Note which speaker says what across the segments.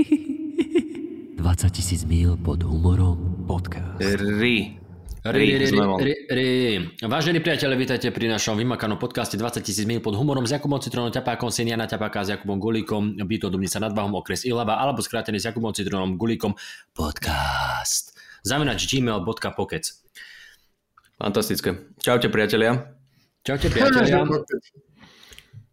Speaker 1: 20 tisíc mil pod humorom podcast.
Speaker 2: Ri.
Speaker 3: Ri, ri, ri, ri, ri. Vážení priatelia, vítajte pri našom vymakanom podcaste 20 tisíc mil pod humorom s Jakubom Citronom, Ťapákom, Seniana Ťapáka, s Jakubom Gulíkom, Byto Dubnica nad Váhom, okres Ilava, alebo skrátený s Jakubom Citronom, Gulíkom, podcast. Zaminač gmail.pokec.
Speaker 2: Fantastické. Čaute priatelia.
Speaker 3: Čaute priatelia.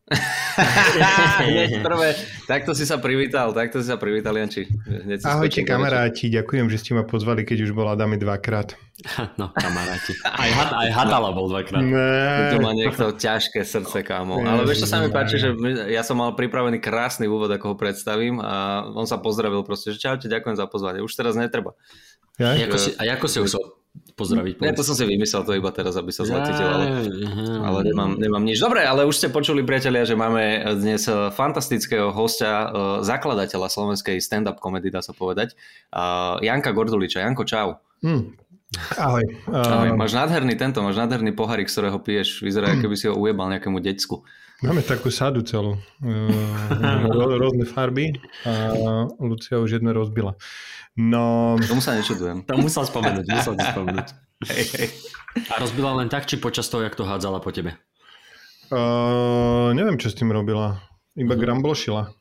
Speaker 2: Hneď prvé, takto si sa privítal, takto si sa privítal, Janči. Hneď si
Speaker 4: Ahojte kamaráti, ďakujem, že ste ma pozvali, keď už bol Adami dvakrát.
Speaker 3: No, kamaráti. Aj, hat, aj Hatala bol dvakrát.
Speaker 4: Ne,
Speaker 2: má niekto ťažké srdce, kámo. Ale vieš, čo sa mi páči, že my- ja som mal pripravený krásny úvod, ako ho predstavím a on sa pozdravil proste, že čaute, ďakujem za pozvanie. Už teraz netreba.
Speaker 4: ja?
Speaker 3: A ako si, a ako si ho pozdraviť?
Speaker 2: Ja to som si vymyslel to iba teraz, aby sa zle cítil, ale... Ale nemám, nemám nič. Dobre, ale už ste počuli, priatelia, že máme dnes eh, fantastického hostia, eh, zakladateľa slovenskej stand-up komedy, dá sa povedať, a Janka Gorduliča. Janko, čau.
Speaker 4: Hm. Ahoj.
Speaker 2: Ahoj. Máš nádherný tento, máš nádherný pohárik, z ktorého piješ. Vyzerá, ako keby si ho ujebal nejakému decku.
Speaker 4: máme takú sadu celú. Rôzne farby a Lucia už jedno rozbila. No,
Speaker 2: Tomu sa nečudujem.
Speaker 3: To musel spomenúť, musel to spomenúť.
Speaker 2: Hej, hej.
Speaker 3: A rozbila len tak, či počas toho, jak to hádzala po tebe?
Speaker 4: uh, neviem, čo s tým robila. Iba gramblošila.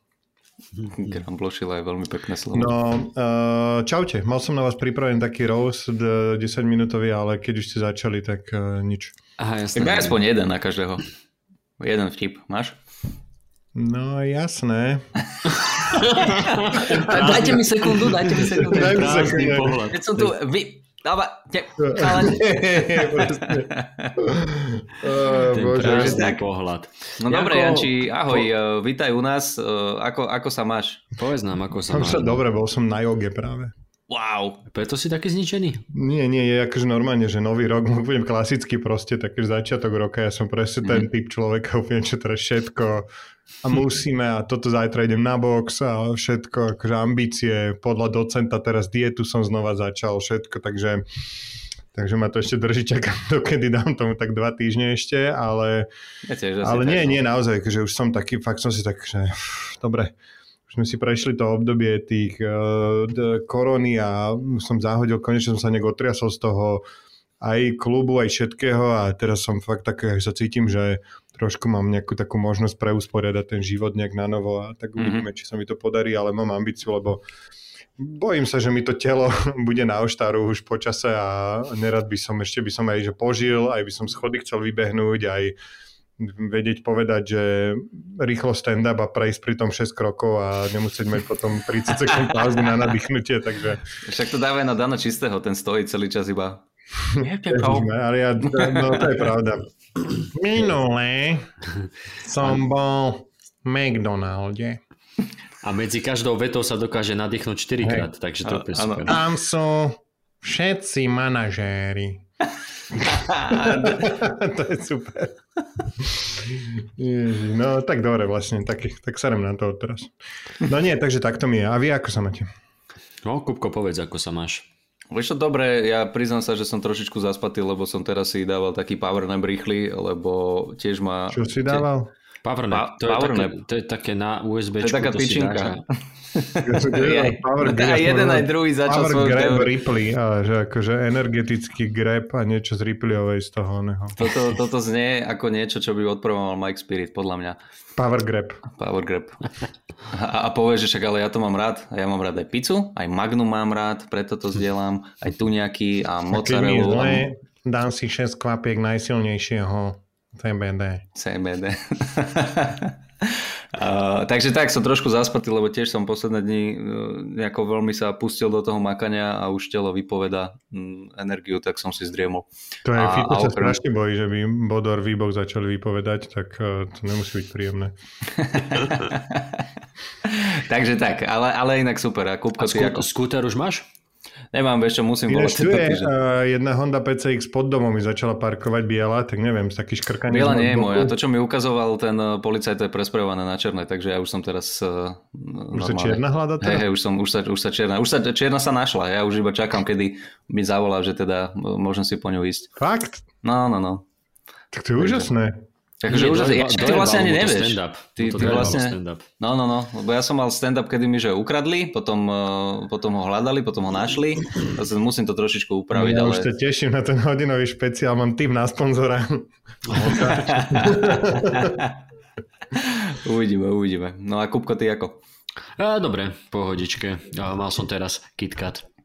Speaker 2: Gramblošila je veľmi pekné slovo.
Speaker 4: No, uh, čaute. Mal som na vás pripravený taký roast d- 10 minútový, ale keď už ste začali, tak uh, nič.
Speaker 3: Aha,
Speaker 2: Tak
Speaker 3: jasné.
Speaker 2: daj aspoň jeden na každého. Jeden vtip. Máš?
Speaker 4: No, jasné.
Speaker 2: Dajte mi sekundu, dajte mi sekundu.
Speaker 4: Daj mi sekundu.
Speaker 3: pohľad.
Speaker 2: Keď som tu... Vy... Dáva... Te... Chalani.
Speaker 4: Proste. Uh,
Speaker 3: Ten pohľad.
Speaker 2: No dobre, Janči, ahoj,
Speaker 3: po-
Speaker 2: po... vítaj u nás. Eh, Ako, ako sa máš?
Speaker 3: Povedz nám, ako sa máš.
Speaker 4: sa dobre, bol som na joge práve.
Speaker 2: Wow.
Speaker 3: Preto si taký zničený?
Speaker 4: Nie, nie, je akože normálne, že nový rok, budem klasicky proste, taký začiatok roka, ja som presne ten typ človeka, úplne čo teraz všetko a musíme a toto zajtra idem na box a všetko, akože ambície, podľa docenta teraz dietu som znova začal, všetko, takže takže ma to ešte drží, čakám, dokedy dám tomu tak dva týždne ešte, ale,
Speaker 2: Ja tiež
Speaker 4: ale nie,
Speaker 2: no.
Speaker 4: nie, naozaj, že už som taký, fakt som si tak, že dobre, už sme si prešli to obdobie tých uh, korony a som zahodil, konečne som sa nejak otriasol z toho aj klubu, aj všetkého a teraz som fakt tak, že sa cítim, že trošku mám nejakú takú možnosť preusporiadať ten život nejak na novo a tak
Speaker 2: Mhm.
Speaker 4: uvidíme, či sa mi to podarí, ale mám ambíciu, lebo bojím sa, že mi to telo bude na oštaru už počase a nerad by som, ešte by som aj že požil, aj by som schody chcel vybehnúť, aj vedieť povedať, že rýchlo stand-up a prejsť pri tom 6 krokov a nemusieť mať potom 30 sekúnd pauzy na nadýchnutie, takže
Speaker 2: Však to dávaj na Dana Čistého, ten stojí celý čas iba.
Speaker 4: Ale ja, no to je pravda. Minule som bol v McDonalde.
Speaker 3: A medzi každou vetou sa dokáže nadýchnuť 4 krát, takže to je super.
Speaker 4: Tam sú všetci manažéri. to je super. Ježi, no tak dobre vlastne, tak, tak serem na to teraz. No nie, takže takto mi je. A vy ako sa máte?
Speaker 3: No, Kupko, povedz, ako sa máš.
Speaker 2: Vieš čo, dobre, ja priznám sa, že som trošičku zaspatý, lebo som teraz si dával taký power nap rýchly, lebo tiež ma...
Speaker 4: Čo si dával?
Speaker 3: Powernap,
Speaker 2: Pa-
Speaker 3: to, je také,
Speaker 2: powernap.
Speaker 3: to je také na USB.
Speaker 2: To je taká
Speaker 3: to
Speaker 2: pičinka.
Speaker 3: dáš a-
Speaker 4: Power
Speaker 2: jeden, aj druhý začal
Speaker 4: Power
Speaker 2: svoju
Speaker 4: grab
Speaker 2: teóriu.
Speaker 4: Ripley, a že akože energetický grab a niečo z Ripleyovej z toho oného.
Speaker 2: Toto, toto znie ako niečo, čo by odpromoval Mike Spirit, podľa mňa.
Speaker 4: Power grab.
Speaker 2: Power grab. A, a povie, že však ale ja to mám rád. Ja mám rád aj pizzu, aj Magnum mám rád, preto to zdieľam. Aj tuňaky a mozzarellu.
Speaker 4: zle,
Speaker 2: A
Speaker 4: dám si 6 kvapiek najsilnejšieho CBD.
Speaker 2: CBD. Uh, takže tak, som trošku zaspatý, lebo tiež som posledné dni uh, nejako veľmi sa pustil do toho makania a už telo vypoveda um, energiu, tak som si zdriemol.
Speaker 4: To je
Speaker 2: a
Speaker 4: sa
Speaker 2: okrem-
Speaker 4: strašne bojí, že by Bodor Výbok začali vypovedať, tak uh, to nemusí byť príjemné.
Speaker 2: takže tak, ale, ale inak super. A Kúbko,
Speaker 3: A skú,
Speaker 2: ako?
Speaker 3: skúter už máš?
Speaker 2: Nemám, vieš čo, musím
Speaker 4: Ináč tu je uh, jedna Honda PCX pod domom mi začala parkovať biela, tak neviem, z taký škrkaný.
Speaker 2: Biela nie je moja. To, čo mi ukazoval ten uh, policajt, to je presprejované na černé, takže ja už som teraz uh,
Speaker 4: Už sa čierna hľada
Speaker 2: Hej,
Speaker 4: teraz?
Speaker 2: hej, už, som, už, sa, už sa čierna, už sa čierna sa našla, ja už iba čakám, kedy mi zavolá, že teda môžem si po ňu ísť.
Speaker 4: Fakt?
Speaker 2: No, no, no.
Speaker 4: Tak to je úžasné.
Speaker 2: Takže už, ja, ty vlastne ani nevieš. Ty, ty vlastne, no, no, no, lebo ja som mal stand-up, kedy mi že ukradli, potom, uh, potom ho hľadali, potom ho našli. Musím to trošičku upraviť.
Speaker 4: Ja
Speaker 2: ale...
Speaker 4: už sa teším na ten hodinový špeciál, mám tým na sponzora.
Speaker 2: uvidíme, uvidíme. No a Kupko, ty ako?
Speaker 3: A, dobre, pohodičke. Mal som teraz KitKat.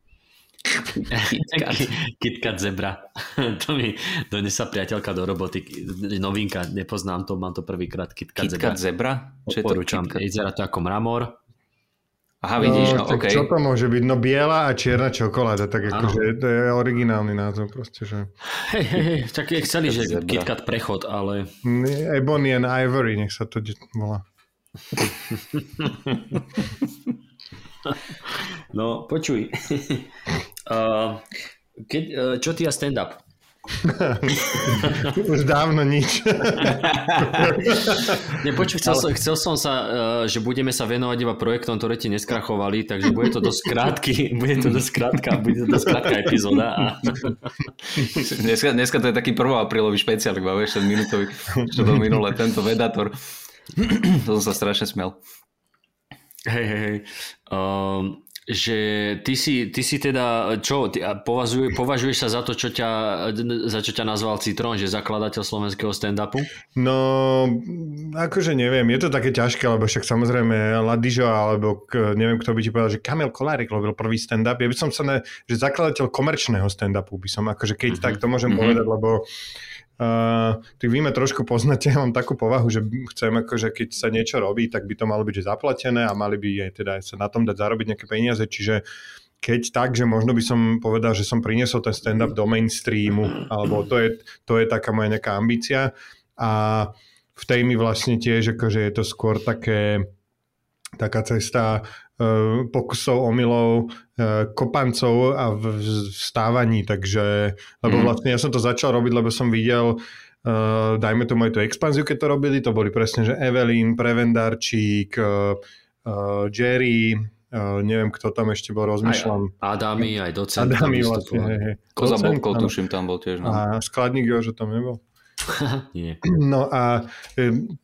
Speaker 3: KitKat. KitKat Zebra. to mi donesla priateľka do roboty. Novinka, nepoznám to, mám to prvýkrát. KitKat,
Speaker 2: KitKat Zebra.
Speaker 3: Zebra? Čo je to? Vyzerá to ako mramor.
Speaker 2: Aha, vidíš, no,
Speaker 4: no
Speaker 2: okay.
Speaker 4: Čo to môže byť? No biela a čierna čokoláda, tak akože to je originálny názov proste, že...
Speaker 3: Hej, hej, hej, tak je chceli, že KitKat prechod, ale...
Speaker 4: Ebony and Ivory, nech sa to volá.
Speaker 3: no, počuj. Uh, keď, uh, čo ty a stand-up?
Speaker 4: Už dávno nič.
Speaker 3: Nepočuj, chcel, Ale... chcel som sa, uh, že budeme sa venovať iba projektom, ktoré ti neskrachovali, takže bude to dosť krátky, bude to dosť krátka, bude to dosť krátka epizóda. A...
Speaker 2: dneska, dneska to je taký 1. aprílový špeciál, iba vieš, ten minútový, čo to minule, tento vedator. to som sa strašne smel.
Speaker 3: Hej, hej, hej. Um, že ty si, ty si teda, čo, ty, považuj, považuješ sa za to, čo ťa, za čo ťa nazval Citrón, že zakladateľ slovenského stand-upu?
Speaker 4: No, akože neviem, je to také ťažké, lebo však samozrejme Ladižo, alebo k, neviem, kto by ti povedal, že Kamil Kolárik robil prvý stand-up. Ja by som sa, ne, že zakladateľ komerčného stand-upu by som, akože keď mm-hmm. tak to môžem mm-hmm. povedať, lebo Uh, ty vy ma trošku poznáte, ja mám takú povahu, že chcem akože keď sa niečo robí, tak by to malo byť zaplatené a mali by aj teda sa na tom dať zarobiť nejaké peniaze, čiže keď tak, že možno by som povedal, že som priniesol ten stand-up do mainstreamu, alebo to je, to je taká moja nejaká ambícia. A v tej mi vlastne tiež akože je to skôr také taká cesta uh, pokusov, omylov, uh, kopancov a v, takže, lebo mm. vlastne ja som to začal robiť, lebo som videl uh, dajme tomu aj tú expanziu, keď to robili, to boli presne, že Evelyn, Prevendarčík, uh, uh, Jerry, Uh, neviem, kto tam ešte bol, rozmýšľam.
Speaker 3: Aj Adami, aj docent.
Speaker 4: Adami vlastne, hej, hej.
Speaker 2: Koza Bobko, tuším, tam bol tiež. No.
Speaker 4: A skladník že tam nebol.
Speaker 3: Nie.
Speaker 4: No a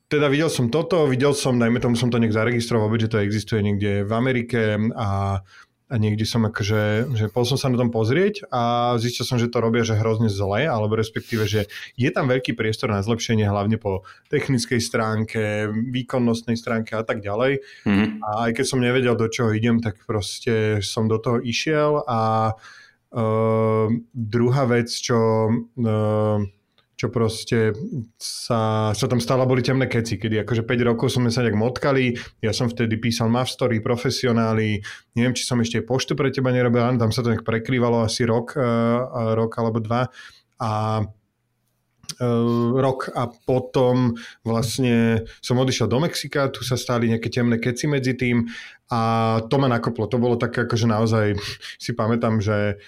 Speaker 4: teda videl som toto, videl som, dajme tomu som to nejak zaregistroval, že to existuje niekde v Amerike a, a niekde som akože, že pol som sa na tom pozrieť a zistil som, že to robia že hrozne zle, alebo respektíve, že je tam veľký priestor na zlepšenie, hlavne po technickej stránke, výkonnostnej stránke a tak ďalej. Mm-hmm. A aj keď som nevedel, do čoho idem, tak proste som do toho išiel a uh, druhá vec, čo uh, čo proste sa, sa tam stále boli temné keci, kedy akože 5 rokov sme sa nejak motkali, ja som vtedy písal Mav profesionáli, neviem, či som ešte poštu pre teba nerobil, tam sa to nejak prekrývalo asi rok, uh, rok alebo dva. A uh, rok a potom vlastne som odišiel do Mexika, tu sa stali nejaké temné keci medzi tým a to ma nakoplo, to bolo také akože naozaj si pamätám, že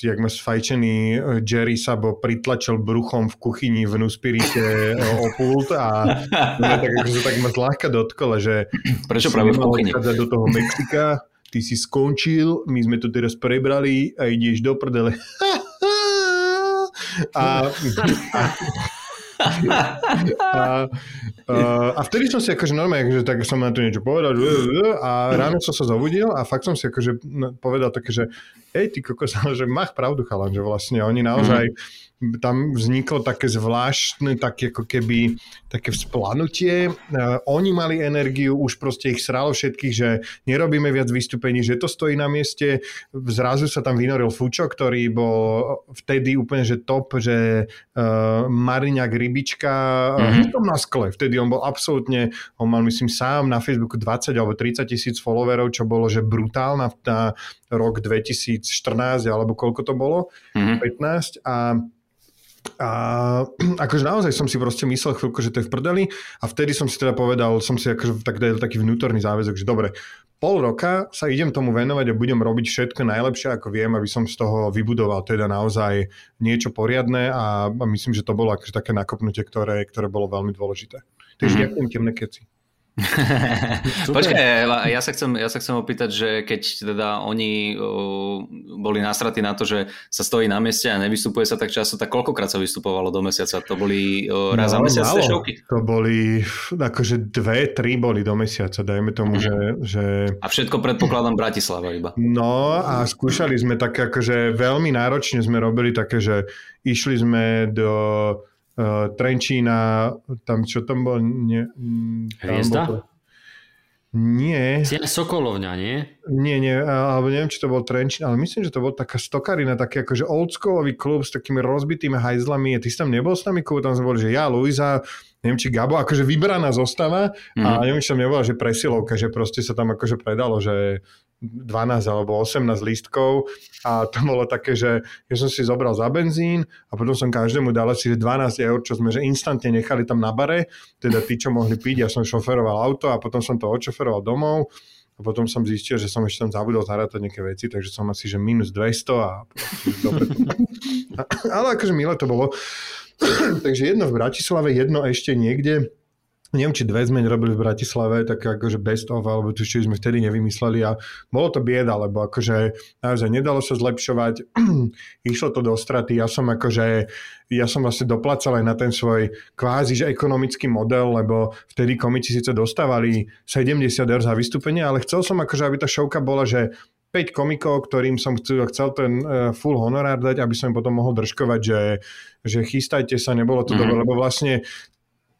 Speaker 4: jak ma sfajčený e, Jerry Sabo pritlačil bruchom v kuchyni v Nuspirite o pult a no, tak, akože, tak ma zľahka dotkol, že
Speaker 2: prečo práve v kuchyni?
Speaker 4: do toho Mexika, ty si skončil, my sme to teraz prebrali a ideš do prdele. a, a, a, a vtedy som si akože normálne, že tak som na to niečo povedal a ráno som sa zobudil a fakt som si akože povedal také, že hej, ty kokos, že mach pravdu chalan, že vlastne oni naozaj mm-hmm tam vzniklo také zvláštne, také ako keby také vzplanutie. Uh, oni mali energiu, už proste ich sralo všetkých, že nerobíme viac vystúpení, že to stojí na mieste. Zrazu sa tam vynoril Fučo, ktorý bol vtedy úplne že top, že uh, Mariňák Rybička mm-hmm. na skle. Vtedy on bol absolútne, on mal myslím sám na Facebooku 20 alebo 30 tisíc followerov, čo bolo že brutálna na rok 2014 alebo koľko to bolo, mm-hmm. 15 a a akože naozaj som si proste myslel chvíľku, že to je v prdeli a vtedy som si teda povedal, som si akože tak dal taký vnútorný záväzok, že dobre, pol roka sa idem tomu venovať a budem robiť všetko najlepšie, ako viem, aby som z toho vybudoval teda naozaj niečo poriadne a, a myslím, že to bolo akože také nakopnutie, ktoré, ktoré bolo veľmi dôležité. Takže mm-hmm. ďakujem temné keci.
Speaker 2: Počkaj, ja sa, chcem, ja sa chcem opýtať, že keď teda oni uh, boli nasratí na to, že sa stojí na mieste a nevystupuje sa tak často, tak koľkokrát sa vystupovalo do mesiaca? To boli uh, raz no, za mesiac tie šovky?
Speaker 4: To boli, akože dve, tri boli do mesiaca, dajme tomu, mm-hmm. že, že...
Speaker 2: A všetko predpokladám Bratislava iba.
Speaker 4: No a skúšali sme také, akože veľmi náročne sme robili také, že išli sme do uh, Trenčína, tam čo tam bol? Nie,
Speaker 3: mm, tam Hviezda? Bol,
Speaker 4: nie.
Speaker 3: Sokolovňa, nie?
Speaker 4: Nie, nie, alebo neviem, či to bol Trenčín, ale myslím, že to bol taká stokarina, taký akože oldschoolový klub s takými rozbitými hajzlami. Ty si tam nebol s nami, tam sme boli, že ja, Luisa, neviem, či Gabo, akože vybraná zostava mm-hmm. a mhm. neviem, či tam nebola, že presilovka, že proste sa tam akože predalo, že 12 alebo 18 lístkov a to bolo také, že ja som si zobral za benzín a potom som každému dal asi 12 eur, čo sme že instantne nechali tam na bare, teda tí, čo mohli piť, ja som šoferoval auto a potom som to odšoferoval domov a potom som zistil, že som ešte tam zabudol zarátať nejaké veci, takže som asi, že minus 200 a. Ale akože milé to bolo. takže jedno v Bratislave, jedno ešte niekde neviem, či dve sme robili v Bratislave, tak akože best of, alebo čo sme vtedy nevymysleli a bolo to bieda, lebo akože naozaj nedalo sa zlepšovať, išlo to do straty, ja som akože, ja som vlastne doplacal aj na ten svoj kvázi, že ekonomický model, lebo vtedy komici síce dostávali 70 eur za vystúpenie, ale chcel som akože, aby tá šovka bola, že 5 komikov, ktorým som chcel, chcel ten uh, full honorár dať, aby som im potom mohol držkovať, že, že chystajte sa, nebolo to mm-hmm. dobre, lebo vlastne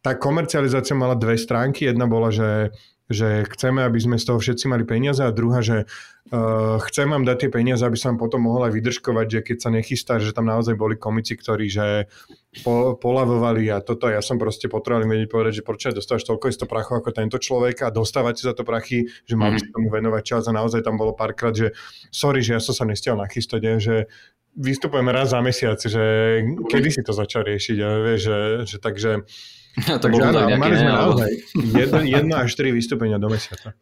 Speaker 4: tá komercializácia mala dve stránky. Jedna bola, že, že chceme, aby sme z toho všetci mali peniaze a druhá, že uh, chcem vám dať tie peniaze, aby som potom mohol aj vydržkovať, že keď sa nechystá, že tam naozaj boli komici, ktorí že po, polavovali a toto ja som proste potreboval vedieť povedať, že prečo dostávaš toľko isto prachov ako tento človek a dostávate za to prachy, že by mhm. tomu venovať čas a naozaj tam bolo párkrát, že sorry, že ja som sa nestiel nachystať, že vystupujeme raz za mesiac, že kedy si to začal riešiť, a vieš, že, že takže
Speaker 2: No, to bolo áno,
Speaker 4: mali sme naozaj jedno, až tri vystúpenia do mesiaca.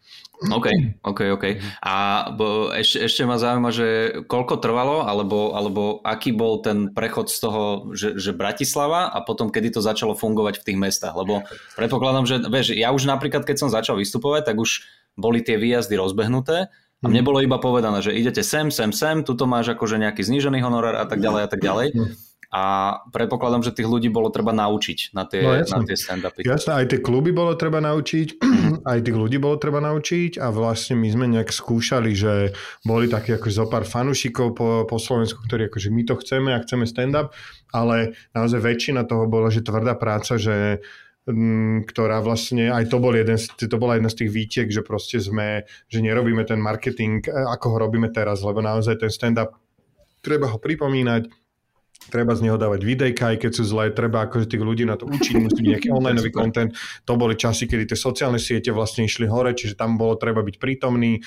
Speaker 2: OK, OK, OK. A bo, ešte, ešte ma zaujíma, že koľko trvalo, alebo, alebo aký bol ten prechod z toho, že, že Bratislava a potom kedy to začalo fungovať v tých mestách, lebo predpokladám, že vieš, ja už napríklad, keď som začal vystupovať, tak už boli tie výjazdy rozbehnuté a mne mhm. bolo iba povedané, že idete sem, sem, sem, tuto máš akože nejaký znížený honorár a tak ďalej a tak ďalej. A predpokladám, že tých ľudí bolo treba naučiť na tie, no, na tie stand-upy.
Speaker 4: Jasné, aj tie kluby bolo treba naučiť, aj tých ľudí bolo treba naučiť a vlastne my sme nejak skúšali, že boli takí akože zo pár fanúšikov po, po Slovensku, ktorí akože my to chceme a chceme stand-up, ale naozaj väčšina toho bola, že tvrdá práca, že mm, ktorá vlastne, aj to, bol jeden, to bola jedna z tých výtiek, že proste sme, že nerobíme ten marketing, e, ako ho robíme teraz, lebo naozaj ten stand-up treba ho pripomínať, treba z neho dávať videjka, aj keď sú zlé, treba akože tých ľudí na to učiť, musí byť nejaký online content. To boli časy, kedy tie sociálne siete vlastne išli hore, čiže tam bolo treba byť prítomný.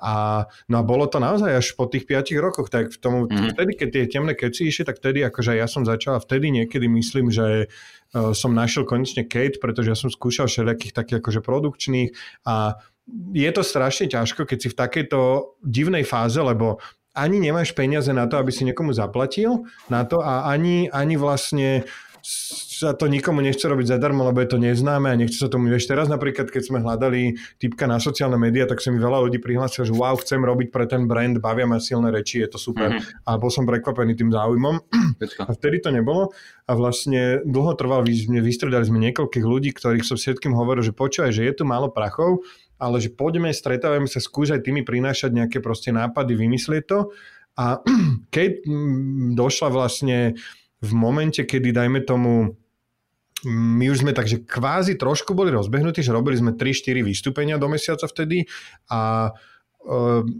Speaker 4: A, no a bolo to naozaj až po tých 5 rokoch, tak v tomu, mm. vtedy, keď tie temné keci išli, tak vtedy akože ja som začal a vtedy niekedy myslím, že uh, som našiel konečne Kate, pretože ja som skúšal všelijakých takých akože produkčných a je to strašne ťažko, keď si v takejto divnej fáze, lebo ani nemáš peniaze na to, aby si niekomu zaplatil na to a ani, ani vlastne sa to nikomu nechce robiť zadarmo, lebo je to neznáme a nechce sa tomu. Vieš, teraz napríklad, keď sme hľadali typka na sociálne médiá, tak sa mi veľa ľudí prihlásilo, že wow, chcem robiť pre ten brand, bavia ma silné reči, je to super. Mm-hmm. A bol som prekvapený tým záujmom. A vtedy to nebolo a vlastne dlho trval, vystredali sme niekoľkých ľudí, ktorých som všetkým hovoril, že počúvaj, že je tu málo prachov, ale že poďme, stretávame sa, skúšať tými prinášať nejaké proste nápady, vymyslieť to. A keď mm, došla vlastne v momente, kedy dajme tomu my už sme takže kvázi trošku boli rozbehnutí, že robili sme 3-4 vystúpenia do mesiaca vtedy a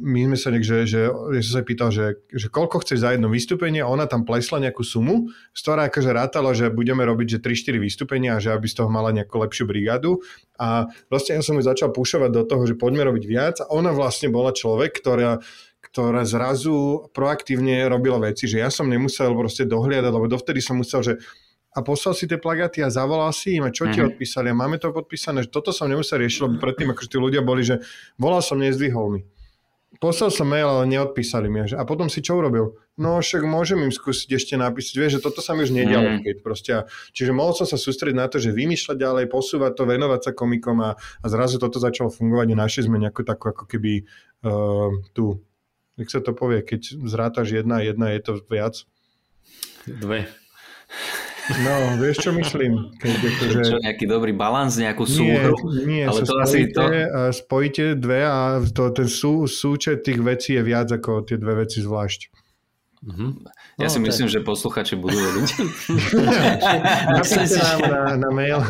Speaker 4: my sme sa že, že ja som sa pýtal, že, že koľko chceš za jedno vystúpenie a ona tam plesla nejakú sumu, z ktorá akože rátala, že budeme robiť že 3-4 vystúpenia a že aby z toho mala nejakú lepšiu brigádu. A vlastne ja som ju začal pušovať do toho, že poďme robiť viac a ona vlastne bola človek, ktorá ktorá zrazu proaktívne robila veci, že ja som nemusel proste dohliadať, lebo dovtedy som musel, že a poslal si tie plagáty a zavolal si im a čo ti mm-hmm. odpísali a máme to podpísané, že toto som nemusel riešiť, lebo predtým akože tí ľudia boli, že volal som, nezdvihol mi. poslal som mail, ale neodpísali mi. A potom si čo urobil? No však môžem im skúsiť ešte napísať. Vieš, že toto sa mi už nedialo. Mm. Keď proste, čiže mohol som sa sústrediť na to, že vymýšľať ďalej, posúvať to, venovať sa komikom a, a zrazu toto začalo fungovať a našli sme nejakú takú ako keby uh, tú, jak sa to povie, keď zrátaš jedna a jedna, je to viac?
Speaker 3: Dve.
Speaker 4: No, vieš, čo myslím?
Speaker 2: Keď akože... Čo, nejaký dobrý balans, nejakú súhru?
Speaker 4: Nie, nie ale to asi to... spojíte dve a to, ten sú, súčet tých vecí je viac ako tie dve veci zvlášť.
Speaker 2: Mm-hmm. Ja no, si myslím, že posluchači budú vedieť.
Speaker 3: myslím, si, na, na mail.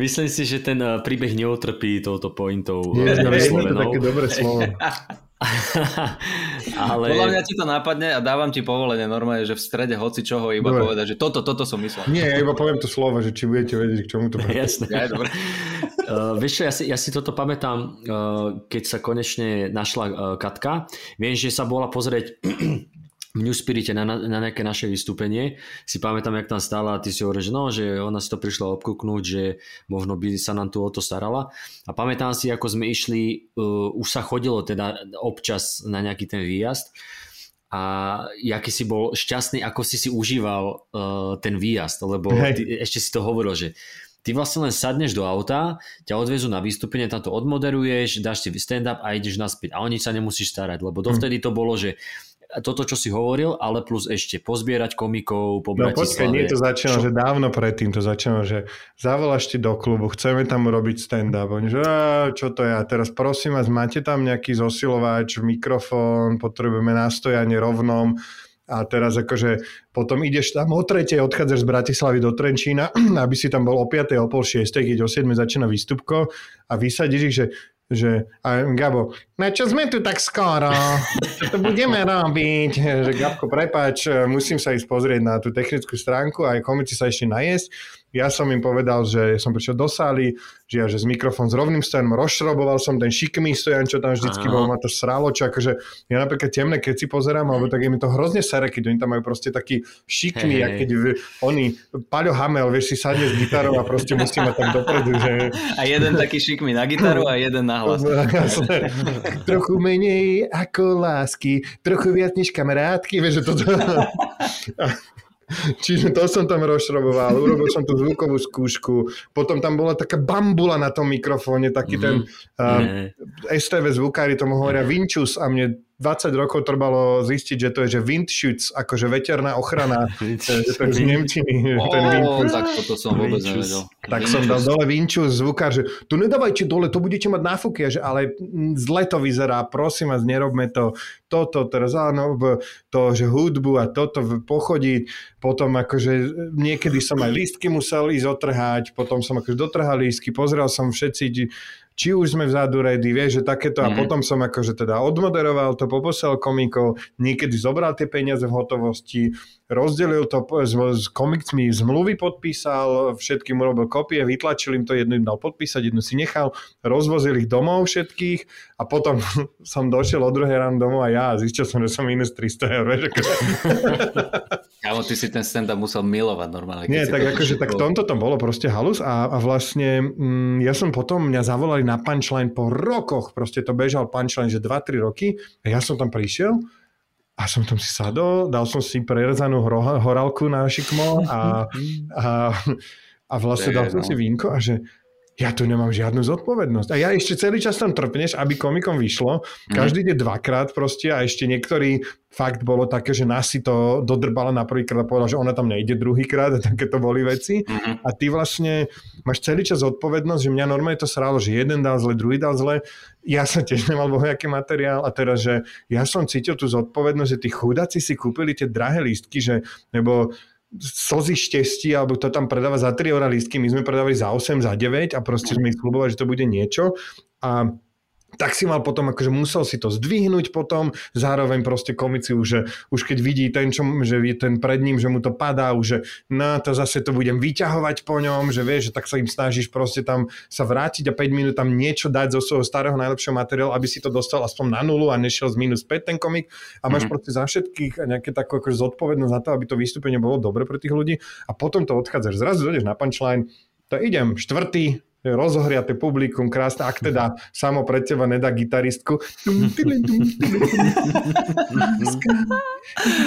Speaker 3: myslím si, že ten eh, príbeh neotrpí touto pointou.
Speaker 4: Je, je, je to také dobré slovo.
Speaker 2: Ale... Podľa mňa ti to nápadne a dávam ti povolenie normálne, že v strede hoci čoho iba dobre. povedať, že toto, toto som myslel.
Speaker 4: Nie, ja iba poviem to slovo, že či budete vedieť, k čomu to
Speaker 3: bude. Jasné. Ja, dobre. uh, vieš čo, ja si, ja si toto pamätám, uh, keď sa konečne našla uh, Katka. Viem, že sa bola pozrieť v New Spirite na, na nejaké naše vystúpenie. Si pamätám, jak tam stála a ty si hovoril, že no, že ona si to prišla obkúknúť, že možno by sa nám tu o to starala. A pamätám si, ako sme išli, uh, už sa chodilo teda občas na nejaký ten výjazd a jaký si bol šťastný, ako si si užíval uh, ten výjazd, lebo ty, ešte si to hovoril, že ty vlastne len sadneš do auta, ťa odvezú na vystúpenie, tam to odmoderuješ, dáš si stand-up a ideš naspäť a o nič sa nemusíš starať, lebo dovtedy to bolo, že toto, čo si hovoril, ale plus ešte pozbierať komikov po No
Speaker 4: počkaj, nie to začalo, čo? že dávno predtým to začalo, že zavoláš ti do klubu, chceme tam urobiť stand-up. Oni, že čo to je? A teraz prosím vás, máte tam nejaký zosilovač, mikrofón, potrebujeme nastojanie rovnom. A teraz akože potom ideš tam o tretej, odchádzaš z Bratislavy do Trenčína, aby si tam bol o 5. o pol 6. keď o 7. začína výstupko a vysadíš ich, že že a Gabo, na čo sme tu tak skoro? Čo to budeme robiť? Že Gabko, prepáč, musím sa ísť pozrieť na tú technickú stránku a aj sa ešte najesť. Ja som im povedal, že som prišiel do sály, že ja že s mikrofón s rovným stojanom rozšroboval som ten šikmý stojan, čo tam vždycky bol, ma to sralo, čo akože ja napríklad temné, keď si pozerám, alebo tak je mi to hrozne sere, keď oni tam majú proste taký šikmý, hey, keď v, oni, Paľo Hamel, vieš, si sadne s gitarou a proste musí mať tam dopredu, že...
Speaker 2: A jeden taký šikmý na gitaru a jeden na hlas.
Speaker 4: trochu menej ako lásky, trochu viac než kamarátky, vieš, že toto... Čiže to som tam rozšroboval, urobil som tú zvukovú skúšku, potom tam bola taká bambula na tom mikrofóne, taký mm-hmm. ten uh, STV zvukári tomu hovoria Vinčus a mne 20 rokov trvalo zistiť, že to je že Windschutz, akože veterná ochrana, že to je z Nemčiny.
Speaker 2: Oh, ten Windschutz. tak toto som vôbec nevedel.
Speaker 4: Tak som dal dole Windschutz, zvukár, že tu nedávajte dole, to budete mať náfuky, že ale zle to vyzerá, prosím vás, nerobme to, toto, teraz áno, to, že hudbu a toto pochodiť, potom akože niekedy som aj lístky musel ísť otrhať, potom som akože dotrhal lístky, pozrel som všetci či už sme vzadu ready, vieš, že takéto mm. a mhm. potom som akože teda odmoderoval to, poposiel komikov, niekedy zobral tie peniaze v hotovosti, rozdelil to s, s komikmi, zmluvy podpísal, všetkým urobil kopie, vytlačil im to, jednu im dal podpísať, jednu si nechal, rozvozil ich domov všetkých a potom som došiel o druhé ráno domov a ja a zistil som, že som minus 300 eur.
Speaker 2: Kámo, ty si ten stand-up musel milovať normálne.
Speaker 4: Nie, tak akože tak v tomto to bolo proste halus a, a vlastne mm, ja som potom, mňa zavolali na punchline po rokoch, proste to bežal punchline, že 2-3 roky a ja som tam prišiel a som tam si sadol, dal som si prerezanú horálku na šikmo a, a, a vlastne dal som si vínko a že ja tu nemám žiadnu zodpovednosť. A ja ešte celý čas tam trpneš, aby komikom vyšlo. Mhm. Každý ide dvakrát proste a ešte niektorý fakt bolo také, že nás si to dodrbala na prvýkrát a povedala, že ona tam nejde druhýkrát a takéto boli veci. Uh-huh. A ty vlastne máš celý čas zodpovednosť, že mňa normálne to sralo, že jeden dal zle, druhý dal zle. Ja som tiež nemal bohajaký materiál a teraz, že ja som cítil tú zodpovednosť, že tí chudáci si kúpili tie drahé lístky, že, nebo slzy štesti, alebo to tam predáva za 3 eurá lístky, my sme predávali za 8, za 9 a proste sme ich slubovali, že to bude niečo. A tak si mal potom, akože musel si to zdvihnúť potom, zároveň proste komici už, že už keď vidí ten, čo, že je ten pred ním, že mu to padá, už že no to zase to budem vyťahovať po ňom, že vieš, že tak sa im snažíš proste tam sa vrátiť a 5 minút tam niečo dať zo svojho starého najlepšieho materiálu, aby si to dostal aspoň na nulu a nešiel z minus 5 ten komik a máš mm-hmm. proste za všetkých nejaké takú akože zodpovednosť za to, aby to vystúpenie bolo dobre pre tých ľudí a potom to odchádzaš. Zrazu dojdeš na punchline, to idem štvrtý, rozohriate publikum, krásne, ak teda samo pre teba nedá gitaristku.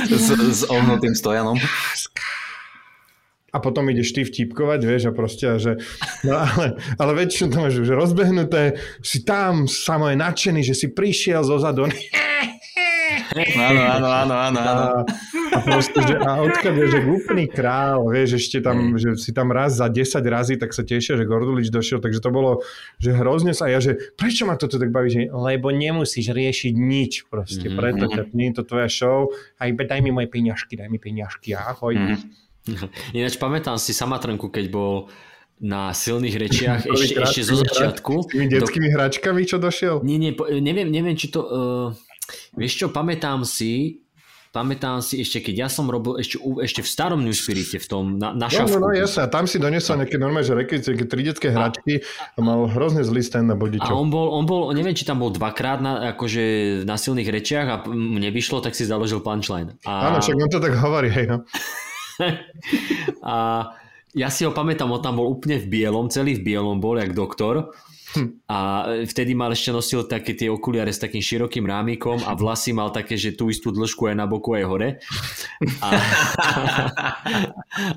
Speaker 2: s, s ohnutým stojanom
Speaker 4: a potom ideš ty vtipkovať, vieš, a proste, že, no ale, ale väčšinou to máš že rozbehnuté, si tam, samo je nadšený, že si prišiel zo zadu.
Speaker 2: Áno, áno, áno, áno.
Speaker 4: A, a proste, že, a odkiaľ že úplný král, vieš, ešte tam, že si tam raz za 10 razy, tak sa tešia, že Gordulič došiel, takže to bolo, že hrozne sa, ja, že prečo ma toto tak baví, že lebo nemusíš riešiť nič proste, mm-hmm. preto ťa, nie je to tvoja show, a iba daj mi moje peňažky, daj mi peňažky, ahoj. Mm-hmm.
Speaker 3: Ináč pamätám si Samatranku, keď bol na silných rečiach ešte, ešte zo začiatku.
Speaker 4: S tými detskými do... hračkami, čo došiel?
Speaker 3: Nie, nie, neviem, neviem či to... Uh, vieš čo, pamätám si, pamätám si ešte, keď ja som robil ešte, ešte v starom New Spirite, v tom na, na šavku.
Speaker 4: No, no, no jasne, a tam si doniesol nejaké normálne, že rekice, tri detské hračky a mal hrozne zlý stand na bodičov.
Speaker 3: A on bol, on bol, neviem, či tam bol dvakrát na, akože na silných rečiach a mne vyšlo, tak si založil punchline. A...
Speaker 4: Áno, však on to tak hovorí, hej no.
Speaker 3: a ja si ho pamätám, on tam bol úplne v bielom, celý v bielom bol, jak doktor. Hm. A vtedy mal ešte nosil také tie okuliare s takým širokým rámikom a vlasy mal také, že tú istú dĺžku aj na boku, aj hore. A,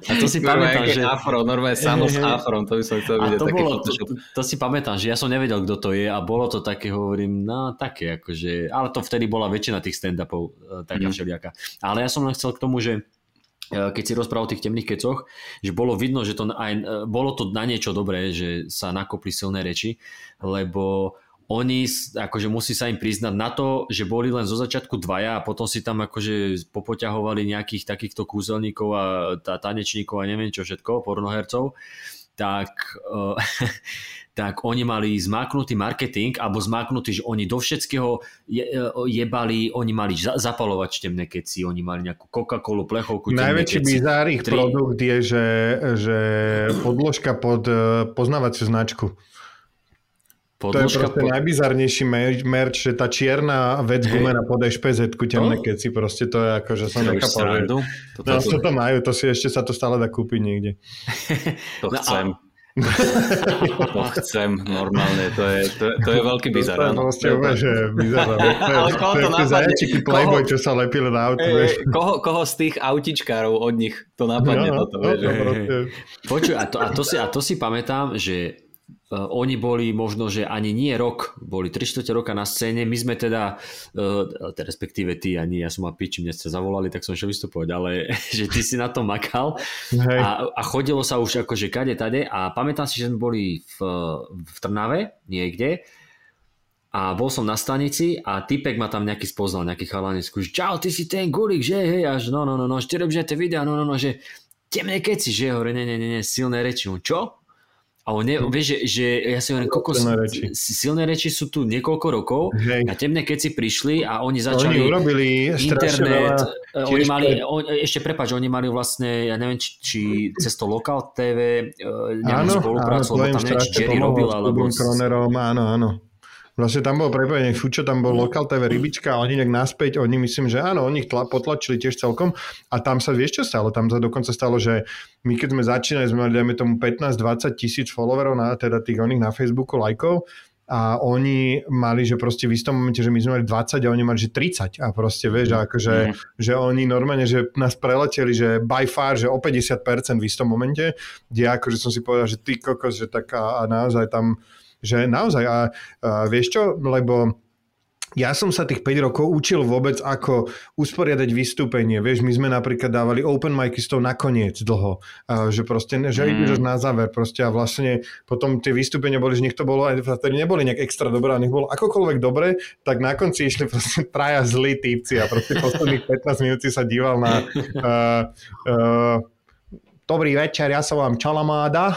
Speaker 3: a to si no, pamätám, že...
Speaker 2: Afro, normálne samo s afrom, to by som chcel vidieť.
Speaker 3: To, bolo, to, to, si pamätám, že ja som nevedel, kto to je a bolo to také, hovorím, no také, akože, ale to vtedy bola väčšina tých stand-upov, e, taká mm. všelijaká. Ale ja som len chcel k tomu, že keď si rozprával o tých temných kecoch, že bolo vidno, že to aj, e, bolo to na niečo dobré, že sa nakopli silné reči, lebo oni, akože musí sa im priznať na to, že boli len zo začiatku dvaja a potom si tam akože popoťahovali nejakých takýchto kúzelníkov a tanečníkov a neviem čo všetko, pornohercov, tak uh, tak oni mali zmáknutý marketing, alebo zmáknutý, že oni do všetkého je, e, jebali, oni mali zapalovať temné keci, oni mali nejakú Coca-Colu, plechovku,
Speaker 4: Najväčší bizár ich tri... produkt je, že, že podložka pod e, poznávaciu značku. Podložka to je proste pod... najbizarnejší merch, že tá čierna vec hey. gumená pod špz temné no? keci, proste to je ako, že som nechápal. Že... Toto, no, to, to majú, to si ešte sa to stále dá kúpiť niekde.
Speaker 2: to chcem. No, a to chcem normálne, to je, to, to je veľký bizar.
Speaker 4: To je proste úplne, že bizar. Ale koho to napadne? playboy, čo sa lepili na auto.
Speaker 2: Koho, koho z tých autičkárov od nich to napadne no, toto? No, to
Speaker 3: Počuj, a to, a, to si, a to si pamätám, že oni boli možno, že ani nie rok, boli 3 4 roka na scéne, my sme teda, uh, respektíve ty, ani ja som ma piči, mne ste zavolali, tak som šiel vystupovať, ale že ty si na to makal. A, a chodilo sa už akože kade tade. A pamätám si, že sme boli v, v Trnave niekde. A bol som na stanici a typek ma tam nejaký spoznal, nejaký chalanesku, že čau, ty si ten gulik, že? Hej, až no, no, no, no, že ty robíš tie videá, no, no, no, že temné keci, že? Hovorí, ne, ne, ne, ne, silné reči, čo? A on ne, vieš, že, že ja si hovorím, koľko silné reči. silné reči sú tu niekoľko rokov Hej. a temné keci prišli a oni začali
Speaker 4: oni urobili
Speaker 3: internet, veľa, oni mali, on, ešte prepáč, oni mali vlastne, ja neviem, či, či cez to Local TV e, nejakú spoluprácu, lebo tam neviem, či Jerry robil, alebo...
Speaker 4: Kronerom, áno, áno. Vlastne tam bolo prepojenie Fučo, tam bol Local TV Rybička a oni nejak naspäť, oni myslím, že áno, oni ich tla, potlačili tiež celkom. A tam sa vieš čo stalo, tam sa dokonca stalo, že my keď sme začínali, sme mali dajme tomu 15-20 tisíc followerov na teda tých oných na Facebooku, lajkov. A oni mali, že proste v istom momente, že my sme mali 20 a oni mali, že 30 a proste vieš, akože, mm. že oni normálne, že nás preleteli, že by far, že o 50% v istom momente, kde akože som si povedal, že ty kokos, že tak a, a naozaj tam že naozaj, a, a vieš čo, lebo ja som sa tých 5 rokov učil vôbec, ako usporiadať vystúpenie. Vieš, my sme napríklad dávali open micy s tou nakoniec dlho. A že proste, že mm. na záver proste a vlastne potom tie vystúpenia boli, že nech to bolo, aj vtedy neboli nejak extra dobré, nech bolo akokoľvek dobre, tak na konci išli proste traja zlí týpci a proste posledných 15 minút si sa díval na uh, uh, Dobrý večer, ja som vám Čalamáda.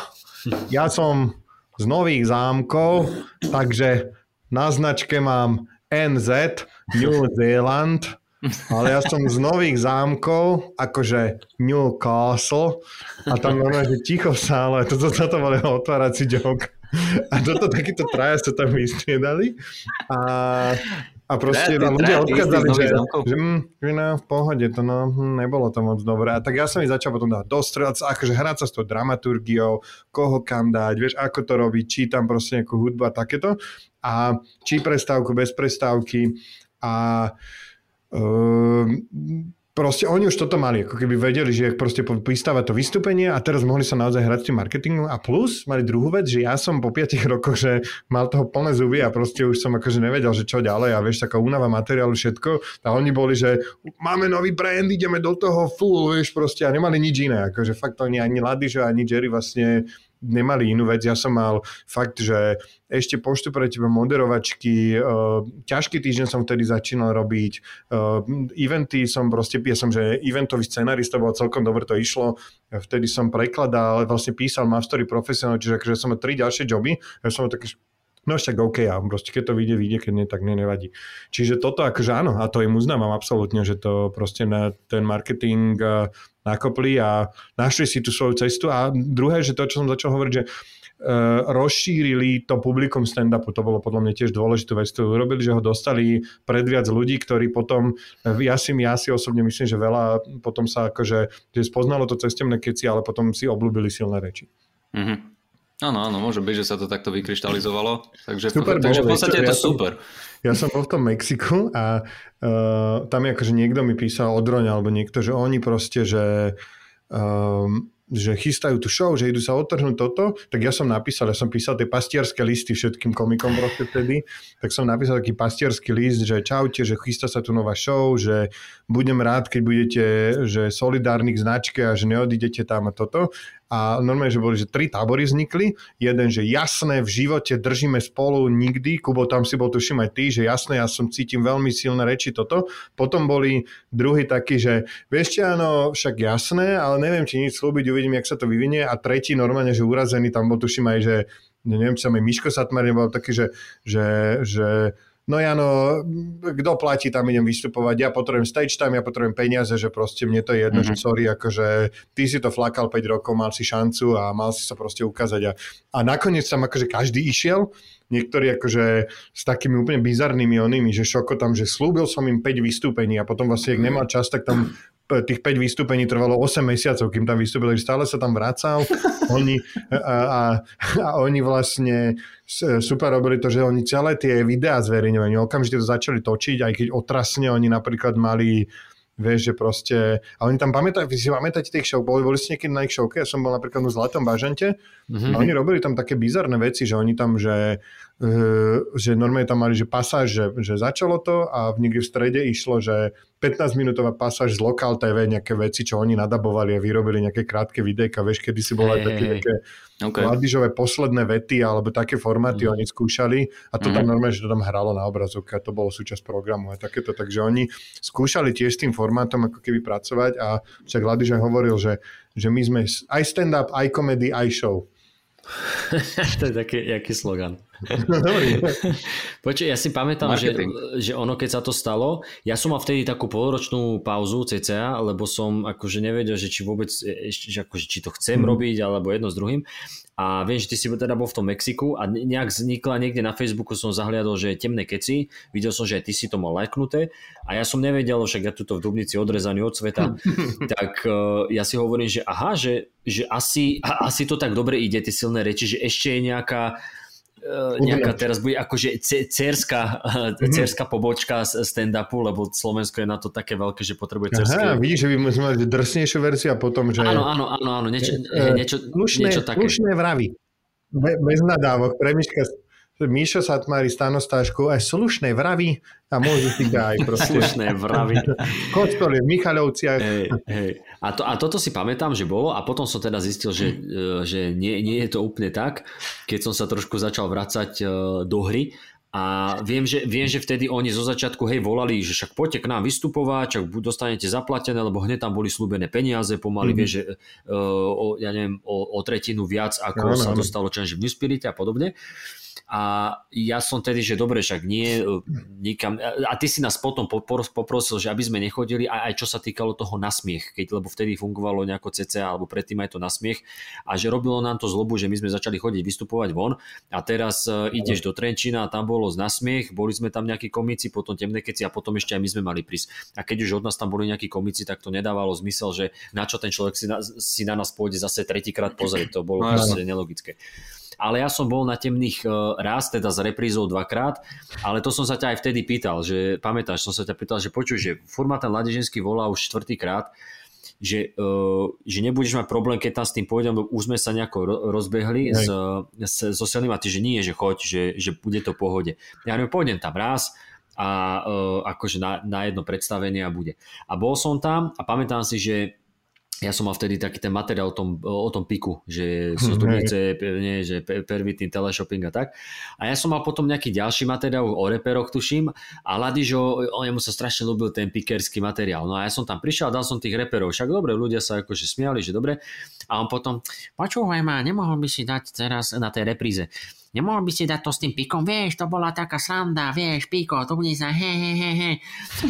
Speaker 4: Ja som z nových zámkov, takže na značke mám NZ, New Zealand, ale ja som z nových zámkov, akože Newcastle a tam normálne, že ticho v sále, toto, toto bol jeho otvárací joke. A toto takýto traja sa tam vystriedali a A proste
Speaker 2: Kreatív,
Speaker 4: ľudia
Speaker 2: istý
Speaker 4: že, že, mm, že no, v pohode, to no, hm, nebolo to moc dobré. A tak ja som mi začal potom dať dostrelať, akože hrať sa s tou dramaturgiou, koho kam dať, vieš, ako to robiť, či tam proste nejakú hudbu a takéto. A či prestávku, bez prestávky. A um, proste oni už toto mali, ako keby vedeli, že proste pristáva to vystúpenie a teraz mohli sa naozaj hrať s tým marketingom a plus mali druhú vec, že ja som po 5 rokoch, že mal toho plné zuby a proste už som akože nevedel, že čo ďalej a vieš, taká únava materiálu, všetko. A oni boli, že máme nový brand, ideme do toho full, vieš, proste a nemali nič iné, akože fakt oni ani Ladižo, ani Jerry vlastne nemali inú vec. Ja som mal fakt, že ešte poštu pre teba moderovačky, uh, ťažký týždeň som vtedy začínal robiť, uh, eventy som proste, ja som, že eventový scenarista, bolo celkom dobre to išlo, vtedy som prekladal, vlastne písal mastery profesionálne, čiže akože som mal tri ďalšie joby, ja som mal taký No však OK, a proste keď to vyjde, vyjde, keď nie, tak nie, nevadí. Čiže toto akože áno, a to im uznávam absolútne, že to proste na ten marketing uh, nakopli a našli si tú svoju cestu. A druhé, že to, čo som začal hovoriť, že uh, rozšírili to publikum stand-upu, to bolo podľa mňa tiež dôležitú vec, to urobili, že ho dostali pred viac ľudí, ktorí potom, ja si, ja si osobne myslím, že veľa potom sa akože, že spoznalo to cez temné keci, ale potom si obľúbili silné reči.
Speaker 2: Mm-hmm. Áno, áno, môže byť, že sa to takto vykryštalizovalo. Takže,
Speaker 4: super,
Speaker 2: takže v podstate je to
Speaker 4: som,
Speaker 2: super.
Speaker 4: Ja som bol v tom Mexiku a uh, tam je akože niekto mi písal od Roňa, alebo niekto, že oni proste, že um, že chystajú tú show, že idú sa odtrhnúť toto, tak ja som napísal, ja som písal tie pastierské listy všetkým komikom proste vtedy, tak som napísal taký pastierský list, že čaute, že chystá sa tu nová show, že budem rád, keď budete že solidárni k značke a že neodídete tam a toto. A normálne, že boli, že tri tábory vznikli. Jeden, že jasné, v živote držíme spolu nikdy. Kubo, tam si bol tuším aj ty, že jasné, ja som cítim veľmi silné reči toto. Potom boli druhý taký, že vieš áno, však jasné, ale neviem, či nič slúbiť, uvidím, jak sa to vyvinie. A tretí normálne, že urazený, tam bol tuším aj, že neviem, či sa mi Miško Satmar nebol taký, že, že, že no Jano, kto platí, tam idem vystupovať, ja potrebujem stage time, ja potrebujem peniaze, že proste mne to je jedno, mm-hmm. že sorry, akože ty si to flakal 5 rokov, mal si šancu a mal si sa proste ukázať a, a nakoniec tam akože každý išiel, niektorí akože s takými úplne bizarnými onými, že šoko tam, že slúbil som im 5 vystúpení a potom vlastne, ak nemal čas, tak tam tých 5 vystúpení trvalo 8 mesiacov, kým tam vystúpil, takže stále sa tam vracal. Oni, a, a, a oni vlastne super robili to, že oni celé tie videá zverejňovali, okamžite to začali točiť, aj keď otrasne oni napríklad mali Vieš, že proste... A oni tam pamätajú, vy si pamätáte tých show, boli, boli ste niekedy na ich showke, ja som bol napríklad v Zlatom bažante mm-hmm. a oni robili tam také bizarné veci, že oni tam, že že normálne tam mali, že pasáž, že, že začalo to a v niekde v strede išlo, že 15-minútová pasáž z Lokal TV, nejaké veci, čo oni nadabovali a vyrobili nejaké krátke videjka, vieš, kedy si boli hey, také hey, nejaké okay. mladížové posledné vety alebo také formáty mm. oni skúšali a to mm. tam mhm. normálne, že to tam hralo na obrazovke a to bolo súčasť programu a takéto, takže oni skúšali tiež s tým formátom ako keby pracovať a však Ladiža hovoril, že, že my sme aj stand-up, aj komedy, aj show.
Speaker 3: to je taký, jaký slogan. Počuj, ja si pamätám, že, že ono, keď sa to stalo, ja som mal vtedy takú polročnú pauzu cca, lebo som akože nevedel, že či vôbec, že akože, či to chcem hmm. robiť, alebo jedno s druhým. A viem, že ty si teda bol v tom Mexiku a nejak vznikla niekde na Facebooku som zahliadol, že je temné keci, videl som, že aj ty si to mal lajknuté a ja som nevedel, však ja tuto v Dubnici odrezaný od sveta, tak uh, ja si hovorím, že aha, že, že asi, asi to tak dobre ide, tie silné reči, že ešte je nejaká nejaká teraz bude akože cerská, mm-hmm. cerská pobočka stand-upu, lebo Slovensko je na to také veľké, že potrebuje cerské.
Speaker 4: Aha, vidíš, že by sme mali drsnejšiu verziu a potom, že...
Speaker 3: Áno, áno, áno, áno niečo, uh, niečo,
Speaker 4: slušné,
Speaker 3: niečo také.
Speaker 4: Slušné vravy. Be, bez nadávok. Premiška Míšo Satmári, stanostášku, aj slušné vravy a môžu si aj proste.
Speaker 3: Slušné vravy.
Speaker 4: Kostol je v Michalovciach.
Speaker 3: Hey, hey. A, to, a toto si pamätám, že bolo a potom som teda zistil, že, e, že nie, nie je to úplne tak, keď som sa trošku začal vracať e, do hry a viem že, viem, že vtedy oni zo začiatku hej volali, že však poďte k nám vystupovať, čak dostanete zaplatené, lebo hneď tam boli slúbené peniaze, pomaly mm-hmm. vieš, že uh, o, ja neviem, o, o tretinu viac, ako no, sa no. dostalo čo v New Spirit a podobne. A ja som tedy, že dobre, však nie, e, nikam. A ty si nás potom poprosil, že aby sme nechodili, aj, aj čo sa týkalo toho nasmiech, keď, lebo vtedy fungovalo nejako CCA, alebo predtým aj to nasmiech. A že robilo nám to zlobu, že my sme začali chodiť vystupovať von a teraz uh, ideš do Trenčína a tam bolo z nasmiech, boli sme tam nejakí komici, potom temné keci a potom ešte aj my sme mali prísť. A keď už od nás tam boli nejakí komici, tak to nedávalo zmysel, že na čo ten človek si na, si na nás pôjde zase tretíkrát pozrieť. To bolo no, proste nelogické ale ja som bol na temných e, raz, teda s reprízou dvakrát, ale to som sa ťa aj vtedy pýtal, že pamätáš, som sa ťa pýtal, že počuj, že furt ten Ladeženský volá už štvrtýkrát, že, uh, že nebudeš mať problém, keď tam s tým pôjdem, už sme sa nejako rozbehli s, s, so Selim a ty, že nie, že choď, že, že bude to pohode. Ja neviem, pôjdem tam raz a uh, akože na, na jedno predstavenie a bude. A bol som tam a pamätám si, že ja som mal vtedy taký ten materiál o tom, o tom piku, že sú stupnice, nie, že pervitný teleshopping a tak. A ja som mal potom nejaký ďalší materiál o reperoch, tuším, a Ladižo, on jemu sa strašne ľúbil ten pikerský materiál. No a ja som tam prišiel, dal som tých reperov, však dobre, ľudia sa akože smiali, že dobre. A on potom, počúvaj ma, nemohol by si dať teraz na tej repríze nemohol by si dať to s tým pikom, vieš, to bola taká sranda, vieš, piko, to bude sa he, he, he, he.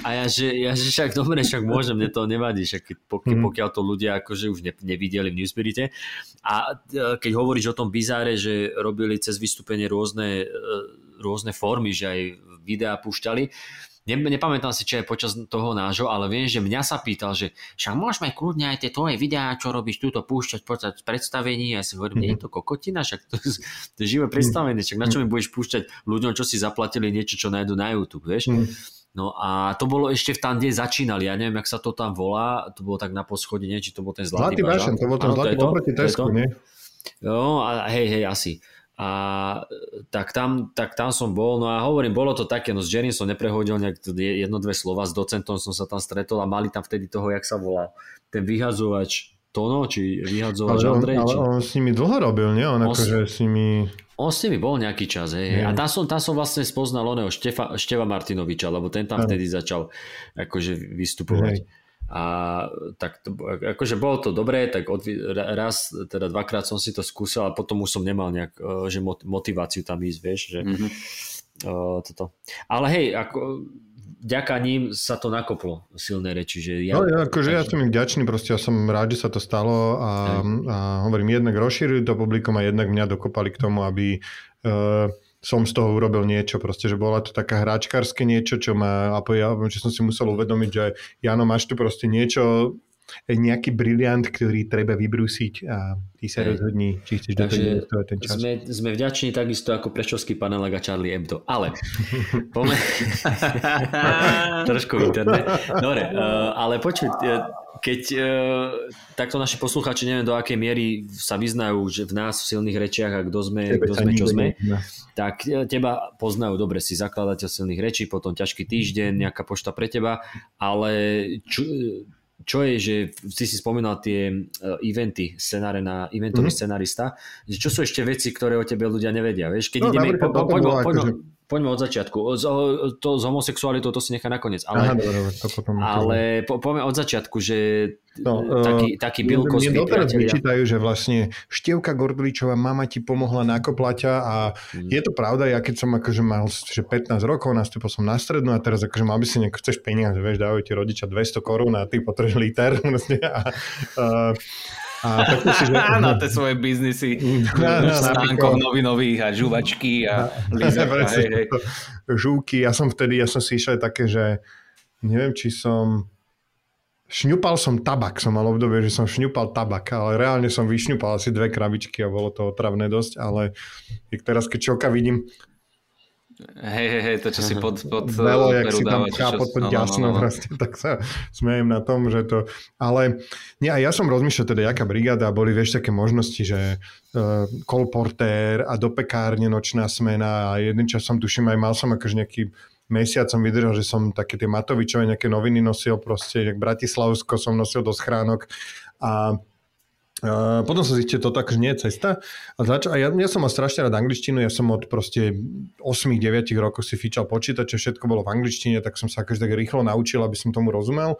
Speaker 3: A ja že, ja, že však dobre, však môžem, mne to nevadí, však pokiaľ, mhm. pokiaľ to ľudia akože už ne, nevideli v Newspirite. A e, keď hovoríš o tom bizáre, že robili cez vystúpenie rôzne, e, rôzne formy, že aj videá púšťali, ne, nepamätám si, čo je počas toho nášho, ale viem, že mňa sa pýtal, že však môžeme kľudne aj tie tvoje videá, čo robíš túto púšťať počas predstavení. Ja si hovorím, mm-hmm. je to kokotina, však to, to je živé predstavenie, však na čo mi budeš púšťať ľuďom, čo si zaplatili niečo, čo nájdu na YouTube, vieš? Mm-hmm. No a to bolo ešte v tam, kde začínali, ja neviem, jak sa to tam volá, to bolo tak na poschodí, nie, či to bol ten Zlatý,
Speaker 4: Zlatý Bažant. to bol ten Zlatý oproti Tesku, nie?
Speaker 3: No a hej, hej, asi. A tak tam, tak tam som bol, no a hovorím, bolo to také, no s Jerry som neprehodil nejak jedno, dve slova, s docentom som sa tam stretol a mali tam vtedy toho, jak sa volá, ten vyhazovač Tono, či vyhadzovač ale Andrej.
Speaker 4: On,
Speaker 3: či...
Speaker 4: ale on s nimi dlho robil, nie? On, on akože s nimi...
Speaker 3: On s nimi bol nejaký čas, hej. A tam som, tam som vlastne spoznal oného Štefa, Števa Martinoviča, lebo ten tam vtedy začal akože vystupovať. Hej. A tak to, akože bolo to dobré, tak od, raz, teda dvakrát som si to skúsil a potom už som nemal nejak, e, že motiváciu tam ísť, vieš, že mm-hmm. uh, toto. Ale hej, ako, vďaka ním sa to nakoplo, silné reči. Že ja,
Speaker 4: no, ja, akože ja som im vďačný, proste ja som rád, že sa to stalo a, a hovorím, jednak rozšírili to publikum a jednak mňa dokopali k tomu, aby uh, som z toho urobil niečo, proste, že bola to taká hráčkarské niečo, čo ma, a ja, čo som si musel uvedomiť, že Jano, máš tu proste niečo, nejaký briliant, ktorý treba vybrúsiť a ty sa rozhodni, či chceš do toho investovať ten čas.
Speaker 3: Sme, sme vďační takisto ako Prešovský panel a Charlie Hebdo, ale poďme... trošku internet. Dobre, uh, ale počuť, uh, keď uh, takto naši poslucháči, neviem do akej miery sa vyznajú že v nás v silných rečiach a kto sme, kto sme čo sme, ne. tak teba poznajú dobre, si zakladateľ silných rečí, potom ťažký týždeň, nejaká pošta pre teba, ale čo, čo je, že si si spomínal tie uh, eventy, scenáre na eventový mm-hmm. scenarista, že čo sú ešte veci, ktoré o tebe ľudia nevedia, vieš? Keď no, ideme, po, po, poďme, poďme, akože- poďme od začiatku. Z, to s homosexualitou to si nechá nakoniec, ale, Aha, dobre, to potom ale po, poďme od začiatku, že No, taký, taký Bilkovský
Speaker 4: Mne doteraz vyčítajú, že vlastne Štievka Gordličová mama ti pomohla nakopľať a mm. je to pravda, ja keď som akože mal že 15 rokov, nastúpil som na strednú a teraz akože mal by si nejak, chceš peniaze, vieš, dávajú ti rodiča 200 korún a ty potrebuješ liter. Vlastne, a, a,
Speaker 2: a tak si, že... Áno, tie svoje biznisy. V stánkoch novinových a žuvačky a,
Speaker 4: a Žúky, ja som vtedy, ja som si išiel také, že neviem, či som Šňupal som tabak, som mal obdobie, že som šňupal tabak, ale reálne som vyšňupal asi dve krabičky a bolo to otravné dosť, ale teraz keď čoka vidím,
Speaker 2: Hej, hej, hej, to čo si pod, pod
Speaker 4: Velo, jak si tam chápo to ďasno, no, no, no. tak sa smejem na tom, že to... Ale nie, a ja som rozmýšľal teda, jaká brigáda, boli vieš také možnosti, že uh, kolportér a do pekárne nočná smena a jeden čas som tuším aj mal som akože nejaký mesiac som vydržal, že som také tie Matovičové nejaké noviny nosil, proste jak Bratislavsko som nosil do schránok a Potom som zistil, to tak, že nie je cesta. A, zač- a ja, ja som mal strašne rád angličtinu, ja som od proste 8-9 rokov si fičal počítače, všetko bolo v angličtine, tak som sa tak rýchlo naučil, aby som tomu rozumel.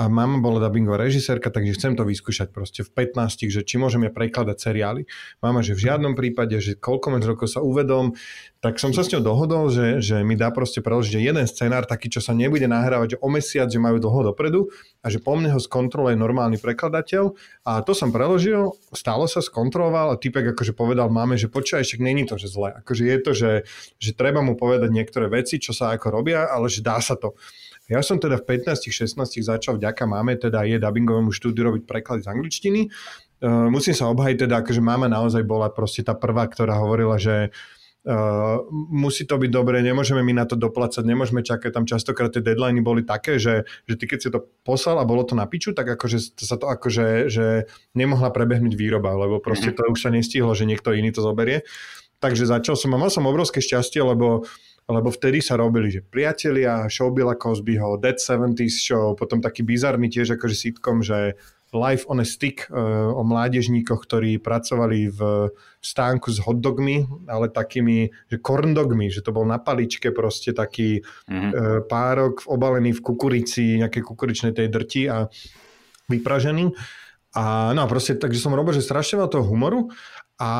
Speaker 4: A mama bola dubbingová režisérka, takže chcem to vyskúšať proste v 15, že či môžem ja prekladať seriály. Mama, že v žiadnom prípade, že koľko rokov sa uvedom, tak som sa s ňou dohodol, že, že mi dá proste preložiť jeden scenár, taký, čo sa nebude nahrávať o mesiac, že majú dlho dopredu a že po mne ho skontroluje normálny prekladateľ a to som preložil, stálo sa, skontroloval a typek akože povedal máme, že počúvaj, však není to, že zle. Akože je to, že, že treba mu povedať niektoré veci, čo sa ako robia, ale že dá sa to. Ja som teda v 15-16 začal vďaka máme, teda je dubbingovému štúdiu robiť preklady z angličtiny. Uh, musím sa obhajiť teda, akože mama naozaj bola proste tá prvá, ktorá hovorila, že Uh, musí to byť dobre, nemôžeme my na to doplácať, nemôžeme čakať, tam častokrát tie deadliny boli také, že, že ty keď si to poslal a bolo to na piču, tak akože sa to akože že nemohla prebehnúť výroba, lebo proste mhm. to už sa nestihlo, že niekto iný to zoberie. Takže začal som a mal som obrovské šťastie, lebo lebo vtedy sa robili, že priatelia, show Billa Cosbyho, Dead 70s show, potom taký bizarný tiež akože sitcom, že Life on a Stick uh, o mládežníkoch, ktorí pracovali v, stánku s hotdogmi, ale takými, že corndogmi, že to bol na paličke proste taký mm-hmm. párok obalený v kukurici, nejaké kukuričnej tej drti a vypražený. A no a proste, takže som robil, že strašne veľa toho humoru a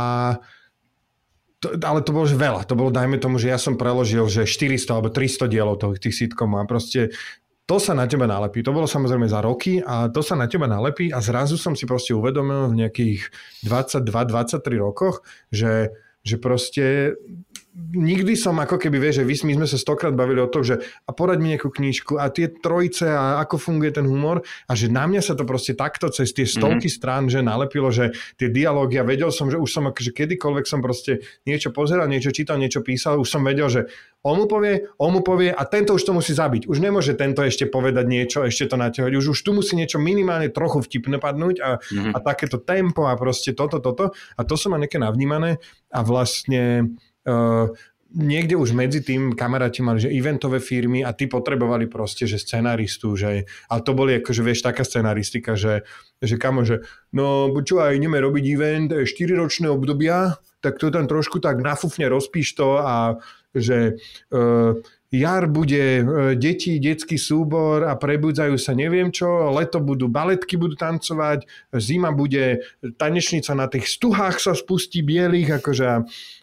Speaker 4: to, ale to bolo že veľa. To bolo, dajme tomu, že ja som preložil, že 400 alebo 300 dielov tých, tých sitcomov a proste to sa na teba nalepí. To bolo samozrejme za roky a to sa na teba nalepí a zrazu som si proste uvedomil v nejakých 22-23 rokoch, že, že proste nikdy som ako keby, vieš, že my sme sa stokrát bavili o tom, že a poraď mi nejakú knižku a tie trojice a ako funguje ten humor a že na mňa sa to proste takto cez tie stovky mm-hmm. strán, že nalepilo, že tie dialógy a vedel som, že už som akože kedykoľvek som proste niečo pozeral, niečo čítal, niečo písal, už som vedel, že on mu povie, on mu povie a tento už to musí zabiť. Už nemôže tento ešte povedať niečo, ešte to naťahovať. Už, už tu musí niečo minimálne trochu vtipne padnúť a, mm-hmm. a takéto tempo a proste toto, toto. A to som ma nejaké navnímané a vlastne niekde už medzi tým kamaráti mali, že eventové firmy a tí potrebovali proste, že scenaristu, že, a to boli akože, vieš, taká scenaristika, že, že kamo, že no, aj ideme robiť event, 4-ročné obdobia, tak to tam trošku tak nafúfne rozpíš to a že uh, jar bude e, deti, detský súbor a prebudzajú sa neviem čo, leto budú baletky budú tancovať, zima bude tanečnica na tých stuhách sa spustí bielých, akože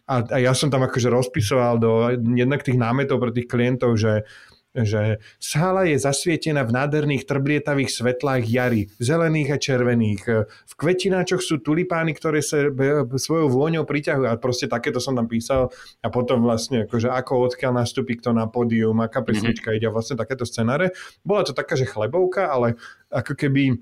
Speaker 4: a, a ja som tam akože rozpisoval do jednak tých námetov pre tých klientov, že že sála je zasvietená v nádherných trblietavých svetlách jary, zelených a červených. V kvetináčoch sú tulipány, ktoré sa svojou vôňou priťahujú a proste takéto som tam písal a potom vlastne akože ako odkiaľ nastúpi kto na pódium, aká pesnička mm-hmm. ide a vlastne takéto scenáre. Bola to taká, že chlebovka, ale ako keby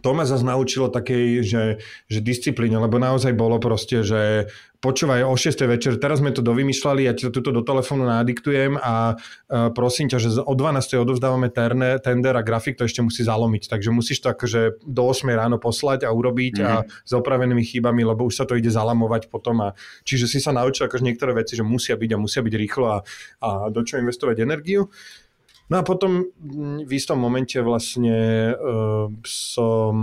Speaker 4: to ma zase naučilo takej, že, že disciplíne, lebo naozaj bolo proste, že počúvaj o 6. večer, teraz sme to dovymýšľali, ja ti to tuto do telefónu nadiktujem a uh, prosím ťa, že o 12. odovzdávame terne, tender a grafik to ešte musí zalomiť, takže musíš to akože do 8. ráno poslať a urobiť mm-hmm. a mhm. s opravenými chybami, lebo už sa to ide zalamovať potom a čiže si sa naučil akože niektoré veci, že musia byť a musia byť rýchlo a, a do čo investovať energiu. No a potom v istom momente vlastne uh, som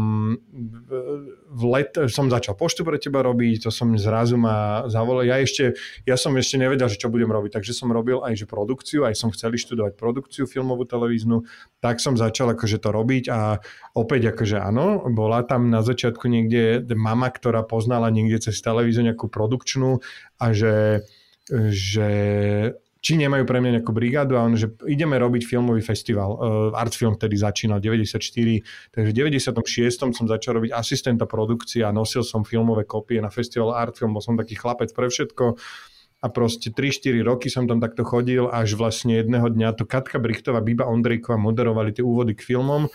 Speaker 4: v let, som začal poštu pre teba robiť, to som zrazu ma zavolal. Ja ešte, ja som ešte nevedel, že čo budem robiť, takže som robil aj že produkciu, aj som chcel študovať produkciu filmovú, televíznu, tak som začal akože to robiť a opäť akože áno, bola tam na začiatku niekde mama, ktorá poznala niekde cez televíziu nejakú produkčnú a že že či nemajú pre mňa nejakú brigádu a on, že ideme robiť filmový festival. Uh, Artfilm vtedy začínal, 94, takže v 96. som začal robiť asistenta produkcie a nosil som filmové kopie na festival Artfilm, bol som taký chlapec pre všetko a proste 3-4 roky som tam takto chodil, až vlastne jedného dňa to Katka Brichtová, Biba Ondrejková moderovali tie úvody k filmom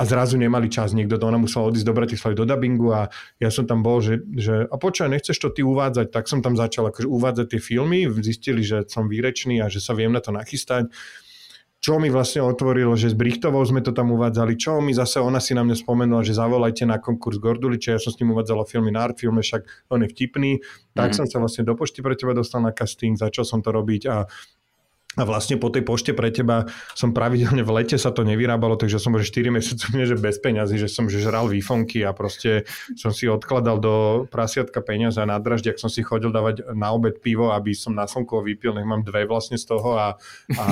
Speaker 4: a zrazu nemali čas niekto, to ona musela odísť do Bratislavy do dubbingu a ja som tam bol, že, že a počkaj, nechceš to ty uvádzať, tak som tam začal akože uvádzať tie filmy, zistili, že som výrečný a že sa viem na to nachystať. Čo mi vlastne otvorilo, že s Brichtovou sme to tam uvádzali, čo mi zase ona si na mňa spomenula, že zavolajte na konkurs Gorduliče, ja som s ním uvádzala filmy na Artfilme, však on je vtipný, tak mm. som sa vlastne do pošty pre teba dostal na casting, začal som to robiť a a vlastne po tej pošte pre teba som pravidelne v lete sa to nevyrábalo, takže som bol 4 mesiace že bez peňazí, že som že žral výfonky a proste som si odkladal do prasiatka peniaze a na draždiak som si chodil dávať na obed pivo, aby som na slnko vypil, nech mám dve vlastne z toho a, a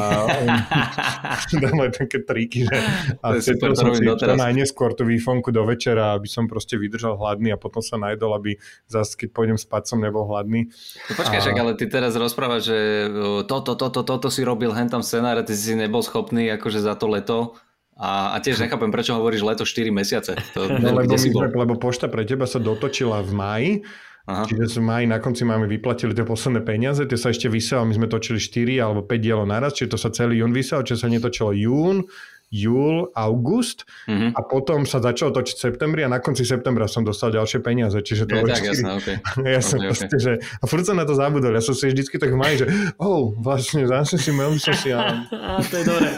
Speaker 4: dáme také triky, že a super, som si to najneskôr tú výfonku do večera, aby som proste vydržal hladný a potom sa najdol, aby zase keď pôjdem spať som nebol hladný.
Speaker 2: No počkaj, a... však ale ty teraz rozprávaš, že toto, toto, toto, toto si robil hentam scenár a ty si nebol schopný akože za to leto a, a tiež nechápem, prečo hovoríš leto 4 mesiace. To,
Speaker 4: no, lebo, my, bol? lebo pošta pre teba sa dotočila v maji, Aha. Čiže v maji na konci máme vyplatili tie posledné peniaze, tie sa ešte vysielali, my sme točili 4 alebo 5 dielov naraz, čiže to sa celý jún vysielal, čiže sa netočilo jún, júl, august mm-hmm. a potom sa začalo točiť v septembri a na konci septembra som dostal ďalšie peniaze, čiže to
Speaker 2: je tak, jasné, okay.
Speaker 4: ja som okay, proste, okay. že, a furt som na to zabudol, ja som si vždycky tak maji, že oh, vlastne zase si mail, som si ja...
Speaker 3: a to je dobré,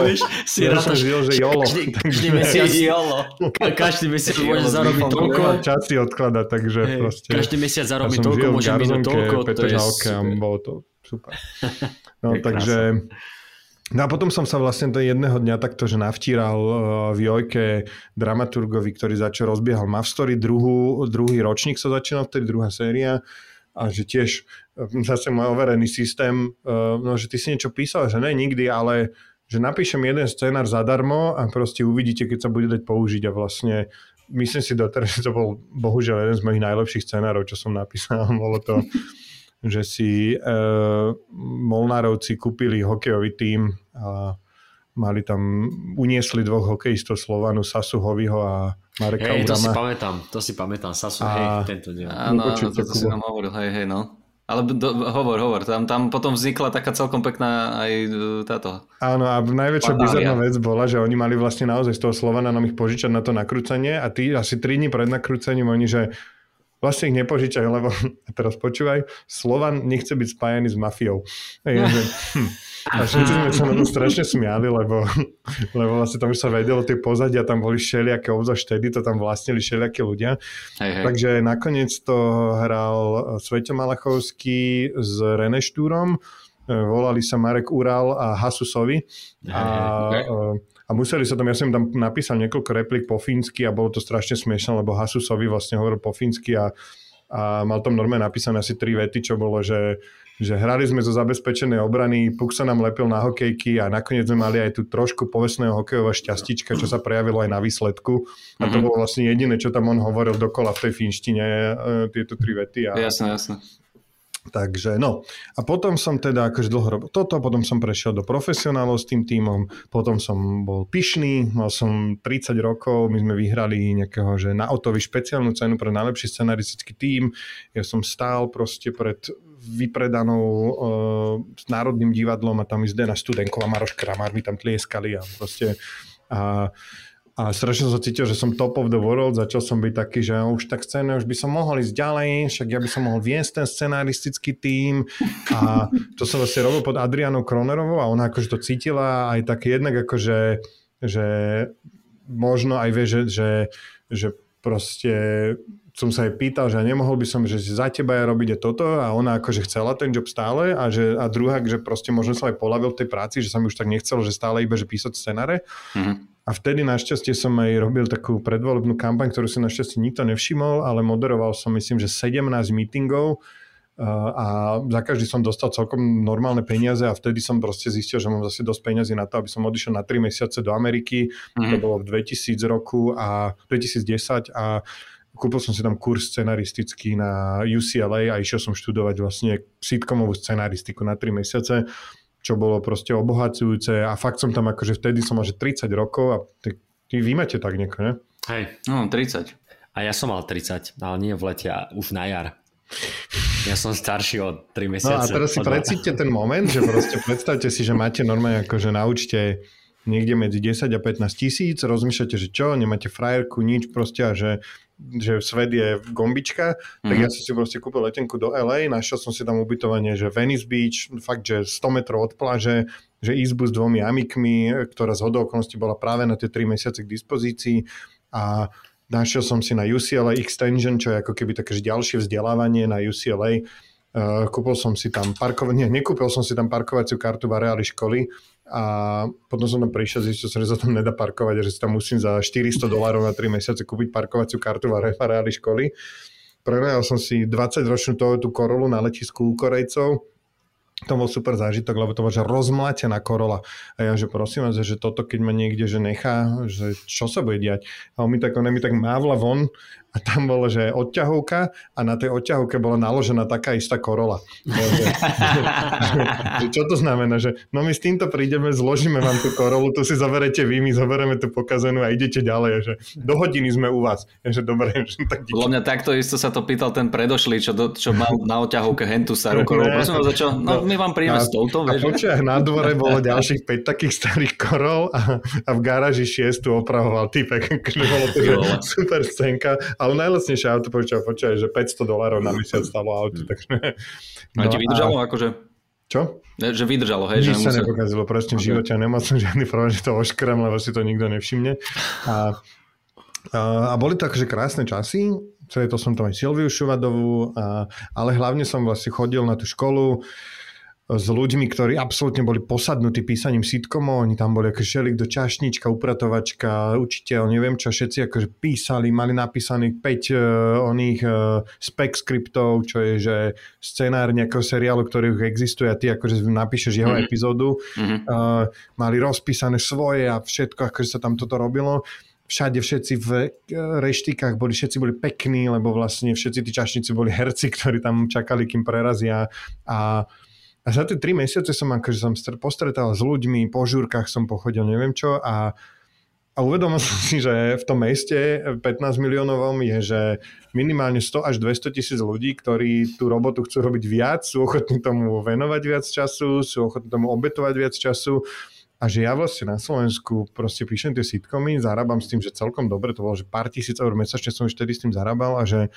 Speaker 3: vieš, si
Speaker 4: ja som žil, že jolo.
Speaker 3: Každý, každý mesiac jolo. Každý mesiac môže zarobiť toľko.
Speaker 4: Čas si odklada, takže hey, proste.
Speaker 3: Každý mesiac zarobí ja toľko, môže minúť toľko,
Speaker 4: to je super. bolo to super. No, takže... No a potom som sa vlastne do jedného dňa takto, že navtíral uh, v Jojke dramaturgovi, ktorý začal rozbiehal Mavstory, druhú, druhý ročník sa začínal vtedy, druhá séria a že tiež uh, zase môj overený systém, uh, no že ty si niečo písal, že ne nikdy, ale že napíšem jeden scenár zadarmo a proste uvidíte, keď sa bude dať použiť a vlastne myslím si doteraz, že to bol bohužiaľ jeden z mojich najlepších scenárov, čo som napísal. Bolo to že si uh, Molnárovci kúpili hokejový tím a mali tam, uniesli dvoch hokejistov Slovanu, Sasu Hoviho a Mareka
Speaker 3: hej, Urama. to si pamätám, to si pamätám, Sasu, a... hej, tento diel.
Speaker 2: Áno, áno, to, to si nám hovoril, hej, hej, no. Ale do, hovor, hovor, tam, tam potom vznikla taká celkom pekná aj e, táto.
Speaker 4: Áno a najväčšia bizarná vec bola, že oni mali vlastne naozaj z toho Slovana nám ich požičať na to nakrúcanie a tí asi 3 dní pred nakrúcaním oni, že vlastne ich nepožičajú, lebo teraz počúvaj, Slovan nechce byť spájaný s mafiou. Takže, hm. A všetci sme sa na to strašne smiali, lebo, lebo vlastne tam už sa vedelo tie pozadia, tam boli všelijaké, obzvlášť vtedy to tam vlastnili všelijaké ľudia. Hej, hej. Takže nakoniec to hral Sveto Malachovský s Reneštúrom, volali sa Marek Ural a Hasusovi. A, okay a museli sa tam, ja som tam napísal niekoľko replik po fínsky a bolo to strašne smiešne, lebo Hasusovi vlastne hovoril po fínsky a, a mal tam normálne napísané asi tri vety, čo bolo, že, že hrali sme zo zabezpečenej obrany, puk sa nám lepil na hokejky a nakoniec sme mali aj tu trošku povestného hokejová šťastička, čo sa prejavilo aj na výsledku. A to mm-hmm. bolo vlastne jediné, čo tam on hovoril dokola v tej finštine, e, tieto tri vety. A,
Speaker 2: jasné, jasné.
Speaker 4: Takže no. A potom som teda akože dlho robil toto, potom som prešiel do profesionálov s tým týmom, potom som bol pyšný, mal som 30 rokov, my sme vyhrali nejakého, že na Otovi špeciálnu cenu pre najlepší scenaristický tím. Ja som stál proste pred vypredanou uh, Národným divadlom a tam na Studenko a Maroš Kramár mi tam tlieskali a proste a a strašne som cítil, že som top of the world, začal som byť taký, že už tak scéne, už by som mohol ísť ďalej, však ja by som mohol viesť ten scenaristický tím a to som vlastne robil pod Adrianou Kronerovou a ona akože to cítila aj tak jednak akože, že možno aj vie, že, že, že proste som sa jej pýtal, že nemohol by som, že za teba ja robiť toto a ona akože chcela ten job stále a, že, a druhá, že proste možno sa aj polavil v tej práci, že sa mi už tak nechcelo, že stále iba, že písať scenáre. Mm-hmm. A vtedy našťastie som aj robil takú predvolebnú kampaň, ktorú si našťastie nikto nevšimol, ale moderoval som myslím, že 17 meetingov a za každý som dostal celkom normálne peniaze a vtedy som proste zistil, že mám zase dosť peniazy na to, aby som odišiel na 3 mesiace do Ameriky. Mm-hmm. To bolo v 2000 roku a 2010 a kúpil som si tam kurz scenaristický na UCLA a išiel som študovať vlastne sitcomovú scenaristiku na 3 mesiace čo bolo proste obohacujúce a fakt som tam akože vtedy som mal že 30 rokov a ty, ty vy máte tak nieko, ne?
Speaker 3: Hej.
Speaker 2: No, 30.
Speaker 3: A ja som mal 30, ale nie v lete, už na jar. Ja som starší o 3 mesiace.
Speaker 4: No a teraz si precíte ten moment, že proste predstavte si, že máte normálne akože naučte niekde medzi 10 a 15 tisíc, rozmýšľate, že čo, nemáte frajerku, nič proste a že že svet je gombička, mm-hmm. tak mhm. ja som si proste kúpil letenku do LA, našiel som si tam ubytovanie, že Venice Beach, fakt, že 100 metrov od pláže, že izbu s dvomi amikmi, ktorá z hodou bola práve na tie 3 mesiace k dispozícii a našiel som si na UCLA Extension, čo je ako keby také ďalšie vzdelávanie na UCLA Uh, kúpil som si tam parkov... Nie, nekúpil som si tam parkovaciu kartu v areáli školy a potom som tam prišiel, zistil som, že sa tam nedá parkovať a že si tam musím za 400 dolárov na 3 mesiace kúpiť parkovaciu kartu v areáli školy. Prenajal som si 20-ročnú tú Corolu na letisku u Korejcov to bol super zážitok, lebo to bola že rozmlatená korola. A ja, že prosím vás, že toto keď ma niekde že nechá, že čo sa bude diať. A on mi tak, on mi tak mávla von a tam bolo, že odťahovka a na tej odťahovke bola naložená taká istá korola. že, že, čo to znamená? Že no my s týmto prídeme, zložíme vám tú korolu, tu si zoberete vy, my zoberieme tú pokazenú a idete ďalej. Že do hodiny sme u vás. Že dobre, že
Speaker 2: tak Podľa mňa takto isto sa to pýtal ten predošlý, čo, do, čo mal na odťahovke hentu starú korolu. Prosím vás, čo? No, my vám príjeme s touto.
Speaker 4: A počuť, na dvore bolo ďalších 5 takých starých korol a, a v garáži 6 opravoval typek. bolo to super scénka ale najlacnejšie auto počúva, počúva, že 500 dolárov na mesiac stalo auto. Mm. Takže,
Speaker 2: no, a ti vydržalo a... akože?
Speaker 4: Čo?
Speaker 2: Že vydržalo, hej?
Speaker 4: Nič že sa musel... nepokazilo, presne okay. v živote a nemal som žiadny problém, že to oškrem, lebo si to nikto nevšimne. A, a, a boli to akože krásne časy, to som tam aj Silviu Šuvadovú, a, ale hlavne som vlastne chodil na tú školu, s ľuďmi, ktorí absolútne boli posadnutí písaním sitcomov, oni tam boli ako šelik do čašnička, upratovačka, učiteľ, neviem čo, všetci akože písali, mali napísaných 5 uh, oných uh, spec skriptov, čo je, že scenár nejakého seriálu, ktorý existuje a ty akože napíšeš jeho mm-hmm. epizódu, mm-hmm. Uh, mali rozpísané svoje a všetko, akože sa tam toto robilo všade všetci v e, reštikách boli, všetci boli pekní, lebo vlastne všetci tí čašníci boli herci, ktorí tam čakali, kým prerazia a a za tie tri mesiace som akože som postretal s ľuďmi, po žúrkach som pochodil, neviem čo a, a uvedomil som si, že v tom meste 15 miliónovom je, že minimálne 100 až 200 tisíc ľudí, ktorí tú robotu chcú robiť viac, sú ochotní tomu venovať viac času, sú ochotní tomu obetovať viac času a že ja vlastne na Slovensku proste píšem tie sitcomy, zarábam s tým, že celkom dobre, to bolo, že pár tisíc eur mesačne som už tedy s tým zarábal a že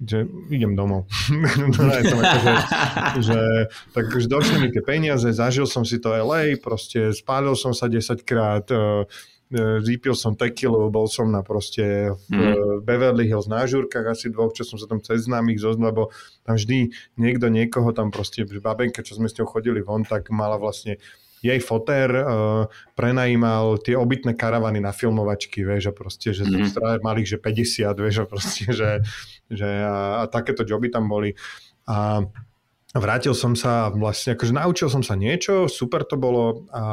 Speaker 4: že idem domov. no, to ako, že, že, tak už došli mi tie peniaze, zažil som si to LA, proste spálil som sa 10 krát, uh, vypil som tequilu, bol som na proste v mm. Beverly Hills na žúrkach asi dvoch, čo som sa tam cez známych zoznal, lebo tam vždy niekto niekoho tam proste, babenka, čo sme s ňou chodili von, tak mala vlastne jej fotér uh, prenajímal tie obytné karavany na filmovačky, vieš, a proste, že mm. mali že 50, vieš, a proste, že, že a, a takéto joby tam boli. A vrátil som sa vlastne, akože naučil som sa niečo, super to bolo a,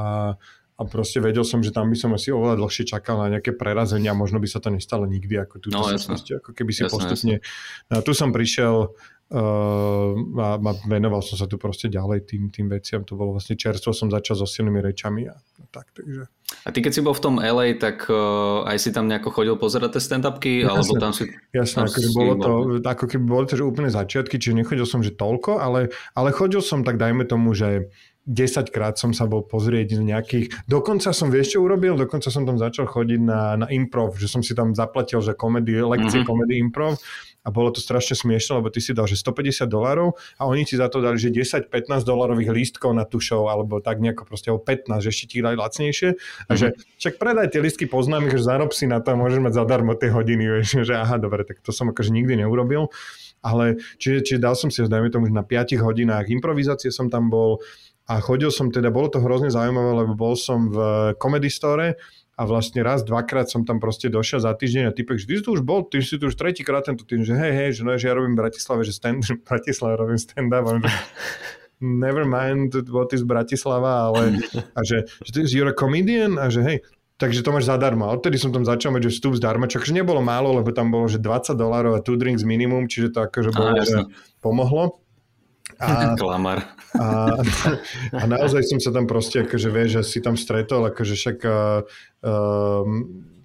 Speaker 4: a proste vedel som, že tam by som asi oveľa dlhšie čakal na nejaké prerazenia, možno by sa to nestalo nikdy, ako tu. No, ako keby si jasne, postupne... Jasne. No, tu som prišiel Uh, a, a venoval som sa tu proste ďalej tým, tým veciam. To bolo vlastne čerstvo, som začal so silnými rečami a, a tak, takže...
Speaker 2: A ty keď si bol v tom LA, tak uh, aj si tam nejako chodil pozerať tie stand-upky? Jasne, alebo tam si,
Speaker 4: jasne tam akože bolo to, ako keby boli to že úplne začiatky, čiže nechodil som že toľko, ale, ale chodil som tak dajme tomu, že 10 krát som sa bol pozrieť z nejakých... Dokonca som, vieš čo urobil? Dokonca som tam začal chodiť na, na improv, že som si tam zaplatil, že komedy, lekcie mm-hmm. komedy improv a bolo to strašne smiešne, lebo ty si dal, že 150 dolárov a oni ti za to dali, že 10-15 dolárových lístkov na show, alebo tak nejako proste o 15, že ešte ti dali lacnejšie. A že mhm. však predaj tie lístky poznámych, že zarob si na to a môžeš mať zadarmo tie hodiny, vieš, že aha, dobre, tak to som akože nikdy neurobil. Ale čiže, čiže dal som si, dajme tomu, že na 5 hodinách improvizácie som tam bol, a chodil som teda, bolo to hrozne zaujímavé, lebo bol som v Comedy Store a vlastne raz, dvakrát som tam proste došiel za týždeň a typek, že ty si tu už bol, ty si tu už tretíkrát tento týždeň, že hej, hej, že no, že ja robím v Bratislave, že stand, v Bratislave robím stand-up, že never mind what is Bratislava, ale a že, že ty, you're a comedian a že hej, takže to máš zadarmo. A odtedy som tam začal mať, že vstup zdarma, čo akože nebolo málo, lebo tam bolo, že 20 dolárov a two drinks minimum, čiže to akože bolo, že pomohlo.
Speaker 2: A, Klamar.
Speaker 4: A, a naozaj som sa tam proste, akože vieš, že si tam stretol, akože však uh,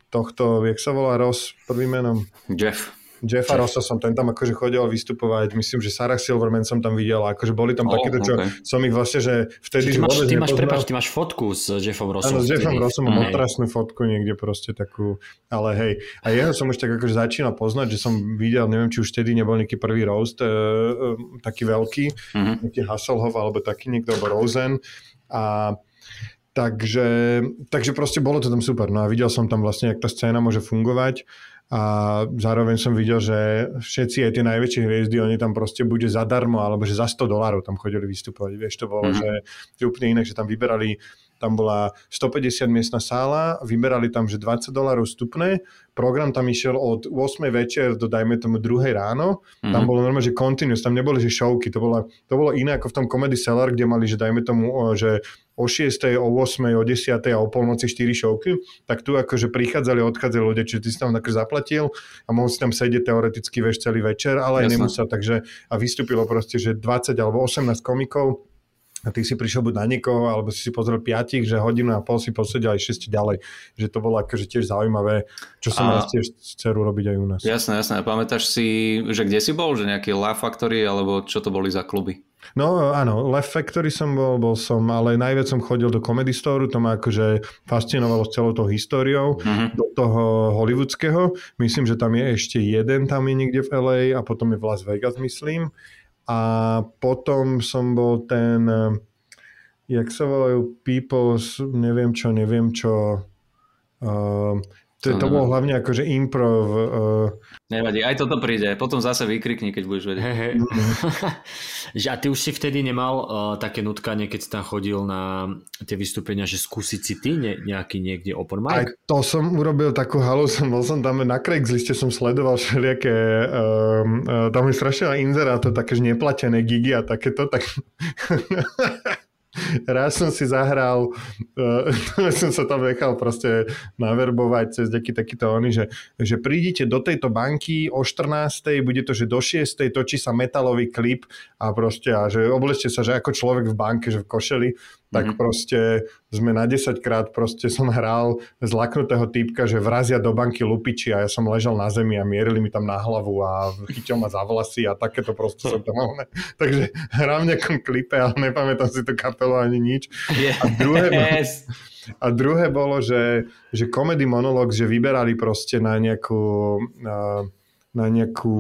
Speaker 4: tohto, jak sa volá Ross prvým menom?
Speaker 2: Jeff.
Speaker 4: Jeffa Rossa som ten tam akože chodil vystupovať, myslím, že Sarah Silverman som tam videl, akože boli tam oh, takéto, čo okay. som ich vlastne, že vtedy
Speaker 3: ty máš, ty máš, prepáč, ty máš fotku s Jeffom Rossom.
Speaker 4: Áno, s Jeffom Rossom mám otrasnú fotku niekde proste takú, ale hej. A jeho som už tak akože začínal poznať, že som videl, neviem, či už vtedy nebol nejaký prvý roast, e, e, taký veľký, mm-hmm. nejaký Hasselhoff alebo taký niekto, alebo Rosen. A Takže, takže proste bolo to tam super. No a videl som tam vlastne, jak tá scéna môže fungovať a zároveň som videl, že všetci aj tie najväčšie hviezdy, oni tam proste bude zadarmo, alebo že za 100 dolárov tam chodili vystupovať. Vieš, to bolo, mm-hmm. že, že úplne inak, že tam vyberali tam bola 150 miestna sála, vyberali tam, že 20 dolárov vstupné, program tam išiel od 8 večer do dajme tomu 2 ráno, mm-hmm. tam bolo normálne, že continuous, tam neboli, že showky, to bolo, to bolo iné ako v tom Comedy Cellar, kde mali, že dajme tomu, že o 6, o 8, o 10 a o polnoci 4 šovky, tak tu akože prichádzali a odchádzali ľudia, čiže ty si tam také zaplatil a mohol si tam sedieť teoreticky vieš celý večer, ale aj nemusel, takže a vystúpilo proste, že 20 alebo 18 komikov, a ty si prišiel buď na niekoho, alebo si si pozrel piatich, že hodinu a pol si posedel aj šesť ďalej. Že to bolo akože tiež zaujímavé, čo som a... raz tiež chcel robiť aj u nás.
Speaker 2: Jasné, jasné. Pamätáš si, že kde si bol? Že nejaký Laugh Factory, alebo čo to boli za kluby?
Speaker 4: No áno, Laugh Factory som bol, bol som, ale najviac som chodil do Comedy Store, to ma akože fascinovalo s celou tou históriou, uh-huh. do toho hollywoodského. Myslím, že tam je ešte jeden, tam je niekde v LA a potom je v Las Vegas, myslím a potom som bol ten, eh, jak sa volajú, People's, neviem čo, neviem čo, uh, to, to bolo hlavne akože improv. Uh...
Speaker 2: Nevadí, aj toto príde. Potom zase vykrikni, keď budeš vedieť. Hey, hey.
Speaker 3: a ty už si vtedy nemal uh, také nutkanie, keď si tam chodil na tie vystúpenia, že skúsiť si ty ne, nejaký niekde open mic?
Speaker 4: Aj to som urobil takú halu, som, bol som tam na Craigsliste, som sledoval všelijaké, uh, uh, tam je strašne inzeráto, také neplatené gigy a takéto, tak raz som si zahral, uh, som sa tam nechal proste naverbovať cez nejaký takýto oni, že, že prídite do tejto banky o 14. bude to, že do 6. točí sa metalový klip a proste, a že oblečte sa, že ako človek v banke, že v košeli tak mm-hmm. proste sme na 10 krát proste som hral zlaknutého týpka, že vrazia do banky lupiči a ja som ležal na zemi a mierili mi tam na hlavu a chytil ma za vlasy a takéto proste som tam mal. Takže hrám v nejakom klipe, ale nepamätám si tú kapelu ani nič. Yes. A druhé, a druhé bolo, že, že comedy monolog, že vyberali proste na nejakú na nejakú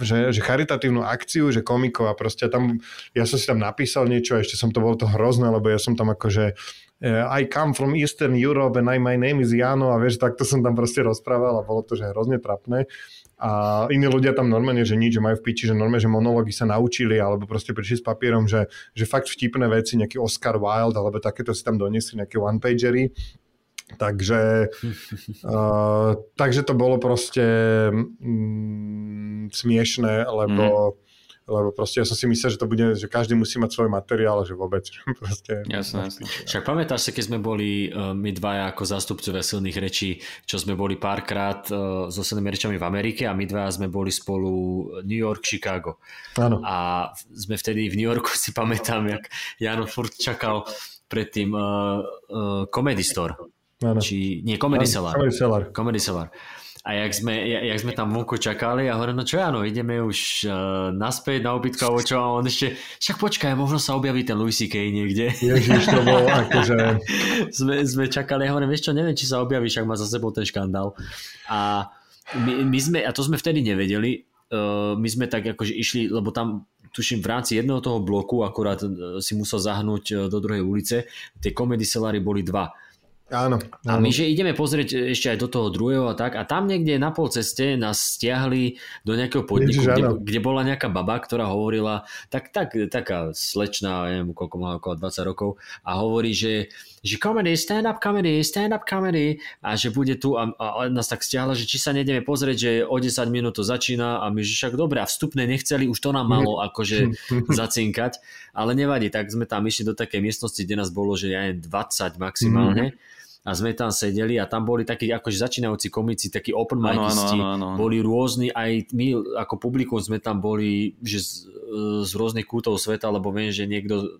Speaker 4: že, že charitatívnu akciu, že komikov a proste tam, ja som si tam napísal niečo a ešte som to bol to hrozné, lebo ja som tam akože uh, I come from Eastern Europe and I, my name is Jano a vieš, takto som tam proste rozprával a bolo to, že hrozne trapné. A iní ľudia tam normálne, že nič, že majú v piči, že normálne, že monológy sa naučili, alebo proste prišli s papierom, že, že fakt vtipné veci, nejaký Oscar Wilde, alebo takéto si tam doniesli, nejaké one-pagery Takže, uh, takže to bolo proste mm, smiešné, lebo, mm. lebo proste ja som si myslel, že to bude, že každý musí mať svoj materiál, že vôbec. Proste,
Speaker 3: jasné, jasné. Však pamätáš sa, keď sme boli uh, my dvaja ako zástupcovia silných rečí, čo sme boli párkrát uh, so silnými rečami v Amerike a my dvaja sme boli spolu New York, Chicago. Áno. A sme vtedy v New Yorku si pamätám, jak Jano furt čakal predtým uh, uh, Comedy Store Ano. Či, nie, Comedy Cellar. Comedy Cellar. Comedy Cellar. A jak sme, jak sme tam vonku čakali a hovorím, no čo áno, ideme už uh, naspäť na obytko alebo čo a on ešte, však počkaj, možno sa objaví ten Louis C.K. niekde.
Speaker 4: Ježiš, to bolo akože...
Speaker 3: sme, sme čakali a hovorím, vieš čo, neviem, či sa objaví, však má za sebou ten škandál. A my, my sme, a to sme vtedy nevedeli, uh, my sme tak akože išli, lebo tam tuším v rámci jedného toho bloku, akurát si musel zahnúť do druhej ulice, tie komedy celary boli dva
Speaker 4: Áno, áno.
Speaker 3: A my, že ideme pozrieť ešte aj do toho druhého a tak, a tam niekde na pol ceste nás stiahli do nejakého podniku, Ježiš, kde, kde bola nejaká baba, ktorá hovorila, tak, tak taká slečná, neviem, koľko má okolo 20 rokov, a hovorí, že, že comedy, stand-up comedy, stand-up comedy, a že bude tu, a, a nás tak stiahla, že či sa nejdeme pozrieť, že o 10 minút to začína, a my, že však dobre, a vstupné nechceli, už to nám malo akože zacinkať, ale nevadí, tak sme tam išli do takej miestnosti, kde nás bolo, že ja 20 maximálne, mm a sme tam sedeli a tam boli takí akože začínajúci komici, takí open mindisti, boli rôzni, aj my ako publikum sme tam boli že z, z rôznych kútov sveta, lebo viem, že niekto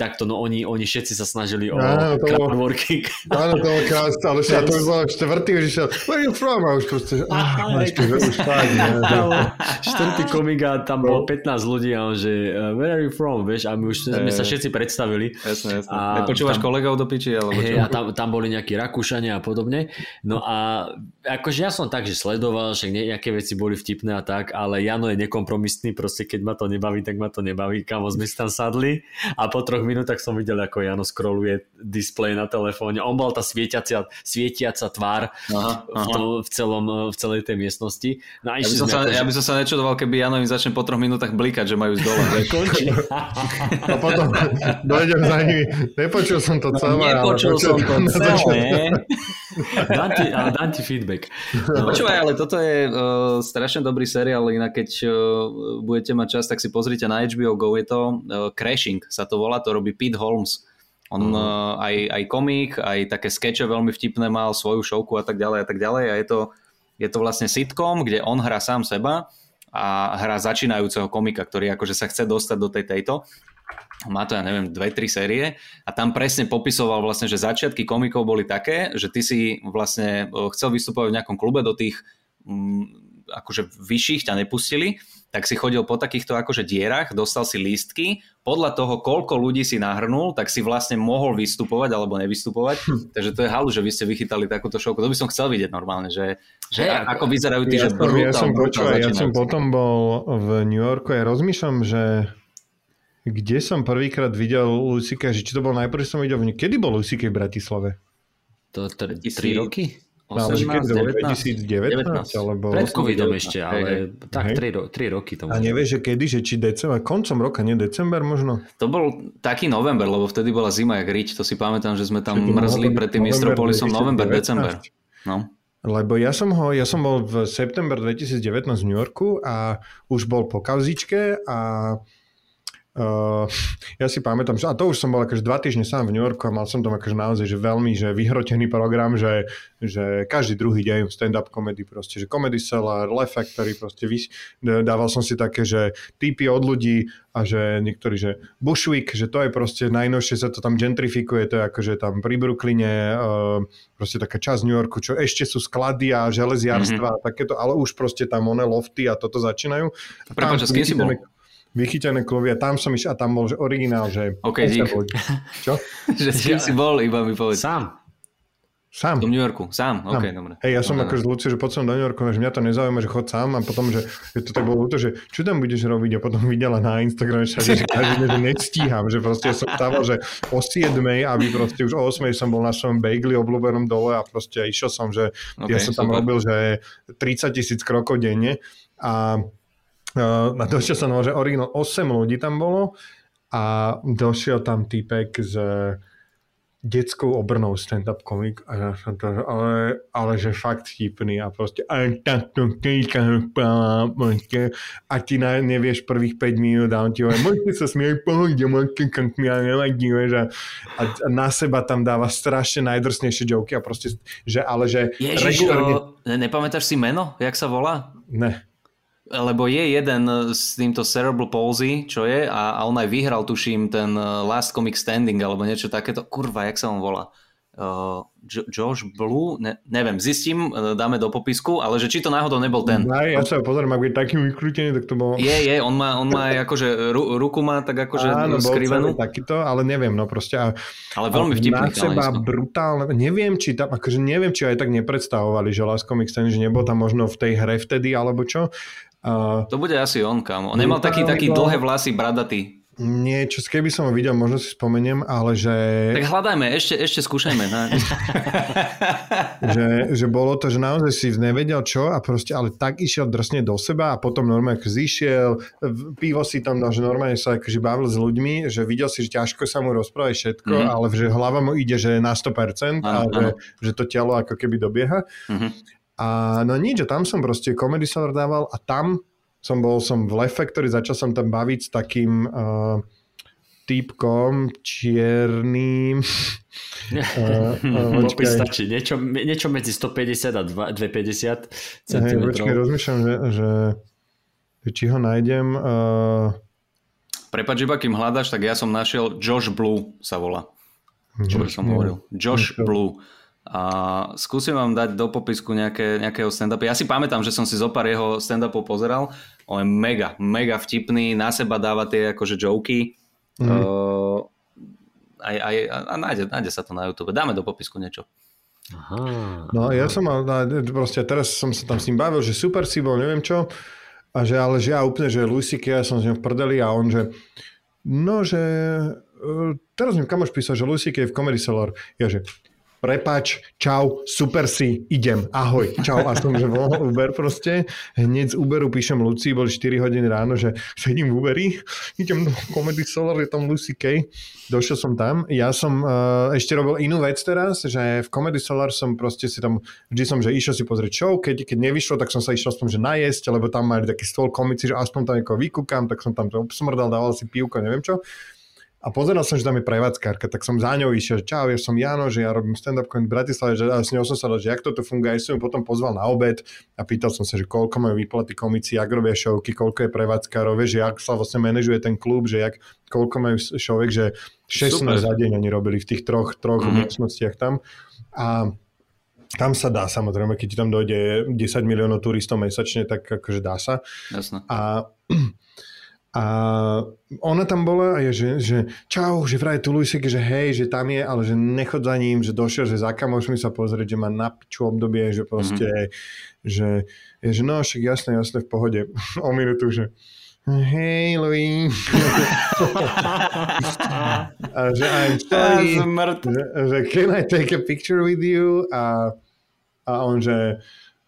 Speaker 3: takto, no oni, oni všetci sa snažili o áno, to crowdworking.
Speaker 4: Áno, to bolo krásne, ale však to by bolo štvrtý, že šiel, where you from? A už proste, ah, už fakt,
Speaker 3: Štvrtý komik a tam bolo 15 ľudí a on, že uh, where are you from, vieš, a my už sme sa všetci predstavili.
Speaker 2: Jasne, jasne. A Nepočúvaš tam, kolegov do piči, alebo
Speaker 3: čo? Hej, a tam, tam boli nejakí Rakúšania a podobne. No a akože ja som tak, že sledoval, že nejaké veci boli vtipné a tak, ale Jano je nekompromisný, proste keď ma to nebaví, tak ma to nebaví, kamo sme si tam sadli a po troch minútach som videl, ako Jano scrolluje display na telefóne. On bol tá svietiacia, svietiaca tvár aha, aha. V, to, v, celom, v celej tej miestnosti.
Speaker 2: No, ja, by som sa, akože... ja by som sa nečudoval, keby Jano im začne po troch minútach blikať, že majú z dole.
Speaker 4: a potom dojdem za nimi. Nepočul som to celé.
Speaker 2: Nepočul som to celé.
Speaker 3: dám ti, ale dám ti feedback.
Speaker 2: No. Počúvaj, ale toto je uh, strašne dobrý seriál, inak keď uh, budete mať čas, tak si pozrite na HBO Go, je to uh, Crashing sa to volá, to robí Pete Holmes. On uh-huh. uh, aj, aj komik, aj také skeče veľmi vtipné mal, svoju šovku a tak ďalej a tak ďalej a je to, je to vlastne sitcom, kde on hrá sám seba a hrá začínajúceho komika, ktorý akože sa chce dostať do tej tejto. Má to, ja neviem, dve, tri série a tam presne popisoval vlastne, že začiatky komikov boli také, že ty si vlastne uh, chcel vystupovať v nejakom klube do tých um, akože vyšších ťa nepustili tak si chodil po takýchto akože dierach, dostal si lístky, podľa toho, koľko ľudí si nahrnul, tak si vlastne mohol vystupovať alebo nevystupovať. Hm. Takže to je halu, že vy ste vychytali takúto šovku. To by som chcel vidieť normálne, že, že hey, ako vyzerajú tí,
Speaker 4: ja
Speaker 2: že
Speaker 4: som, ja som, počúva, ja som potom bol v New Yorku a ja rozmýšľam, že kde som prvýkrát videl Lucika, že či to bol najprv som videl, kedy bol Lucike v Bratislave?
Speaker 3: To 3 roky?
Speaker 4: 18, 19, 2019, 19, alebo...
Speaker 3: Pred covidom ešte, ale hej, tak 3, 3 roky to
Speaker 4: A nevieš, že kedy, že či december, koncom roka, nie december možno?
Speaker 2: To bol taký november, lebo vtedy bola zima jak rič, to si pamätám, že sme tam mrzli pred tým Istropolisom november, december. No.
Speaker 4: Lebo ja som, ho, ja som bol v september 2019 v New Yorku a už bol po kauzičke a Uh, ja si pamätám, že, a to už som bol akože dva týždne sám v New Yorku a mal som tam akože naozaj že veľmi že vyhrotený program, že, že každý druhý deň stand-up comedy proste, že comedy seller, Le Factory proste vys- dával som si také, že typy od ľudí a že niektorí, že Bushwick, že to je proste najnovšie sa to tam gentrifikuje, to je akože tam pri Brooklyne uh, proste taká časť New Yorku, čo ešte sú sklady a železiarstva mm-hmm. a takéto, ale už proste tam one lofty a toto začínajú.
Speaker 2: Prepáč, s kým si bol?
Speaker 4: Vychytené klovy a tam som išiel a tam bol že originál, že...
Speaker 2: OK, dík. Čo? že s kým si bol, iba mi povedz.
Speaker 3: Sám.
Speaker 4: Sám.
Speaker 2: Do New Yorku, sám, sám. ok, dobre.
Speaker 4: Hej, ja som akože Luci, že poď som do New Yorku, že mňa to nezaujíma, že chod sám a potom, že je to tak bolo to, že čo tam budeš robiť a potom videla na Instagrame všade, že každý že nestíham, že proste som stával, že o 7, aby proste už o 8 som bol na svojom bagli obľúbenom dole a proste išiel som, že okay, ja som tam super. robil, že 30 tisíc krokov denne a Uh, došiel som, že originál 8 ľudí tam bolo a došiel tam týpek s detskou obrnou stand-up komik, a ja som to, ale, ale že fakt vtipný a proste aj takto a ty na, nevieš prvých 5 minút a on ti hovorí, môžete sa smieť, pohode, môžete mi nevadí, a, a, a na seba tam dáva strašne najdrsnejšie joky a proste, že ale že
Speaker 2: Ježiš, regulárne... nepamätáš si meno, jak sa volá?
Speaker 4: Ne
Speaker 2: lebo je jeden s týmto Cerebral Palsy, čo je, a, a on aj vyhral, tuším, ten eh, Last Comic Standing, alebo niečo takéto. Kurva, jak sa on volá? Uh, Josh Blue? Ne, neviem, zistím, eh, dáme do popisku, ale že či to náhodou nebol ten.
Speaker 4: Aj, ja sa pozriem, ak je taký vykrútený, tak to bolo...
Speaker 2: Je, je, on má, on má aj akože, ru, ruku má tak akože Áno, skrivenú.
Speaker 4: Bol takýto, ale neviem, no proste. A,
Speaker 2: ale veľmi vtipný.
Speaker 4: Na seba brutálne, neviem, či tam, akože neviem, či aj tak nepredstavovali, že Last Comic Standing, že nebol tam možno v tej hre vtedy, alebo čo,
Speaker 2: To bude asi on, kam. On nemal taký, taký dlhé vlasy, bradatý.
Speaker 4: Niečo, keby som ho videl, možno si spomeniem, ale že...
Speaker 2: Tak hľadajme, ešte, ešte skúšajme.
Speaker 4: Že, že bolo to, že naozaj si nevedel čo a proste, ale tak išiel drsne do seba a potom normálne zišiel, pivo si tam dal, že normálne sa akože bavil s ľuďmi, že videl si, že ťažko sa mu rozprávať všetko, mm-hmm. ale že hlava mu ide, že na 100% ano, a že, že to telo ako keby dobieha. Mm-hmm. A no nič, tam som proste Comedy Cellar dával a tam som bol som v Lefe, ktorý začal som tam baviť s takým uh, týpkom čiernym.
Speaker 3: uh, uh, Popis stačí. Niečo, niečo medzi 150 a 250 cm. Hej,
Speaker 4: počkej, rozmýšľam, že, že, či ho nájdem. Uh...
Speaker 2: Prepač, iba kým hľadaš, tak ja som našiel Josh Blue sa volá. Čo by som hovoril? Josh Blue. A skúsim vám dať do popisku nejaké, nejakého stand-upu. Ja si pamätám, že som si zo pár jeho stand-upov pozeral. On je mega, mega vtipný, na seba dáva tie akože joky. Mm. Uh, aj, aj, a nájde, nájde sa to na YouTube. Dáme do popisku niečo.
Speaker 4: Aha. No ja som mal, proste teraz som sa tam s ním bavil, že super si bol, neviem čo. A že ale že ja úplne, že Lucy ja som s ňou v prdeli a on, že no, že uh, teraz mi kamoš písal, že Lucy Kay v Comedy Cellar. Ja že, prepač, čau, super si, idem, ahoj, čau. A som, že volal Uber proste. Hneď z Uberu píšem Lucy, boli 4 hodiny ráno, že sedím v Uberi, idem do Comedy Solar, je tam Lucy Kay. Došiel som tam. Ja som uh, ešte robil inú vec teraz, že v Comedy Solar som proste si tam, vždy som, že išiel si pozrieť show, keď, keď nevyšlo, tak som sa išiel aspoň, že najesť, lebo tam mali taký stôl komici, že aspoň tam niekoho vykúkam, tak som tam to obsmrdal, dával si pivko, neviem čo a pozeral som, že tam je prevádzkárka, tak som za ňou išiel, že čau, ja som Jano, že ja robím stand-up v Bratislave, že a s ňou som sa dal, že jak toto funguje, som ju potom pozval na obed a pýtal som sa, že koľko majú výplaty komici, jak robia šovky, koľko je prevádzkárov, že jak sa vlastne manažuje ten klub, že jak, koľko majú šovek, že 16 Super. za deň oni robili v tých troch, troch mm-hmm. tam. A tam sa dá samozrejme, keď ti tam dojde 10 miliónov turistov mesačne, tak akože dá sa.
Speaker 2: Jasne.
Speaker 4: A a ona tam bola a je, že, že čau, že vraj tu Luisek, že hej, že tam je, ale že nechod za ním, že došiel, že za kamošmi sa pozrieť, že má na piču obdobie, že proste, mm-hmm. že, je, že no, však jasné, jasné, v pohode. o minútu, že hej, Louis. a že I'm sorry, že, že can I take a picture with you? A, a on, že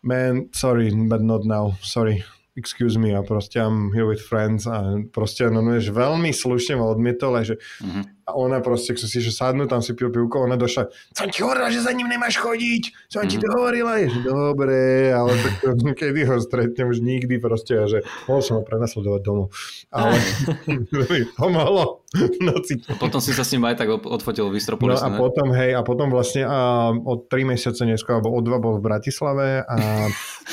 Speaker 4: man, sorry, but not now, sorry excuse me a proste I'm here with friends a proste no, no, veľmi slušne ma odmietol že mm-hmm. A ona proste, keď si že sadnú, tam si pil pivko, ona došla, som ti hovorila, že za ním nemáš chodiť, som ti to mhm. hovorila, je, že dobre, ale tak kedy ho stretnem už nikdy proste, a že mohol som ho prenasledovať domov. Ale pomohlo noci.
Speaker 2: A potom si sa s ním aj tak odfotil v
Speaker 4: No a ne? potom, hej, a potom vlastne a od 3 mesiace neskôr, alebo od 2 bol v Bratislave a...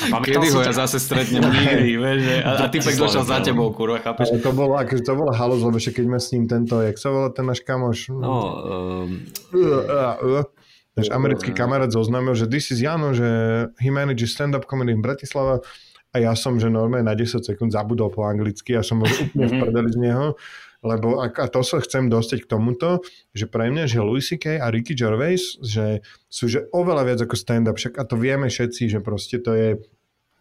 Speaker 2: a kedy ho ja zase stretnem nikdy, vieš, a, a typek došiel za tebou, kurva, chápeš?
Speaker 4: to bolo, akože to bolo halus, lebo keď sme s ním tento, jak sa volá ten náš kamoš. No, um... Náš americký kamarát zoznámil, že this is Jano, že he manages stand-up comedy v Bratislava a ja som, že normálne na 10 sekúnd zabudol po anglicky a som bol úplne v prdeli z neho, lebo a, a to sa chcem dostať k tomuto, že pre mňa, že Louis C.K. a Ricky Gervais, že sú že oveľa viac ako stand-up, však a to vieme všetci, že proste to je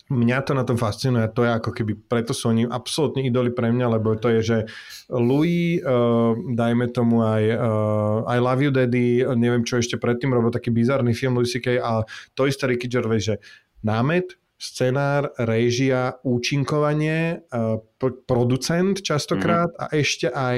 Speaker 4: mňa to na tom fascinuje, to je ako keby, preto sú oni absolútne idoli pre mňa, lebo to je, že Louis, uh, dajme tomu aj uh, I Love You Daddy, neviem čo ešte predtým, robil taký bizarný film Louis C.K. a to isté Ricky Gervais, že námet, scenár, režia, účinkovanie, uh, producent častokrát mm-hmm. a ešte aj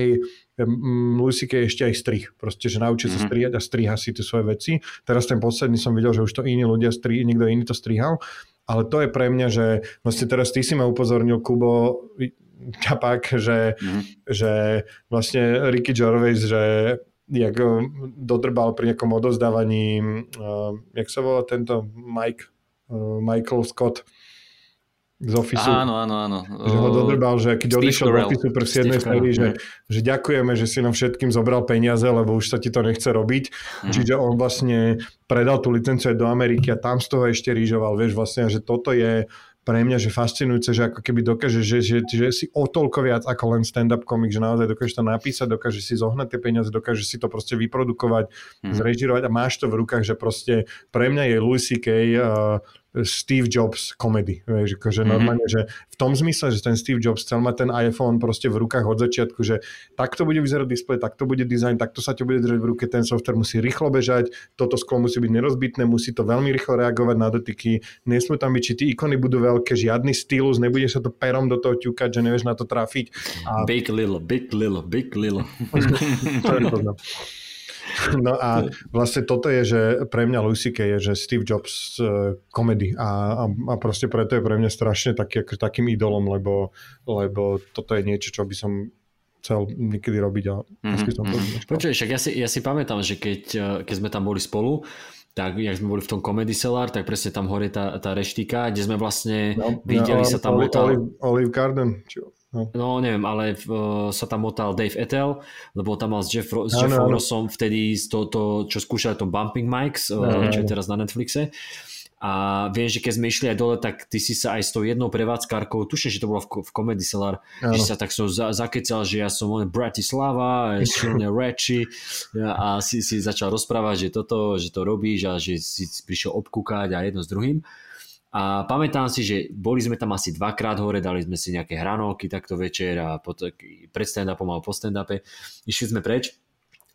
Speaker 4: Louis C.K. ešte aj strih. Proste, že naučí sa mhm. strihať a striha si tie svoje veci. Teraz ten posledný som videl, že už to iní ľudia, stri, niekto iný to strihal ale to je pre mňa, že vlastne teraz ty si ma upozornil, Kubo, ťapak, že, mm. že vlastne Ricky Gervais, že jak dodrbal pri nejakom odozdávaní, uh, jak sa volá tento Mike, uh, Michael Scott, z Office.
Speaker 2: Áno, áno, áno.
Speaker 4: Že ho dodrbal, že keď Steve odišiel z Office pre 7. sérii, že, že ďakujeme, že si nám všetkým zobral peniaze, lebo už sa ti to nechce robiť. Mm. Čiže on vlastne predal tú licenciu aj do Ameriky a tam z toho ešte rýžoval. Vieš vlastne, že toto je pre mňa, že fascinujúce, že ako keby dokáže, že, že, že si o toľko viac ako len stand-up komik, že naozaj dokáže to napísať, dokáže si zohnať tie peniaze, dokáže si to proste vyprodukovať, mm. zrežirovať a máš to v rukách, že proste pre mňa je Louis C.K. Uh, Steve Jobs komedy. Vieš, akože mm-hmm. normálne, že v tom zmysle, že ten Steve Jobs chcel mať ten iPhone proste v rukách od začiatku, že takto bude vyzerať displej, takto bude design, takto sa ti bude držať v ruke, ten software musí rýchlo bežať, toto sklo musí byť nerozbitné, musí to veľmi rýchlo reagovať na dotyky, nesmú tam byť, či tie ikony budú veľké, žiadny stylus, nebude sa to perom do toho ťukať, že nevieš na to trafiť.
Speaker 3: A... Big little, big little, big little.
Speaker 4: No a vlastne toto je, že pre mňa C.K. je, že Steve Jobs uh, komedy a, a, a proste preto je pre mňa strašne taký, takým idolom, lebo, lebo toto je niečo, čo by som chcel niekedy robiť a mm-hmm. som to.
Speaker 3: Počuj, však ja si, ja si pamätám, že keď, eh, keď sme tam boli spolu, tak jak sme boli v tom Comedy Cellar, tak presne tam hore tá, tá reštika, kde sme vlastne no, videli no, sa tam...
Speaker 4: Olive, Olive, Olive Garden. Čo?
Speaker 3: No. no neviem, ale uh, sa tam motal Dave Etel, lebo tam mal s, Jeff, s Jeffom Rossom vtedy to, to, čo skúšali tom Bumping Mics, uh, čo je teraz na Netflixe. A viem, že keď sme išli aj dole, tak ty si sa aj s tou jednou prevádzkárkou, tuším, že to bolo v, v Comedy Cellar, ano. že sa tak so za, zakecal, že ja som on Bratislava, silne reči a si, si začal rozprávať, že toto, že to robíš a že si prišiel obkúkať a jedno s druhým. A pamätám si, že boli sme tam asi dvakrát hore, dali sme si nejaké hranolky takto večer a pod, pred stand-upom alebo po stand-upe. Išli sme preč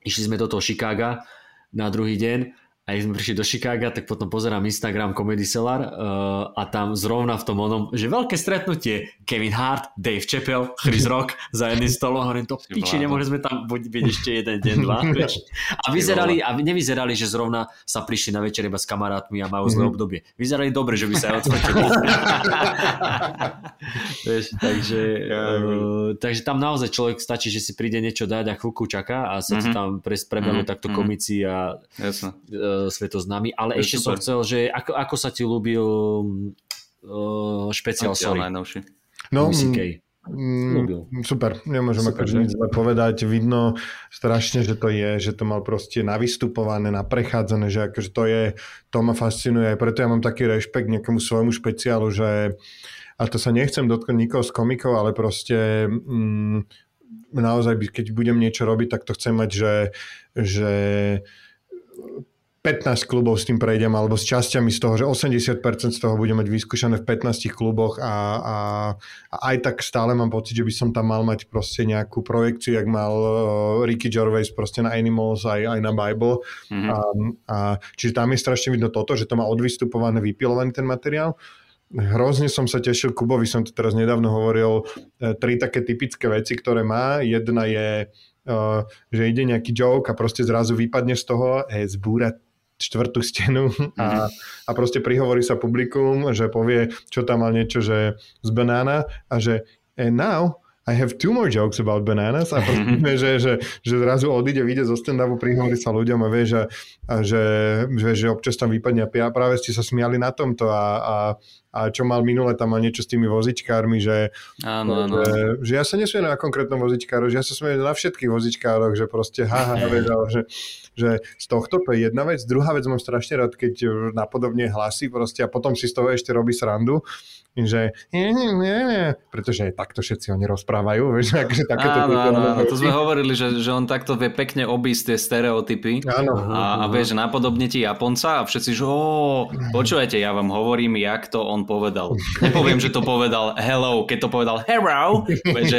Speaker 3: išli sme do toho Chicaga na druhý deň a keď sme prišli do Chicaga, tak potom pozerám Instagram Comedy Cellar uh, a tam zrovna v tom onom, že veľké stretnutie Kevin Hart, Dave Chappelle, Chris Rock za jedným stolom, hovorím to piči, nemôžeme tam byť ešte jeden deň, dva. A vyzerali, a nevyzerali, že zrovna sa prišli na večer iba s kamarátmi a majú zlé mhm. obdobie. Vyzerali dobre, že by sa aj odfotili. takže, uh, takže tam naozaj človek stačí, že si príde niečo dať a chvíľku čaká a sa mm-hmm. tam prebehnú mm-hmm. takto mhm. komici a Jasne. Uh, svetoznámy, ale ešte super. som chcel, že ako, ako sa ti ľúbil uh, špeciál Sorry. Najnovší.
Speaker 4: No, Mm, super, nemôžem super, akože nič zle povedať. Vidno strašne, že to je, že to mal proste navystupované, naprechádzané, že akože to je, to ma fascinuje, aj preto ja mám taký rešpekt nejakému svojmu špeciálu, že a to sa nechcem dotknúť nikoho z komikov, ale proste mm, naozaj, keď budem niečo robiť, tak to chcem mať, že, že 15 klubov s tým prejdem, alebo s časťami z toho, že 80% z toho budem mať vyskúšané v 15 kluboch a, a, a aj tak stále mám pocit, že by som tam mal mať proste nejakú projekciu, jak mal uh, Ricky Gervais proste na Animals aj, aj na Bible. Mm-hmm. A, a, čiže tam je strašne vidno toto, že to má odvystupované, vypilovaný ten materiál. Hrozne som sa tešil, Kubovi som to teraz nedávno hovoril, e, tri také typické veci, ktoré má. Jedna je, uh, že ide nejaký joke a proste zrazu vypadne z toho, e, zbúrať štvrtú stenu a, mhm. a proste prihovorí sa publikum, že povie, čo tam mal niečo, že z banána a že and now I have two more jokes about bananas a proste, mm-hmm. že, že, že zrazu odíde, vyjde zo stand-upu, prihovorí sa ľuďom a vie, že, a že, že, že občas tam vypadne a práve ste sa smiali na tomto a, a, a čo mal minule, tam mal niečo s tými vozičkármi, že, áno, áno. že, že ja sa nesmiem na konkrétnom vozičkáru, že ja sa smiem na všetkých vozičkároch, že proste haha, ha, vedel, že, že z tohto to je jedna vec. Druhá vec mám strašne rád, keď napodobne hlasí proste a potom si z toho ešte robí srandu že nie, nie, nie, pretože takto všetci oni rozprávajú, vieš, akože takéto
Speaker 2: áno, áno, áno, to sme hovorili, že, že on takto vie pekne obísť tie stereotypy. Áno, a, a vieš, napodobne ti Japonca a všetci, že ó, počúvajte, ja vám hovorím, jak to on povedal. Nepoviem, že to povedal hello, keď to povedal hello, vieš, že...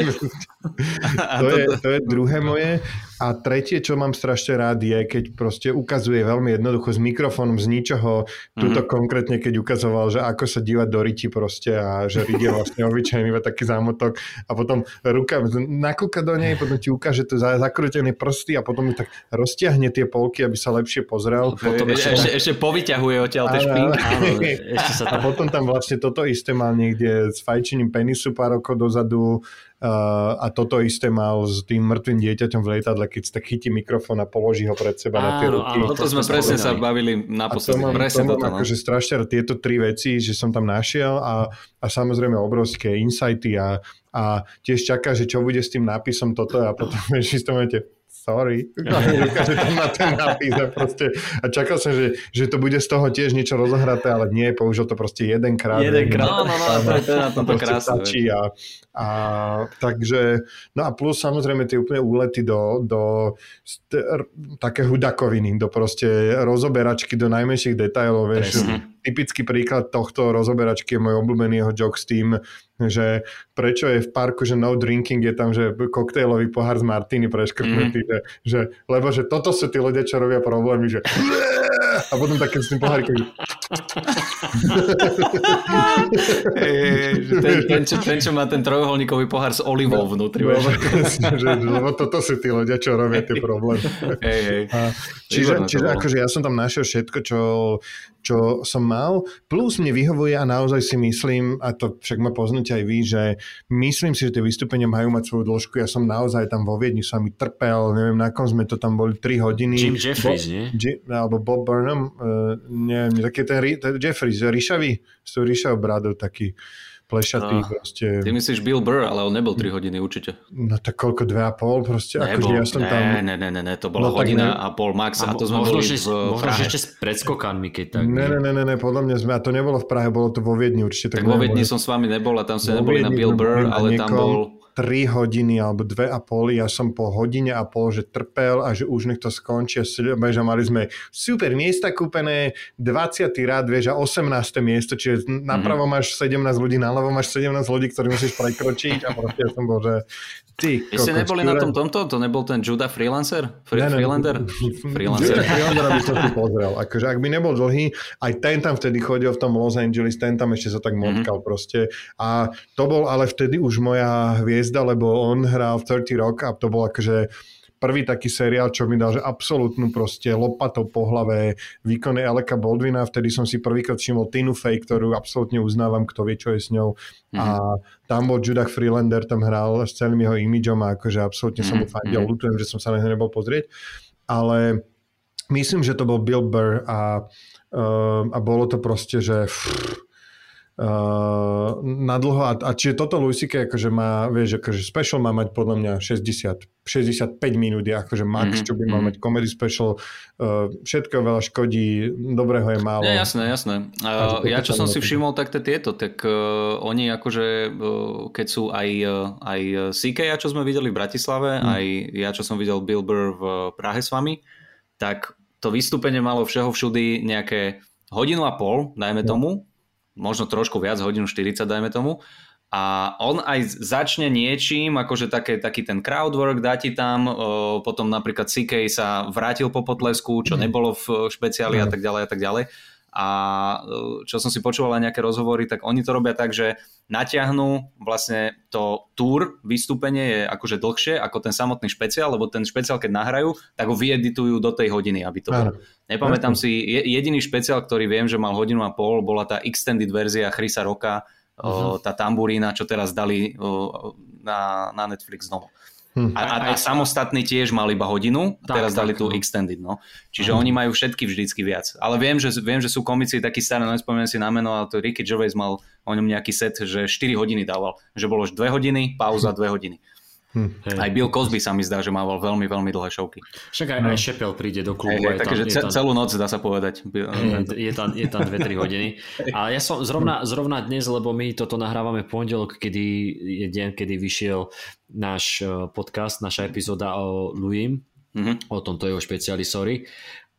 Speaker 4: to, je, to je druhé moje a tretie, čo mám strašne rád, je, keď proste ukazuje veľmi jednoducho s mikrofónom z ničoho, túto mm-hmm. konkrétne, keď ukazoval, že ako sa dívať do riti proste a že rit je vlastne obyčajný iba taký zámotok a potom ruka nakúka do nej, potom ti ukáže to zakrútené prsty a potom mi tak roztiahne tie polky, aby sa lepšie pozrel.
Speaker 2: Potom ešte, ešte, ešte povyťahuje odtiaľ tie špinky.
Speaker 4: ešte sa tam... A potom tam vlastne toto isté mal niekde s fajčením penisu pár rokov dozadu, Uh, a toto isté mal s tým mŕtvým dieťaťom v lietadle, keď si tak chytí mikrofón a položí ho pred seba áno, na tie ruky.
Speaker 2: Áno, toto sme presne sa bavili naposledy. A to mám, presne to
Speaker 4: mám akože strašne tieto tri veci, že som tam našiel a, a samozrejme obrovské insighty a, a tiež čaká, že čo bude s tým nápisom toto a potom ešte to sorry, ukáže tam na ten nápis a, proste, a čakal som, že, že to bude z toho tiež niečo rozohraté, ale nie, použil to proste jedenkrát.
Speaker 2: Jedenkrát, no, no, no, to je na tomto krásne.
Speaker 4: A, a, takže, no a plus samozrejme tie úplne úlety do, do st, také hudakoviny, do proste rozoberačky do najmenších detailov, vieš, typický príklad tohto rozoberačky je môj obľúbený jeho joke s tým, že prečo je v parku, že no drinking, je tam, že koktejlový pohár z martiny preškrtnutý, mm. že, že, lebo že toto sú tí ľudia, čo robia problémy, že a potom také s tým pohárikom.
Speaker 2: ten, ten, čo, ten, čo má ten trojuholníkový pohár s olivou vnútri.
Speaker 4: No, že, lebo toto sú tí ľudia, čo robia tie problémy. Hey, hey. A, čiže, čiže akože ja som tam našiel všetko, čo, čo som mal, plus mne vyhovuje a naozaj si myslím, a to však ma poznáte aj vy, že myslím si, že tie vystúpenia majú mať svoju dĺžku. Ja som naozaj tam vo Viedni sa mi trpel, neviem, na kom sme to tam boli 3 hodiny.
Speaker 3: Jim Jeffries, Bo, nie?
Speaker 4: G, alebo Bob Burnham, uh, neviem, taký ten, ten Jeffries, Ríšavý, s tou Ríšavou bradou taký plešatý no, proste.
Speaker 2: Ty myslíš Bill Burr, ale on nebol 3 hodiny určite.
Speaker 4: No tak koľko, 2,5 proste?
Speaker 2: Nebol, akože ja som ne, tam... ne, ne, ne, ne, to bola no, hodina ne... a pol max a, a to sme možno, boli že, v
Speaker 3: Možno, ešte s predskokanmi, keď tak.
Speaker 4: Ne, ne, ne, ne, ne, podľa mňa sme, a to nebolo v Prahe, bolo to vo Viedni určite.
Speaker 2: Tak, tak vo Viedni som s vami nebol a tam sa neboli na Bill Burr, ale tam bol
Speaker 4: 3 hodiny alebo 2 a pol, ja som po hodine a pol, že trpel a že už nech to skončí. A mali sme super miesta kúpené, 20. rád, vieš, a 18. miesto, čiže napravo mm-hmm. máš 17 ľudí, naľavo máš 17 ľudí, ktorí musíš prekročiť a proste ja som bol, že
Speaker 2: ty, Vy ste neboli na tom tomto? To nebol ten Judah Freelancer? Free, ne, ne, Freelander?
Speaker 4: Freelancer. Freelander by som si pozrel. Akože ak by nebol dlhý, aj ten tam vtedy chodil v tom Los Angeles, ten tam ešte sa tak mhm. motkal mm-hmm. proste. A to bol ale vtedy už moja hviezda, lebo on hral v 30 Rock a to bol akože prvý taký seriál, čo mi dal, že absolútnu proste lopatou po hlave výkony Aleka Baldwina, vtedy som si prvýkrát všimol Tinu Fey, ktorú absolútne uznávam, kto vie, čo je s ňou. Mm-hmm. A mhm. tam bol Judah Freelander, tam hral s celým jeho imidžom a akože absolútne mm-hmm. som mu mhm, fandil, mm-hmm. ľutujem, že som sa na nebol pozrieť. Ale myslím, že to bol Bill Burr a, uh, a bolo to proste, že... Pff, uh, na dlho. A, a čiže toto Luisike akože má, vieš, akože special má mať podľa mňa 60, 65 minút je akože max, mm-hmm. čo by mal mhm. mať comedy special. Uh, všetko veľa škodí, dobrého je málo.
Speaker 2: Nie, jasné, jasné. Uh, ja čo som si všimol, tak to tieto, tak uh, oni akože, uh, keď sú aj, uh, aj CK, čo sme videli v Bratislave, mm. aj ja, čo som videl Bill Burr v Prahe s vami, tak to vystúpenie malo všeho všudy nejaké hodinu a pol, dajme no. tomu, možno trošku viac, hodinu 40 dajme tomu. A on aj začne niečím, akože také, taký ten crowdwork, dá ti tam, o, potom napríklad CK sa vrátil po potlesku, čo mhm. nebolo v špeciáli a tak ďalej a tak ďalej. A čo som si počúval aj nejaké rozhovory, tak oni to robia tak, že natiahnú vlastne to tour, vystúpenie je akože dlhšie ako ten samotný špeciál, lebo ten špeciál keď nahrajú, tak ho vyeditujú do tej hodiny, aby to bolo. Nepamätám si, jediný špeciál, ktorý viem, že mal hodinu a pol, bola tá extended verzia Chrisa Roka, uh-huh. tá tamburína, čo teraz dali na, na Netflix znovu. Hm. A, a, a samostatní tiež mali iba hodinu, tak, teraz tak, dali tu no. extended. No. Čiže hm. oni majú všetky vždycky viac. Ale viem, že, viem, že sú komici takí staré, no nespomínam si na meno, ale to Ricky Gervais mal o ňom nejaký set, že 4 hodiny dával. Že bolo už 2 hodiny, pauza 2 hodiny. Hm. Aj Bill Cosby sa mi zdá, že mával veľmi, veľmi dlhé šovky.
Speaker 3: Však aj, no. aj Šepel príde do klubu.
Speaker 2: Hey, hey, takže tam, celú noc dá sa povedať.
Speaker 3: Je, je tam, je tam 2-3 hodiny. A ja som zrovna, zrovna dnes, lebo my toto nahrávame v pondelok, kedy je deň, kedy vyšiel náš eh, podcast, naša epizóda o Louis, mm-hmm. o tomto jeho špecialisory.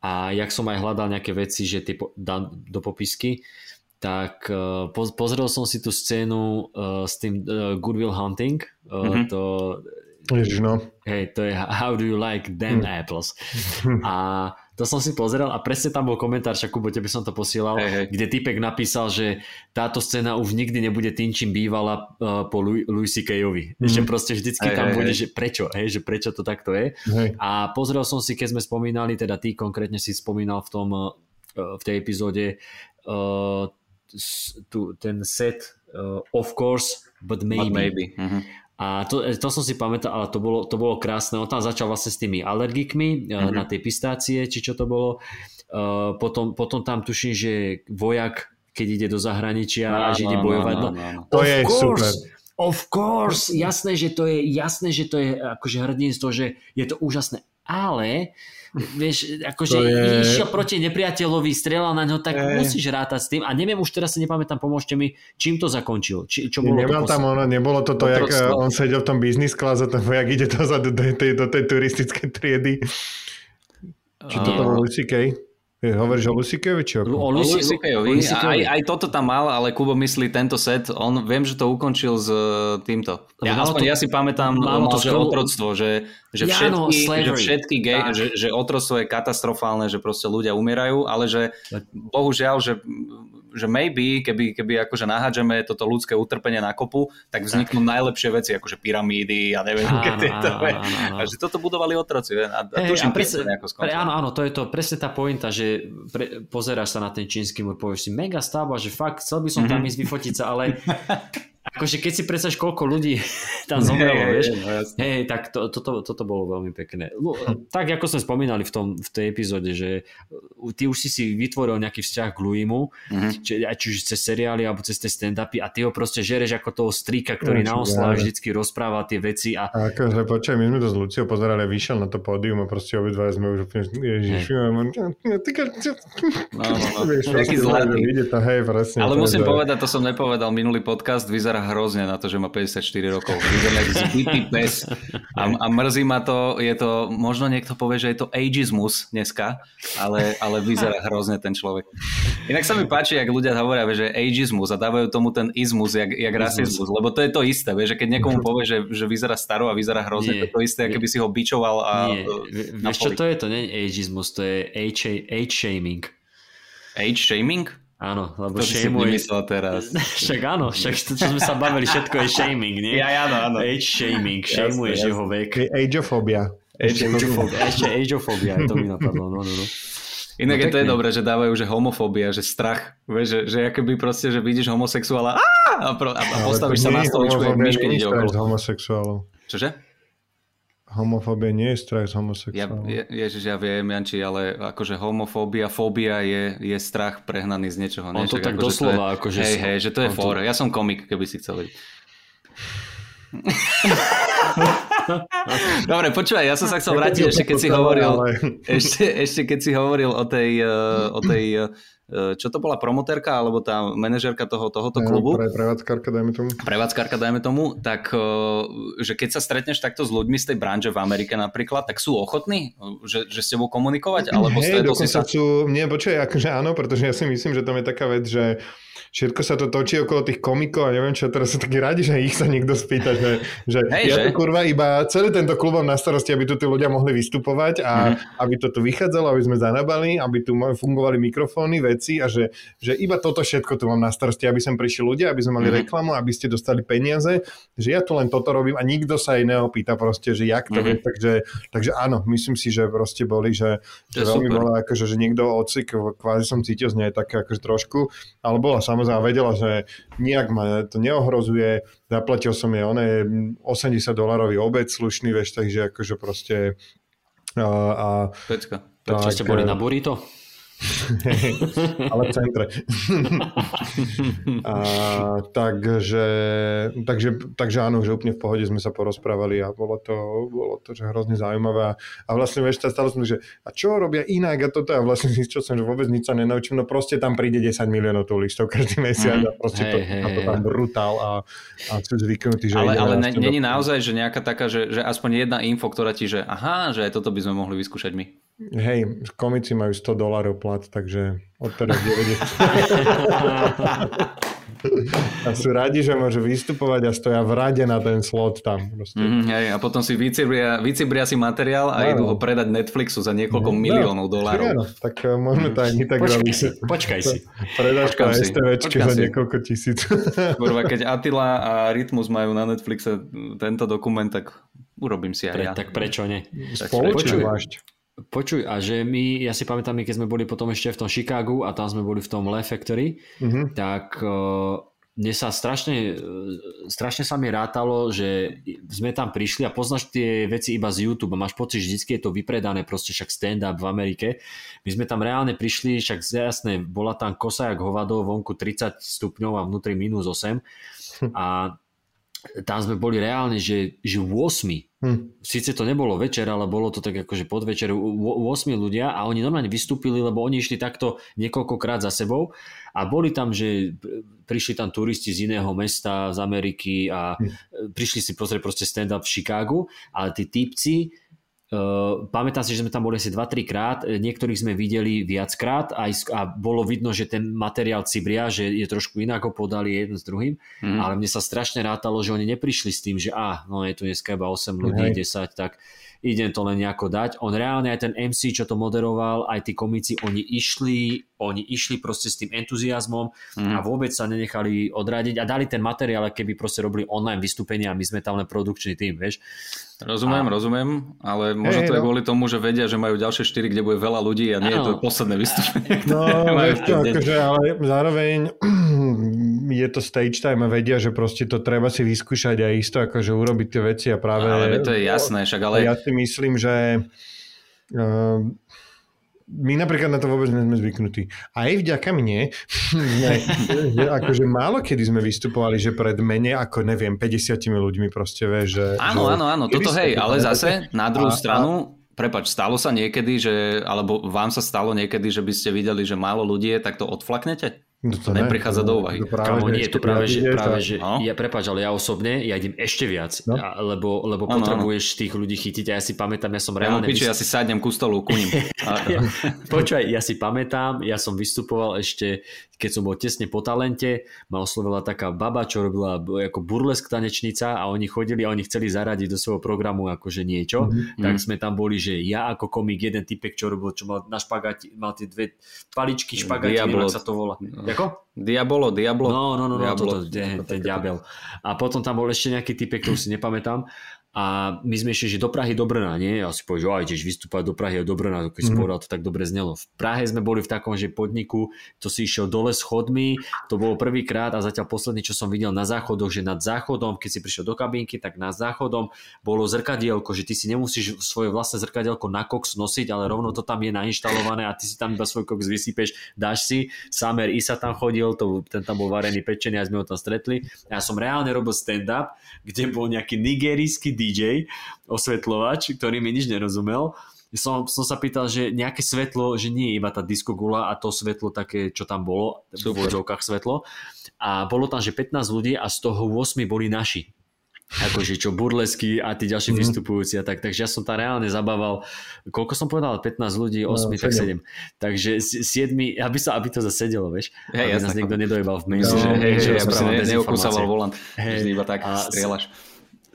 Speaker 3: A jak som aj hľadal nejaké veci, že tie dám do popisky, tak uh, pozrel som si tú scénu uh, s tým uh, Goodwill Hunting. Uh, mm-hmm. To,
Speaker 4: Ježiš, no.
Speaker 3: Hej, to je How do you like them mm. apples? A to som si pozrel a presne tam bol komentár, však Kubo, tebe som to posielal, hey, hey. kde typek napísal, že táto scéna už nikdy nebude tým, čím bývala uh, po Louis C.K.ovi. Mm. Že proste vždycky hey, tam hey, bude, hey. že prečo, hej, že prečo to takto je. Hey. A pozrel som si, keď sme spomínali, teda ty konkrétne si spomínal v tom uh, v tej epizóde uh, tu, ten set uh, of course, but maybe. But maybe. Uh-huh. A to, to som si pamätal, ale to bolo, to bolo krásne. On tam začal vlastne s tými alergikmi uh-huh. na tie pistácie, či čo to bolo. Uh, potom, potom tam tuším, že vojak, keď ide do zahraničia no, a že ide no, bojovať. No, no, no.
Speaker 4: To je course, super.
Speaker 3: Of course, jasné, že to je, jasné, že to je akože hrdinstvo, že je to úžasné. Ale vieš, akože je... išiel proti nepriateľovi, strelal na ňo, tak e... musíš rátať s tým. A neviem, už teraz si nepamätám, pomôžte mi, čím to zakončil. Či, čo bolo
Speaker 4: Nemám to tam ono, nebolo to to, jak eh, on sedel v tom biznis class a ten vojak ide dozadu do tej, do tej turistickej triedy. Či to bolo UCK? Hovoríš o Lusikejovi? Či
Speaker 2: ako? O Lusikejovi. Aj, aj toto tam mal, ale Kubo myslí tento set. On, viem, že to ukončil s e, týmto. Ja, aspoň to, ja si pamätám, mal to že otroctvo, že, že všetky, ja, že, všetky gay, že, že otroctvo je katastrofálne, že proste ľudia umierajú, ale že bohužiaľ, že že maybe, keby, keby akože nahádžeme toto ľudské utrpenie na kopu, tak vzniknú tak. najlepšie veci, akože pyramídy a neviem, áno, tieto áno, áno, áno. A že toto budovali otroci. A, a hey, tuším, a presne,
Speaker 3: pre, áno, áno, to je to presne tá pointa, že pre, pozeráš sa na ten čínsky múr, povieš si mega stavba, že fakt chcel by som tam mm-hmm. ísť vyfotiť sa, ale akože keď si predstavíš, koľko ľudí tam zomrelo, hey, vieš, no, hey, tak to, toto, toto bolo veľmi pekné. Tak ako sme spomínali v, tom, v tej epizóde, že ty už si si vytvoril nejaký vzťah k Louimu, mm-hmm. či, či už cez seriály alebo cez tie stand-upy a ty ho proste žereš ako toho strýka, ktorý no, na oslave vždycky rozpráva tie veci. A,
Speaker 4: a akože počkaj, my sme to s Luciou pozerali, vyšiel na to pódium a proste obidva sme už úplne, ježiš, hey. no,
Speaker 2: no, zlatý.
Speaker 4: To, hej, presne,
Speaker 2: Ale musím povedať, to som nepovedal minulý podcast, vyzerá hrozne na to, že má 54 rokov. Vyzerá zbytý pes. A, a mrzí ma to, je to, možno niekto povie, že je to ageismus dneska, ale, ale vyzerá hrozne ten človek. Inak sa mi páči, ak ľudia hovoria, že ageismus a dávajú tomu ten izmus, jak, jak rasizmus, lebo to je to isté, že keď niekomu povie, že, že vyzerá staro a vyzerá hrozne, nie, to je to isté, ako by si ho bičoval a... Nie.
Speaker 3: Vieš čo to je? To nie je ageismus, to je age, age shaming.
Speaker 2: Age shaming?
Speaker 3: Áno, lebo
Speaker 2: to shameuje... si teraz.
Speaker 3: však áno, však to, čo sme sa bavili, všetko je shaming, nie?
Speaker 2: Ja, áno, áno.
Speaker 3: Age shaming, shameuješ jeho vek.
Speaker 4: Ageofobia.
Speaker 3: Ageofobia, ešte ageofobia, to mi napadlo, no, no, no.
Speaker 2: Inak no, je to je dobré, že dávajú, že homofóbia, že strach, vieš, že, že akoby proste, že vidíš homosexuála a, a, a postavíš sa na stoličku, jak myške ide okolo.
Speaker 4: homosexuálov.
Speaker 2: Čože?
Speaker 4: Homofóbia nie je strach z homosexuálov.
Speaker 2: Ja, je, ježiš, ja viem, Janči, ale akože homofóbia, fóbia je, je strach prehnaný z niečoho.
Speaker 3: On to tak akože doslova, to je, akože...
Speaker 2: Hej, hej, že to je fór. Ja som komik, keby si chceli. Dobre, počúvaj, ja som sa chcel vrátiť ešte, keď si hovoril, ešte, ešte keď si hovoril o tej, uh, o tej uh, E, čo to bola promotérka alebo tá manažerka toho, tohoto klubu?
Speaker 4: Pre, prevádzkarka, dajme tomu.
Speaker 2: Prevádzkarka, dajme tomu, tak e, že keď sa stretneš takto s ľuďmi z tej branže v Amerike napríklad, tak sú ochotní, že, že s tebou komunikovať? Alebo
Speaker 4: Hej, si sa... sú, nie, počuj, akože áno, pretože ja si myslím, že tam je taká vec, že všetko sa to točí okolo tých komikov a neviem čo, teraz sú takí radi, že ich sa niekto spýta, že, že Hej, ja že? kurva iba celý tento klub mám na starosti, aby tu tí ľudia mohli vystupovať a mm. aby to tu vychádzalo, aby sme zanabali, aby tu fungovali mikrofóny, veci a že, že iba toto všetko tu mám na starosti, aby sem prišli ľudia, aby sme mali mm. reklamu, aby ste dostali peniaze, že ja tu len toto robím a nikto sa iného pýta proste, že jak to mm. vie, takže, takže áno, myslím si, že proste boli, že, že veľmi bolo akože, že niekto ocik, kvázi som cítil z nej také akože trošku, ale bola samozrejme vedela, že nejak ma to neohrozuje, zaplatil som jej, ona je 80 dolarový obed slušný, vieš, takže akože proste a, a
Speaker 2: Pecka.
Speaker 3: Tak, Čo ste boli na burrito?
Speaker 4: ale v centre. a, takže, takže, takže áno, že úplne v pohode sme sa porozprávali a bolo to, bolo to že hrozne zaujímavé. A vlastne vieš, stalo som, že a čo robia inak a toto a vlastne čo som, že vôbec nič sa nenaučím, no proste tam príde 10 miliónov turistov každý mesiac a proste hey, to, hey, to tam brutál a, a sú zvyknutí, že
Speaker 2: Ale, ale ne, není naozaj, že nejaká taká, že, že aspoň jedna info, ktorá ti, že aha, že aj toto by sme mohli vyskúšať my.
Speaker 4: Hej, komici majú 100 dolárov plat, takže odteraz 90. a sú radi, že môžu vystupovať a stoja v rade na ten slot tam.
Speaker 2: Mm, hej, a potom si vycibria, vycibria si materiál a no, idú ho predať Netflixu za niekoľko no, miliónov dolárov.
Speaker 4: No, tak uh, môžeme to aj my tak
Speaker 3: počkaj
Speaker 4: robiť.
Speaker 3: Si, počkaj si.
Speaker 4: Predáčka STVčky za niekoľko tisíc.
Speaker 2: Kurva, keď Attila a Rytmus majú na Netflixe tento dokument, tak urobím si aj Pre, ja.
Speaker 3: Tak prečo nie?
Speaker 4: Spoločne
Speaker 3: Počuj, a že my, ja si pamätám, keď sme boli potom ešte v tom Chicagu a tam sme boli v tom Le Factory, mm-hmm. tak uh, mne sa strašne, strašne sa mi rátalo, že sme tam prišli a poznáš tie veci iba z YouTube a máš pocit, že vždy je to vypredané, proste však stand-up v Amerike. My sme tam reálne prišli, však jasné, bola tam kosa jak hovado, vonku 30 stupňov a vnútri minus 8 a tam sme boli reálne, že, že 8. Hm. Sice to nebolo večer, ale bolo to tak akože podvečer 8 ľudia a oni normálne vystúpili, lebo oni išli takto niekoľkokrát za sebou a boli tam, že prišli tam turisti z iného mesta, z Ameriky a hm. prišli si pozrieť proste stand-up v Chicagu, ale tí typci pamätám si, že sme tam boli asi 2-3 krát, niektorých sme videli viackrát aj, a bolo vidno, že ten materiál cibria, že je trošku inak ho podali jeden s druhým, mm. ale mne sa strašne rátalo, že oni neprišli s tým, že a, no je tu dneska iba 8 ľudí, Hej. 10, tak idem to len nejako dať. On reálne aj ten MC, čo to moderoval, aj tí komici, oni išli, oni išli proste s tým entuziasmom mm. a vôbec sa nenechali odradiť a dali ten materiál, keby proste robili online vystúpenia a my sme tam len produkčný tým, vieš.
Speaker 2: Rozumiem, a... rozumiem, ale možno hey, to je no. kvôli tomu, že vedia, že majú ďalšie 4, kde bude veľa ľudí a nie ano. je to posledné vystúpenie.
Speaker 4: No, vieš to, akože, ale zároveň je to stage time a vedia, že proste to treba si vyskúšať a isto akože urobiť tie veci a práve...
Speaker 2: Ale to je jasné, však ale...
Speaker 4: Ja si myslím, že uh, my napríklad na to vôbec nie sme zvyknutí. Aj vďaka mne, ne, že akože málo kedy sme vystupovali, že pred menej ako, neviem, 50 ľuďmi proste, vie, že...
Speaker 2: Áno, že, áno, áno, toto hej, ale zase na druhú a, stranu, prepač, stalo sa niekedy, že, alebo vám sa stalo niekedy, že by ste videli, že málo ľudí je, tak to odflaknete? No to, to neprichádza do úvahy.
Speaker 3: Kamo, nie, to práve, že, práve, že no? ja, prepáč, ale ja osobne, ja idem ešte viac, no? a, lebo, lebo no, potrebuješ no, no. tých ľudí chytiť a ja si pamätám, ja som reálne...
Speaker 2: Ja, piči, ja si sadnem ku stolu, ku ním.
Speaker 3: Počúvaj, ja si pamätám, ja som vystupoval ešte keď som bol tesne po talente, ma oslovila taká baba, čo robila ako burlesk tanečnica a oni chodili a oni chceli zaradiť do svojho programu akože niečo, mm-hmm. tak sme tam boli, že ja ako komik, jeden typek, čo robil, čo mal na špagáti, mal tie dve paličky špagáti, neviem, sa to volá. No. Ako?
Speaker 2: Diabolo, Diablo.
Speaker 3: No, no, no, no Diablo. toto, ten, ten diabel. A potom tam bol ešte nejaký typek, ktorý si nepamätám a my sme išli, že do Prahy, do Brna, nie? A si povedal, že aj tiež vystúpať do Prahy a do Brna, keď mm. si mhm. povedal, to tak dobre znelo. V Prahe sme boli v takom, že podniku, to si išiel dole schodmi, to bolo prvýkrát a zatiaľ posledný, čo som videl na záchodoch, že nad záchodom, keď si prišiel do kabinky, tak nad záchodom bolo zrkadielko, že ty si nemusíš svoje vlastné zrkadielko na kox nosiť, ale rovno to tam je nainštalované a ty si tam iba svoj kox vysypeš, dáš si. Samer Isa tam chodil, to, ten tam bol varený pečený a sme ho tam stretli. Ja som reálne robil stand-up, kde bol nejaký nigerijský DJ, osvetľovač, ktorý mi nič nerozumel. Som, som sa pýtal, že nejaké svetlo, že nie je iba tá diskogula a to svetlo také, čo tam bolo, v vodzovkách svetlo. A bolo tam, že 15 ľudí a z toho 8 boli naši akože čo burlesky a tí ďalší mm. vystupujúci a tak, takže ja som tam reálne zabával, koľko som povedal, 15 ľudí, 8, no, tak 7. Takže 7, aby, sa, aby to zasedelo, vieš, hey, aby nás niekto nedojebal v maili. No,
Speaker 2: že, hej, že, ja si ne, volant, hey, iba tak strieľaš.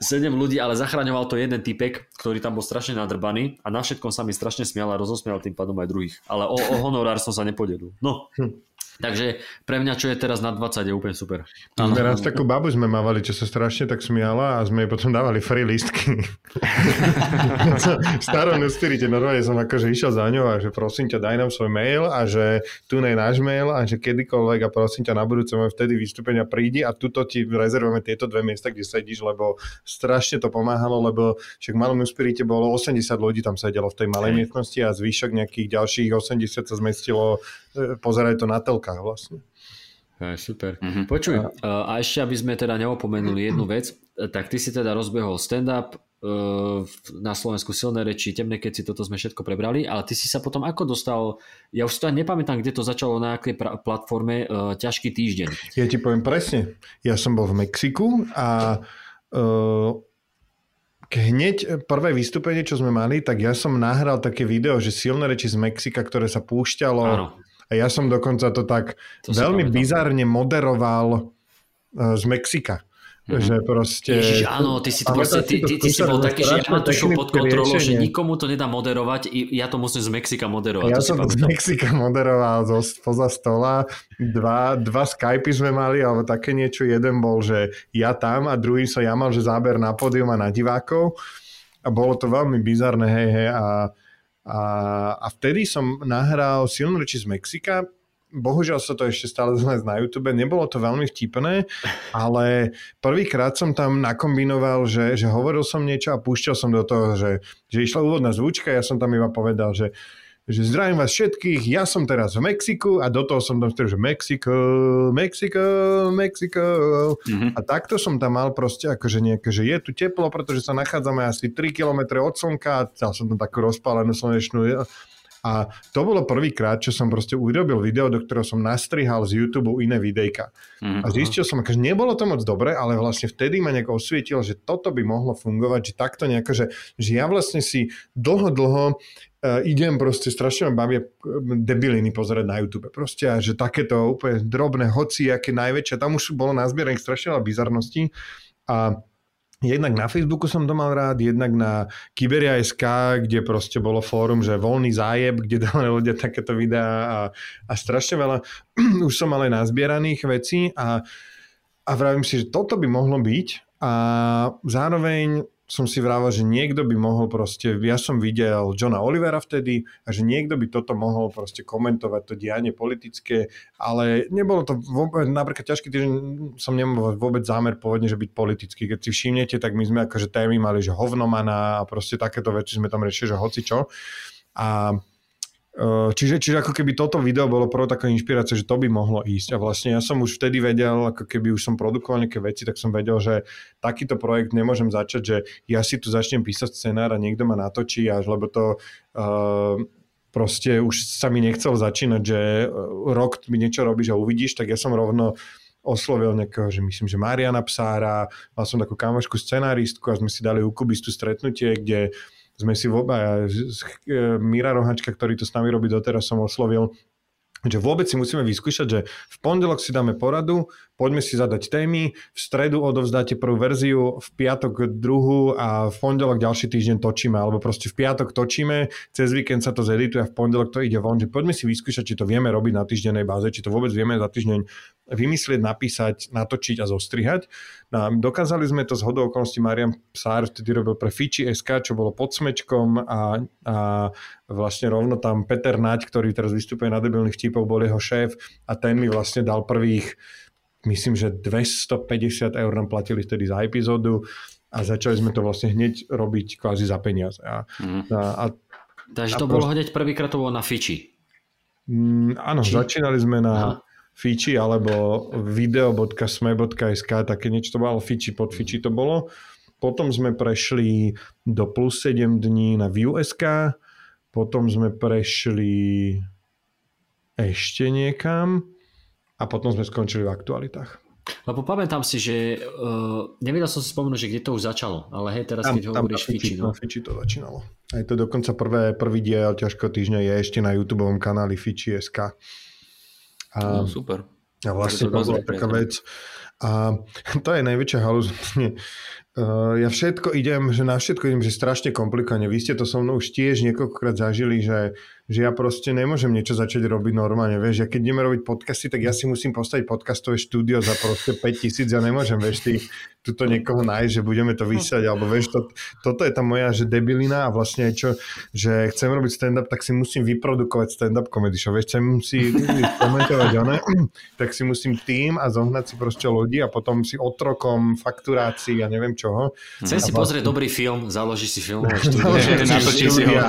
Speaker 3: 7 ľudí, ale zachraňoval to jeden typek, ktorý tam bol strašne nadrbaný a na všetkom sa mi strašne smial a rozosmial tým pádom aj druhých. Ale o, o honorár som sa nepodelil. No. Hm. Takže pre mňa, čo je teraz na 20, je úplne super.
Speaker 4: Ano. Raz takú babu sme mávali, čo sa strašne tak smiala a sme jej potom dávali free listky. Starom nespirite, normálne som akože išiel za ňou a že prosím ťa, daj nám svoj mail a že tu je náš mail a že kedykoľvek a prosím ťa na budúce máme vtedy vystúpenia prídi a tuto ti rezervujeme tieto dve miesta, kde sedíš, lebo strašne to pomáhalo, lebo však v malom Uspirite bolo 80 ľudí tam sedelo v tej malej miestnosti a zvyšok nejakých ďalších 80 sa zmestilo e, pozerať to na telku rukách vlastne.
Speaker 3: Super. Mm-hmm. Počuj, a ešte aby sme teda neopomenuli jednu vec, tak ty si teda rozbehol stand-up na Slovensku silné reči, temné keď si toto sme všetko prebrali, ale ty si sa potom ako dostal, ja už si to nepamätám, kde to začalo, na akej platforme, ťažký týždeň.
Speaker 4: Ja ti poviem presne, ja som bol v Mexiku a uh, hneď prvé vystúpenie, čo sme mali, tak ja som nahral také video, že silné reči z Mexika, ktoré sa púšťalo Áno a ja som dokonca to tak to veľmi bizárne moderoval uh, z Mexika. Mm-hmm. Že proste...
Speaker 3: Ježiš, áno, ty si, to proste, ty, ty, ty si bol taký, že ja mám show pod kontrolou, že nikomu to nedá moderovať, ja to musím z Mexika moderovať.
Speaker 4: Ja som z Mexika moderoval zo, poza stola, dva, dva Skypy sme mali, alebo také niečo, jeden bol, že ja tam a druhý som ja mal, že záber na pódium a na divákov a bolo to veľmi bizarné, hej, hej, a a, a vtedy som nahral silné reči z Mexika, bohužiaľ sa to ešte stále znať na YouTube, nebolo to veľmi vtipné, ale prvýkrát som tam nakombinoval, že, že hovoril som niečo a púšťal som do toho, že, že išla úvodná zvučka, ja som tam iba povedal, že že zdravím vás všetkých, ja som teraz v Mexiku a do toho som tam stretol, že Mexiko, Mexiko, Mexiko. Mm-hmm. A takto som tam mal proste akože nejaké, že je tu teplo, pretože sa nachádzame asi 3 km od slnka a dal som tam takú rozpálenú slnečnú a to bolo prvýkrát, čo som proste urobil video, do ktorého som nastrihal z YouTube iné videjka. Mm-hmm. A zistil som, že nebolo to moc dobre, ale vlastne vtedy ma nejak osvietil, že toto by mohlo fungovať, že takto nejako, že, že ja vlastne si dlho, dlho idem proste, strašne ma bavia debiliny pozerať na YouTube. Proste, že takéto úplne drobné, hoci, aké najväčšie, tam už bolo nazbieraných strašne veľa bizarností a Jednak na Facebooku som to mal rád, jednak na Kyberia.sk, kde proste bolo fórum, že voľný zájeb, kde dali ľudia takéto videá a, a strašne veľa už som mal nazbieraných vecí a, a vravím si, že toto by mohlo byť a zároveň som si vravel, že niekto by mohol proste, ja som videl Johna Olivera vtedy a že niekto by toto mohol proste komentovať, to dianie politické, ale nebolo to vôbec, napríklad ťažký týždeň som nemal vôbec zámer povedne, že byť politický. Keď si všimnete, tak my sme akože témy mali, že hovnomana a proste takéto veci sme tam riešili, že hoci čo. A čiže, čiže ako keby toto video bolo prvou taká inšpirácia, že to by mohlo ísť. A vlastne ja som už vtedy vedel, ako keby už som produkoval nejaké veci, tak som vedel, že takýto projekt nemôžem začať, že ja si tu začnem písať scenár a niekto ma natočí, až lebo to uh, proste už sa mi nechcel začínať, že e, rok mi niečo robíš a uvidíš, tak ja som rovno oslovil nejakého, že myslím, že Mariana Psára, mal som takú kamošku scenáristku a sme si dali u Kubistu stretnutie, kde sme si obaja, Mira Rohačka, ktorý to s nami robí doteraz, som oslovil že vôbec si musíme vyskúšať, že v pondelok si dáme poradu, poďme si zadať témy, v stredu odovzdáte prvú verziu, v piatok druhú a v pondelok ďalší týždeň točíme, alebo proste v piatok točíme, cez víkend sa to zedituje a v pondelok to ide von, že poďme si vyskúšať, či to vieme robiť na týždennej báze, či to vôbec vieme za týždeň vymyslieť, napísať, natočiť a zostrihať. No, dokázali sme to z hodou okolností. Marian Psár vtedy robil pre Fiči SK, čo bolo pod smečkom a, a vlastne rovno tam Peter Naď, ktorý teraz vystupuje na debilných vtipov, bol jeho šéf a ten mi vlastne dal prvých myslím, že 250 eur nám platili vtedy za epizódu a začali sme to vlastne hneď robiť kvázi za peniaze. A,
Speaker 3: mm. a, a, Takže a to prost... bolo hneď prvýkrát to bolo na Fiči.
Speaker 4: Mm, áno, Či? začínali sme na Aha. Fiči alebo video.sme.sk, také niečo to bolo, Fiči pod Fiči to bolo. Potom sme prešli do plus 7 dní na View.sk, potom sme prešli ešte niekam a potom sme skončili v aktualitách.
Speaker 3: Lebo pamätám si, že uh, nevedel som si spomenúť, že kde to už začalo, ale hej, teraz tam, keď tam hovoríš Fiči,
Speaker 4: no. Fiči to začínalo. Aj to dokonca prvé, prvý diel ťažko týždňa je ešte na YouTube kanáli Fiči.sk.
Speaker 2: A, no, super.
Speaker 4: A vlastne to bola taká vec. A to je najväčšia haluzne. Uh, ja všetko idem, že na všetko idem, že strašne komplikovane. Vy ste to so mnou už tiež niekoľkokrát zažili, že že ja proste nemôžem niečo začať robiť normálne, vieš, ja keď ideme robiť podcasty, tak ja si musím postaviť podcastové štúdio za proste 5000, ja nemôžem, vieš, ty tuto niekoho nájsť, že budeme to vysať, alebo vieš, to, toto je tá moja, že debilina a vlastne aj čo, že chcem robiť stand-up, tak si musím vyprodukovať stand-up comedy show, vieš, chcem si komentovať one, tak si musím tým a zohnať si proste ľudí a potom si otrokom fakturácií a neviem čoho.
Speaker 3: Chcem si vlastne... pozrieť dobrý film, založí si filmové štúdio.
Speaker 2: Natočí si ho.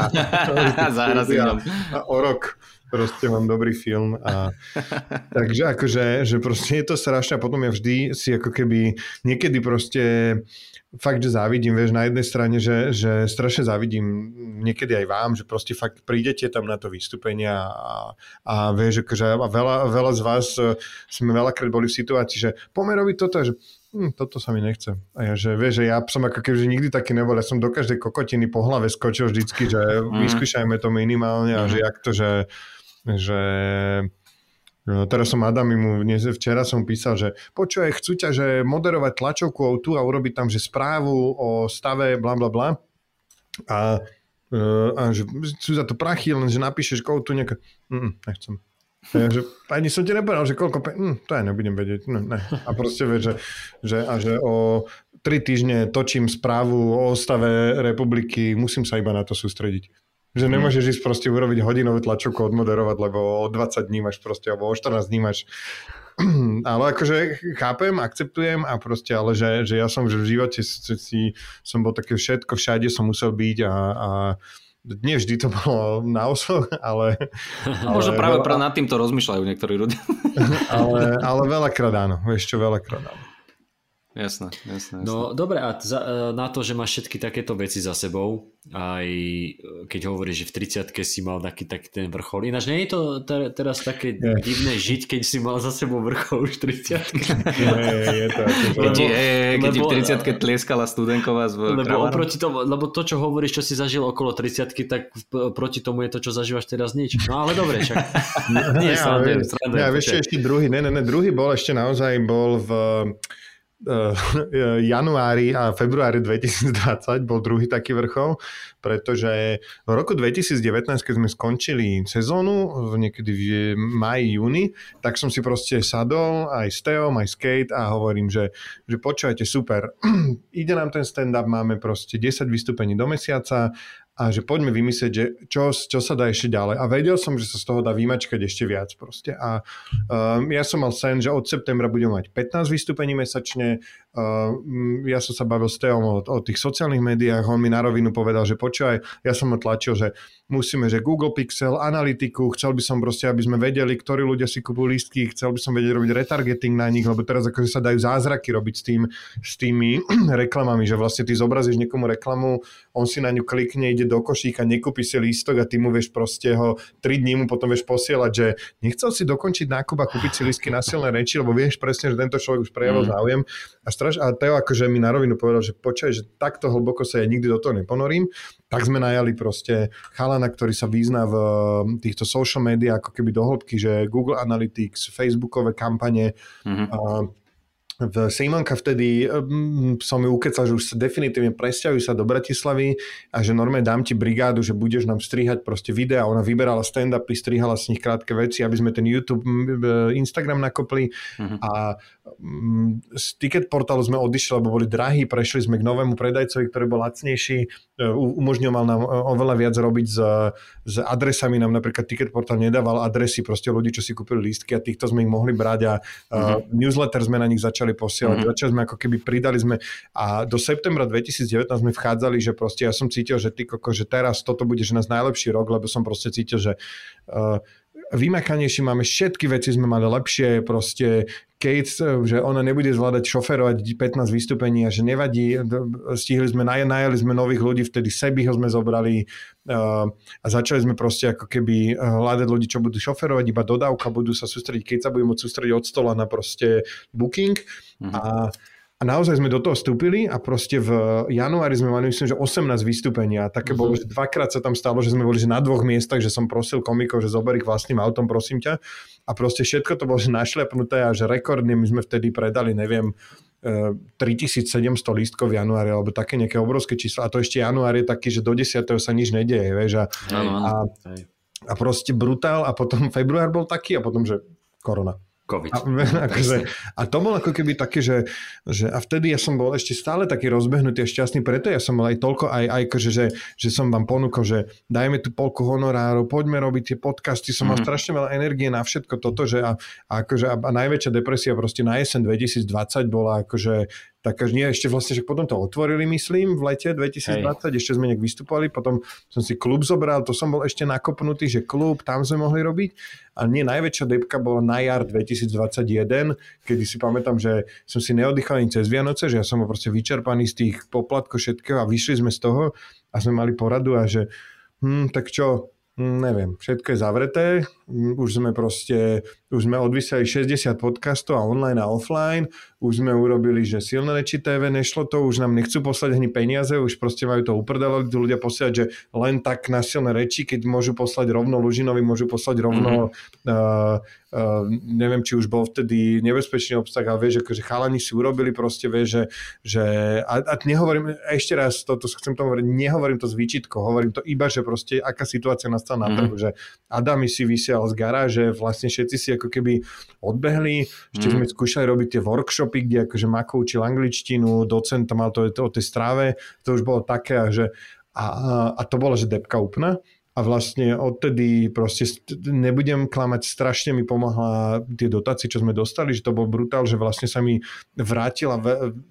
Speaker 2: Zahrazím
Speaker 4: a o rok proste mám dobrý film. A, takže akože, že proste je to strašné a potom ja vždy si ako keby niekedy proste fakt, že závidím, vieš, na jednej strane, že, že strašne závidím niekedy aj vám, že proste fakt prídete tam na to vystúpenie a, a vieš, akože a veľa, veľa z vás e, sme veľakrát boli v situácii, že poďme robiť toto, že hm, toto sa mi nechce. A ja, že vieš, že ja som ako keby že nikdy taký nebol, ja som do každej kokotiny po hlave skočil vždycky, že mm. vyskúšajme to minimálne a mm. že jak to, že, že No, teraz som Adam mu dnes, včera som písal, že počuje, chcú ťa, že moderovať tlačovku tu a urobiť tam, že správu o stave, bla bla bla. A, e, a že sú za to prachy, len že napíšeš tu nejaká... Mm, nechcem. Ja, že ani som ti nepovedal, že koľko pe... hm, to aj nebudem vedieť. No, ne. A proste vie, že, že, a že o tri týždne točím správu o stave republiky, musím sa iba na to sústrediť. Že nemôžeš ísť proste urobiť hodinovú tlačovku odmoderovať, lebo o 20 dní máš proste, alebo o 14 dní máš ale akože chápem, akceptujem a proste, ale že, že ja som že v živote si, si, som bol také všetko, všade som musel byť a, a nie vždy to bolo na osoch, ale...
Speaker 2: ale Možno práve veľa, nad týmto rozmýšľajú niektorí ľudia.
Speaker 4: ale, ale veľakrát áno, ešte veľakrát áno.
Speaker 2: Jasné, jasné, jasné.
Speaker 3: No dobre, a za, e, na to, že máš všetky takéto veci za sebou, aj e, keď hovoríš, že v 30 si mal taký, taký ten vrchol. Ináč nie je to te, teraz také je. divné žiť, keď si mal za sebou vrchol už 30
Speaker 4: Nie, je to.
Speaker 2: Keď, ti, keď ti v 30 tlieskala studenková z
Speaker 3: lebo, oproti tomu, lebo to, čo hovoríš, čo si zažil okolo 30 tak proti tomu je to, čo zažívaš teraz nič. No ale dobre, však.
Speaker 4: nie, nie, nie, ja, vieš, ešte druhý, ne, ne, ne, druhý bol ešte naozaj bol v januári a februári 2020 bol druhý taký vrchol, pretože v roku 2019, keď sme skončili sezónu, niekedy v maji, júni, tak som si proste sadol aj s Teom, aj s Kate a hovorím, že, že počúvajte, super, ide nám ten stand-up, máme proste 10 vystúpení do mesiaca a že poďme vymyslieť, že čo, čo sa dá ešte ďalej. A vedel som, že sa z toho dá vymačkať ešte viac proste. A um, ja som mal sen, že od septembra budem mať 15 vystúpení mesačne, ja som sa bavil s Teom o, o tých sociálnych médiách, on mi na rovinu povedal, že počúvaj, ja som ho tlačil, že musíme, že Google Pixel, analytiku, chcel by som proste, aby sme vedeli, ktorí ľudia si kupujú lístky, chcel by som vedieť robiť retargeting na nich, lebo teraz akože sa dajú zázraky robiť s, tým, s tými reklamami, že vlastne ty zobrazíš niekomu reklamu, on si na ňu klikne, ide do košíka, nekúpi si lístok a ty mu vieš proste ho 3 dní mu potom vieš posielať, že nechcel si dokončiť nákup a kúpiť si lístky na silné reči, lebo vieš presne, že tento človek už prejavil mm. záujem a straš, a Teo akože mi na rovinu povedal, že počkaj, že takto hlboko sa ja nikdy do toho neponorím, tak sme najali proste chalana, ktorý sa význa v um, týchto social media ako keby do hĺbky, že Google Analytics, Facebookové kampane, mm-hmm. a v Simonka vtedy um, som ju ukecal, že už sa definitívne presťahujú sa do Bratislavy a že normálne dám ti brigádu, že budeš nám strihať proste videa. Ona vyberala stand-upy, strihala z nich krátke veci, aby sme ten YouTube, Instagram nakopli uh-huh. a um, z ticket portálu sme odišli, lebo boli drahí, prešli sme k novému predajcovi, ktorý bol lacnejší, umožňoval nám uh, oveľa viac robiť s, s adresami, nám napríklad ticket portál nedával adresy proste ľudí, čo si kúpili lístky a týchto sme ich mohli brať a uh-huh. newsletter sme na nich začali začali posielať. Mm-hmm. Začali sme ako keby pridali sme a do septembra 2019 sme vchádzali, že proste ja som cítil, že ty koko, že teraz toto bude že nás najlepší rok, lebo som proste cítil, že uh, vymakanejší máme všetky veci, sme mali lepšie, proste Kate, že ona nebude zvládať šoferovať 15 vystúpení a že nevadí, stihli sme, najali sme nových ľudí, vtedy Sebiho sme zobrali uh, a začali sme proste ako keby hľadať ľudí, čo budú šoferovať, iba dodávka, budú sa sústrediť, keď sa budú môcť sústrediť od stola na proste booking uh-huh. a a naozaj sme do toho vstúpili a proste v januári sme mali, myslím, že 18 vystúpení a také bolo, mhm. že dvakrát sa tam stalo, že sme boli že na dvoch miestach, že som prosil komikov, že zober ich vlastným autom, prosím ťa. A proste všetko to bolo že našlepnuté a že rekordne my sme vtedy predali, neviem, 3700 e, lístkov v januári, alebo také nejaké obrovské číslo. A to ešte január je taký, že do 10. sa nič nedieje, vieš. A, a, a proste brutál. A potom február bol taký a potom, že korona.
Speaker 3: COVID.
Speaker 4: A, akože, a to bolo ako keby také, že, že a vtedy ja som bol ešte stále taký rozbehnutý a šťastný, preto ja som bol aj toľko, aj, aj akože, že, že som vám ponúkol, že dajme tu polku honorárov, poďme robiť tie podcasty, som mm-hmm. mal mhm. strašne veľa energie na všetko toto, že a, a, akože, a, a najväčšia depresia proste na jesen 2020 bola akože tak až nie, ešte vlastne, že potom to otvorili, myslím, v lete 2020, Hej. ešte sme nejak vystupovali, potom som si klub zobral, to som bol ešte nakopnutý, že klub, tam sme mohli robiť. A nie, najväčšia depka bola na jar 2021, kedy si pamätám, že som si neoddychal ani cez Vianoce, že ja som bol proste vyčerpaný z tých poplatkov všetkého a vyšli sme z toho a sme mali poradu a že hm, tak čo, neviem, všetko je zavreté, už sme proste, už sme odvysiali 60 podcastov a online a offline, už sme urobili, že silné reči TV nešlo to, už nám nechcú poslať ani peniaze, už proste majú to uprdele, ľudia posielať, že len tak na silné reči, keď môžu poslať rovno Lužinovi, môžu poslať rovno mm-hmm. uh, uh, neviem, či už bol vtedy nebezpečný obsah, ale vieš, akože chalani si urobili proste, vieš, že, že a, a nehovorím, ešte raz, toto chcem to hovoriť, nehovorím to s výčitkou, hovorím to iba, že proste aká situácia nastala na mhm. trhu, že Adami si vysiel z garáže, vlastne všetci si ako keby odbehli, ešte mm. sme skúšali robiť tie workshopy, kde akože Mako učil angličtinu, docent mal to o tej stráve, to už bolo také, že a, a to bolo, že depka úplná a vlastne odtedy proste nebudem klamať, strašne mi pomohla tie dotácie, čo sme dostali, že to bol brutál, že vlastne sa mi vrátila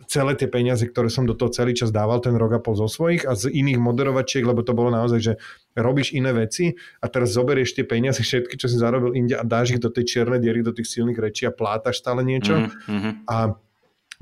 Speaker 4: celé tie peniaze, ktoré som do toho celý čas dával, ten rok a pol zo svojich a z iných moderovačiek, lebo to bolo naozaj, že robíš iné veci a teraz zoberieš tie peniaze všetky, čo si zarobil inde a dáš ich do tej čiernej diery, do tých silných rečí a plátaš stále niečo. Mm-hmm. A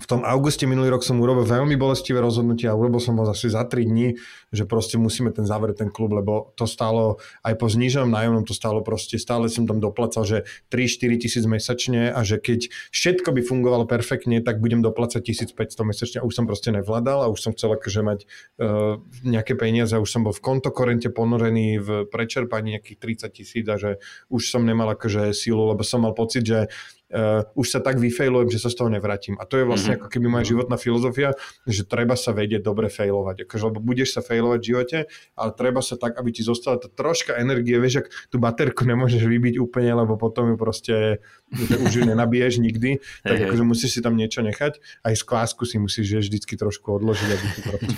Speaker 4: v tom auguste minulý rok som urobil veľmi bolestivé rozhodnutie a urobil som ho zase za 3 dní, že proste musíme ten zavrieť ten klub, lebo to stálo aj po zníženom nájomnom, to stálo proste, stále som tam doplacal, že 3-4 tisíc mesačne a že keď všetko by fungovalo perfektne, tak budem doplacať 1500 mesačne a už som proste nevládal a už som chcel akože mať uh, nejaké peniaze a už som bol v kontokorente ponorený v prečerpaní nejakých 30 tisíc a že už som nemal akože sílu, lebo som mal pocit, že uh, už sa tak vyfailujem, že sa z toho nevrátim. A to je vlastne mm-hmm. ako keby moja životná filozofia, že treba sa vedieť dobre failovať. Akože, lebo budeš sa failovať v živote, ale treba sa tak, aby ti zostala tá troška energie. Vieš, ak tú baterku nemôžeš vybiť úplne, lebo potom ju proste už ju nenabiješ nikdy, tak hey, akože musíš si tam niečo nechať. Aj z klásku si musíš vždycky trošku odložiť, aby ti proste...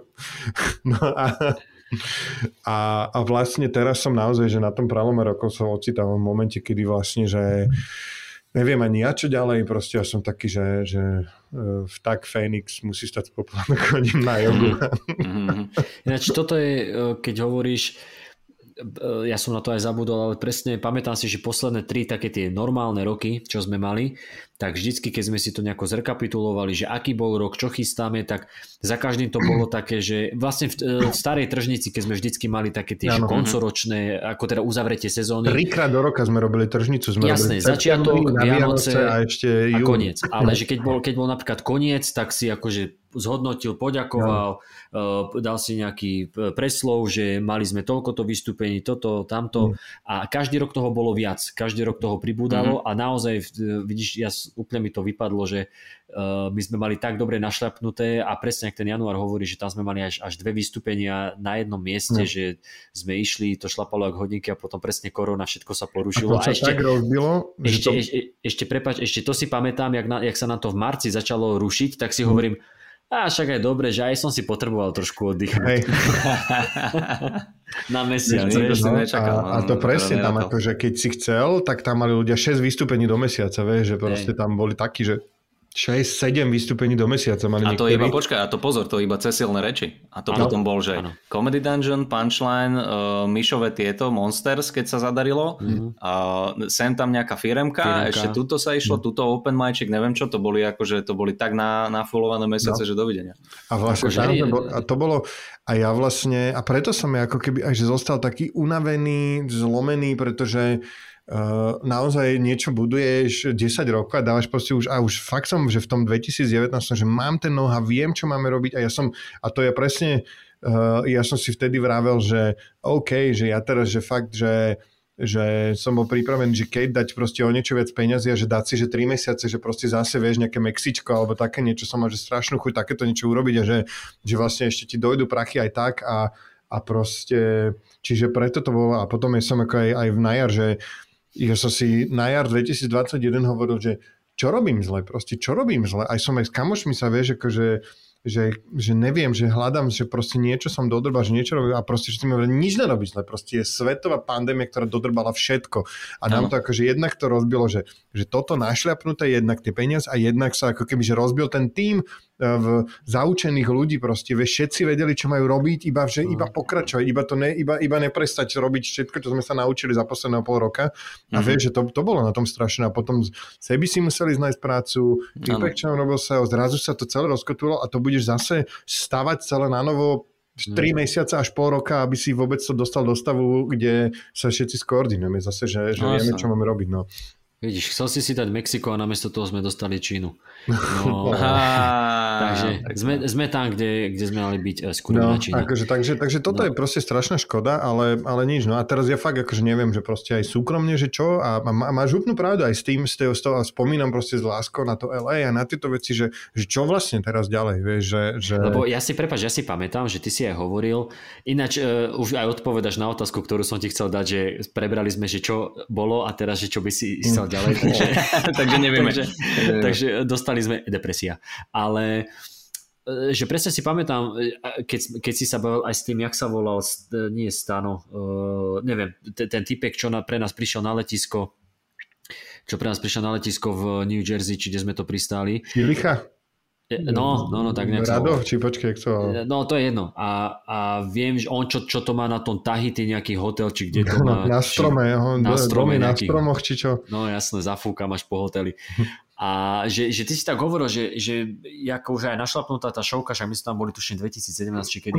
Speaker 4: no a a, a vlastne teraz som naozaj, že na tom pralome rokov som ocital v momente, kedy vlastne, že neviem ani ja čo ďalej, proste ja som taký, že, že uh, vták Fénix musí stať s poplánokoním na jogu.
Speaker 3: Mm-hmm. Ináč toto je, e, keď hovoríš, ja som na to aj zabudol, ale presne pamätám si, že posledné tri také tie normálne roky, čo sme mali, tak vždycky, keď sme si to nejako zrekapitulovali, že aký bol rok, čo chystáme, tak za každým to bolo také, že vlastne v, v starej tržnici, keď sme vždycky mali také tie ano, koncoročné, ako teda uzavretie sezóny.
Speaker 4: Trikrát do roka sme robili tržnicu. Sme
Speaker 3: Jasné,
Speaker 4: robili
Speaker 3: začiatok, Vianoce
Speaker 4: a, ešte
Speaker 3: a koniec. Ale že keď bol, keď bol napríklad koniec, tak si akože zhodnotil, poďakoval, no. dal si nejaký preslov, že mali sme toľkoto vystúpení, toto, tamto mm. a každý rok toho bolo viac, každý rok toho pribúdalo mm. a naozaj, vidíš, ja úplne mi to vypadlo, že uh, my sme mali tak dobre našľapnuté a presne ak ten január hovorí, že tam sme mali až, až dve vystúpenia na jednom mieste, no. že sme išli, to šlapalo ako hodinky a potom presne korona, všetko sa porušilo.
Speaker 4: A, a ešte, tak rozbilo,
Speaker 3: ešte, to... ešte, ešte, prepač, ešte to si pamätám, jak, na, jak sa nám to v marci začalo rušiť, tak si mm. hovorím, a však aj dobre, že aj som si potreboval trošku oddychať. Hej. Na mesiac.
Speaker 4: Vieš, no, nečakal, a, a to presne tam, akože keď si chcel, tak tam mali ľudia 6 vystúpení do mesiaca, vieš, že proste Hej. tam boli takí, že 6-7 vystúpení do mesiaca mali
Speaker 2: A to niektorí. iba, počkaj, a to pozor, to iba cez silné reči. A to ano. potom bol, že ano. Comedy Dungeon, Punchline, uh, Myšové tieto, Monsters, keď sa zadarilo, mm-hmm. uh, sem tam nejaká firemka, firemka. ešte tuto sa išlo, mm. tuto Open Micik, neviem čo, to boli akože, to boli tak na, nafulované mesiace, no. že dovidenia.
Speaker 4: A vlastne tam, a to bolo, a ja vlastne, a preto som ja ako keby aj že zostal taký unavený, zlomený, pretože naozaj niečo buduješ 10 rokov a dávaš proste už, a už fakt som, že v tom 2019, že mám ten noha, viem, čo máme robiť a ja som, a to je presne, uh, ja som si vtedy vravel, že OK, že ja teraz, že fakt, že že som bol pripravený, že keď dať proste o niečo viac peniazy a že dať si, že 3 mesiace, že proste zase vieš nejaké Mexičko alebo také niečo, som mal, že strašnú chuť takéto niečo urobiť a že, že vlastne ešte ti dojdu prachy aj tak a, a proste, čiže preto to bolo a potom ja som ako aj, aj v najar, že ja som si na jar 2021 hovoril, že čo robím zle, proste čo robím zle. Aj som aj s kamošmi sa vieš, akože že, že neviem, že hľadám, že proste niečo som dodrbal, že niečo robím a proste, že mi hovorili, nič nerobíš zle, proste je svetová pandémia, ktorá dodrbala všetko. A nám to akože jednak to rozbilo, že, že toto našľapnuté, jednak tie peniaze a jednak sa ako keby, že rozbil ten tým, v zaučených ľudí proste, vieš, všetci vedeli, čo majú robiť, iba, že, iba mm. pokračovať, iba, to ne, iba, iba neprestať robiť všetko, čo sme sa naučili za posledného pol roka. A mm-hmm. vieš, že to, to bolo na tom strašné. A potom sebi si museli nájsť prácu, Typek, robil sa, zrazu sa to celé rozkotulo a to budeš zase stavať celé na novo 3 mm. mesiace až pol roka, aby si vôbec to dostal do stavu, kde sa všetci skoordinujeme zase, že, že no, vieme, čo máme robiť. No.
Speaker 3: Vidíš, chcel si si dať Mexiko a namiesto toho sme dostali Čínu. No, takže sme, sme tam, kde, kde sme mali byť eh, skôr no, na.
Speaker 4: Akože, takže, takže toto no. je proste strašná škoda, ale, ale nič. No a teraz ja fakt akože neviem, že proste aj súkromne, že čo a, a máš úplnú pravdu aj s tým, s toho, s toho, a spomínam proste z láskou na to LA a na tieto veci, že, že čo vlastne teraz ďalej, vieš, že, že...
Speaker 3: Lebo ja si, prepáč, ja si pamätám, že ty si aj hovoril, ináč uh, už aj odpovedaš na otázku, ktorú som ti chcel dať, že prebrali sme, že čo bolo a teraz, že čo by si chcel ďalej, takže,
Speaker 2: takže nevieme.
Speaker 3: takže, takže dostali sme depresia. Ale e, že presne si pamätám, e, keď, keď si sa bavil aj s tým, jak sa volal, e, nie Stano, uh, neviem, ten, ten typek, čo na, pre nás prišiel na letisko, čo pre nás prišiel na letisko v New Jersey, či kde sme to pristáli.
Speaker 4: Licha?
Speaker 3: No, no, no, tak nejak
Speaker 4: Rado, či počkej, to...
Speaker 3: No, to je jedno. A, a viem, že on čo, čo to má na tom Tahiti, nejaký hotel, či kde to má...
Speaker 4: Na strome, či, ho, na, strome na stromoch, či čo.
Speaker 3: No jasne, zafúkam až po hoteli. A že, že ty si tak hovoril, že, že ako už aj našlapnutá tá šovka, že my sme tam boli tuším 2017, či kedy,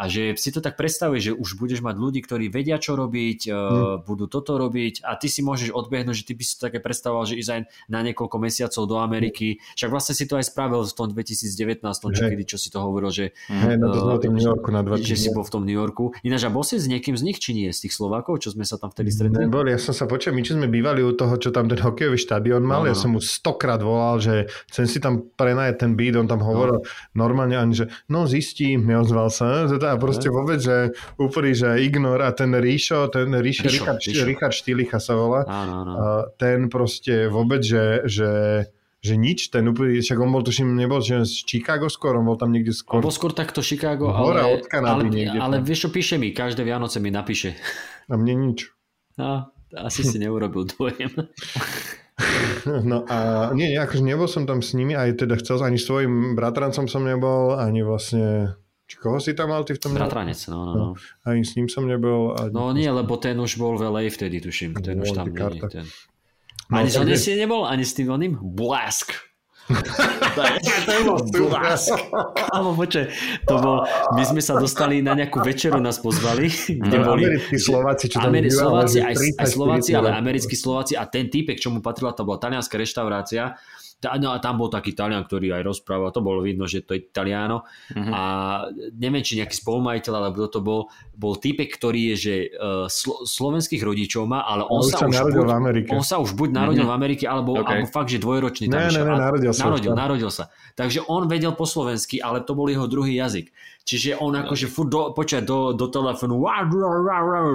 Speaker 3: a že si to tak predstavuje, že už budeš mať ľudí, ktorí vedia, čo robiť, hmm. budú toto robiť a ty si môžeš odbehnúť, že ty by si to také predstavoval, že ísť aj na niekoľko mesiacov do Ameriky. Však vlastne si to aj spravil v tom 2019, či kedy, čo si to hovoril, že,
Speaker 4: hey, no to uh, New Yorku na
Speaker 3: že, že si bol v tom New Yorku. Ináč, a bol si s niekým z nich, či nie, z tých Slovákov, čo sme sa tam vtedy stretli?
Speaker 4: Nebol, ja som sa počul, my čo sme bývali u toho, čo tam ten hokejový štadión mal, no, no. ja som mu stokrát volal, že chcem si tam prenajať ten beat, on tam hovoril no. normálne ani, že no zistím, neozval sa, a proste ne? vôbec, že úplný, že ignor a ten Ríšo, ten Ríšo, Ríšo, Richard, Ríšo. Richard sa volá,
Speaker 3: áno, áno.
Speaker 4: ten proste vôbec, že, že že nič, ten úplný, však on bol, tuším, nebol že z Chicago skôr, on bol tam niekde skôr.
Speaker 3: On bol skôr takto Chicago,
Speaker 4: Hora
Speaker 3: ale,
Speaker 4: od Kanady
Speaker 3: ale,
Speaker 4: niekde
Speaker 3: ale vieš čo píše mi, každé Vianoce mi napíše.
Speaker 4: A mne nič.
Speaker 3: No, asi si neurobil dojem.
Speaker 4: No a nie, akože nebol som tam s nimi, aj teda chcel, ani svojim bratrancom som nebol, ani vlastne či koho si tam mal ty v tom?
Speaker 3: Bratranec, no, no, no.
Speaker 4: Ani s ním som nebol. A...
Speaker 3: No nie, lebo ten už bol v LA vtedy, tuším. Ten no, už tam nie ten. No, ani no, si nebol? Ani s tým oným? Blask. to je blask. Kámo, počkaj, to bol, my sme sa dostali na nejakú večeru, nás pozvali, kde
Speaker 4: no, boli... Americkí Slováci, čo tam
Speaker 3: Ameri- Slováci, aj, aj Slováci, ale americkí Slováci a ten týpek, čo mu patrila, to bola talianská reštaurácia No a tam bol taký Talian, ktorý aj rozprával, to bolo vidno, že to je Italiano. Uh-huh. A neviem, či nejaký spolumajiteľ, alebo kto to bol, bol typek, ktorý je, že uh, slo- slovenských rodičov má, ale on, sa,
Speaker 4: už
Speaker 3: buď,
Speaker 4: v Amerike.
Speaker 3: on sa už buď narodil uh-huh. v Amerike, alebo, okay. alebo fakt, že dvojročný.
Speaker 4: Ne, ne, ne, narodil sa.
Speaker 3: Narodil, narodil sa. Takže on vedel po slovensky, ale to bol jeho druhý jazyk. Čiže on akože furt do, počať do, do telefónu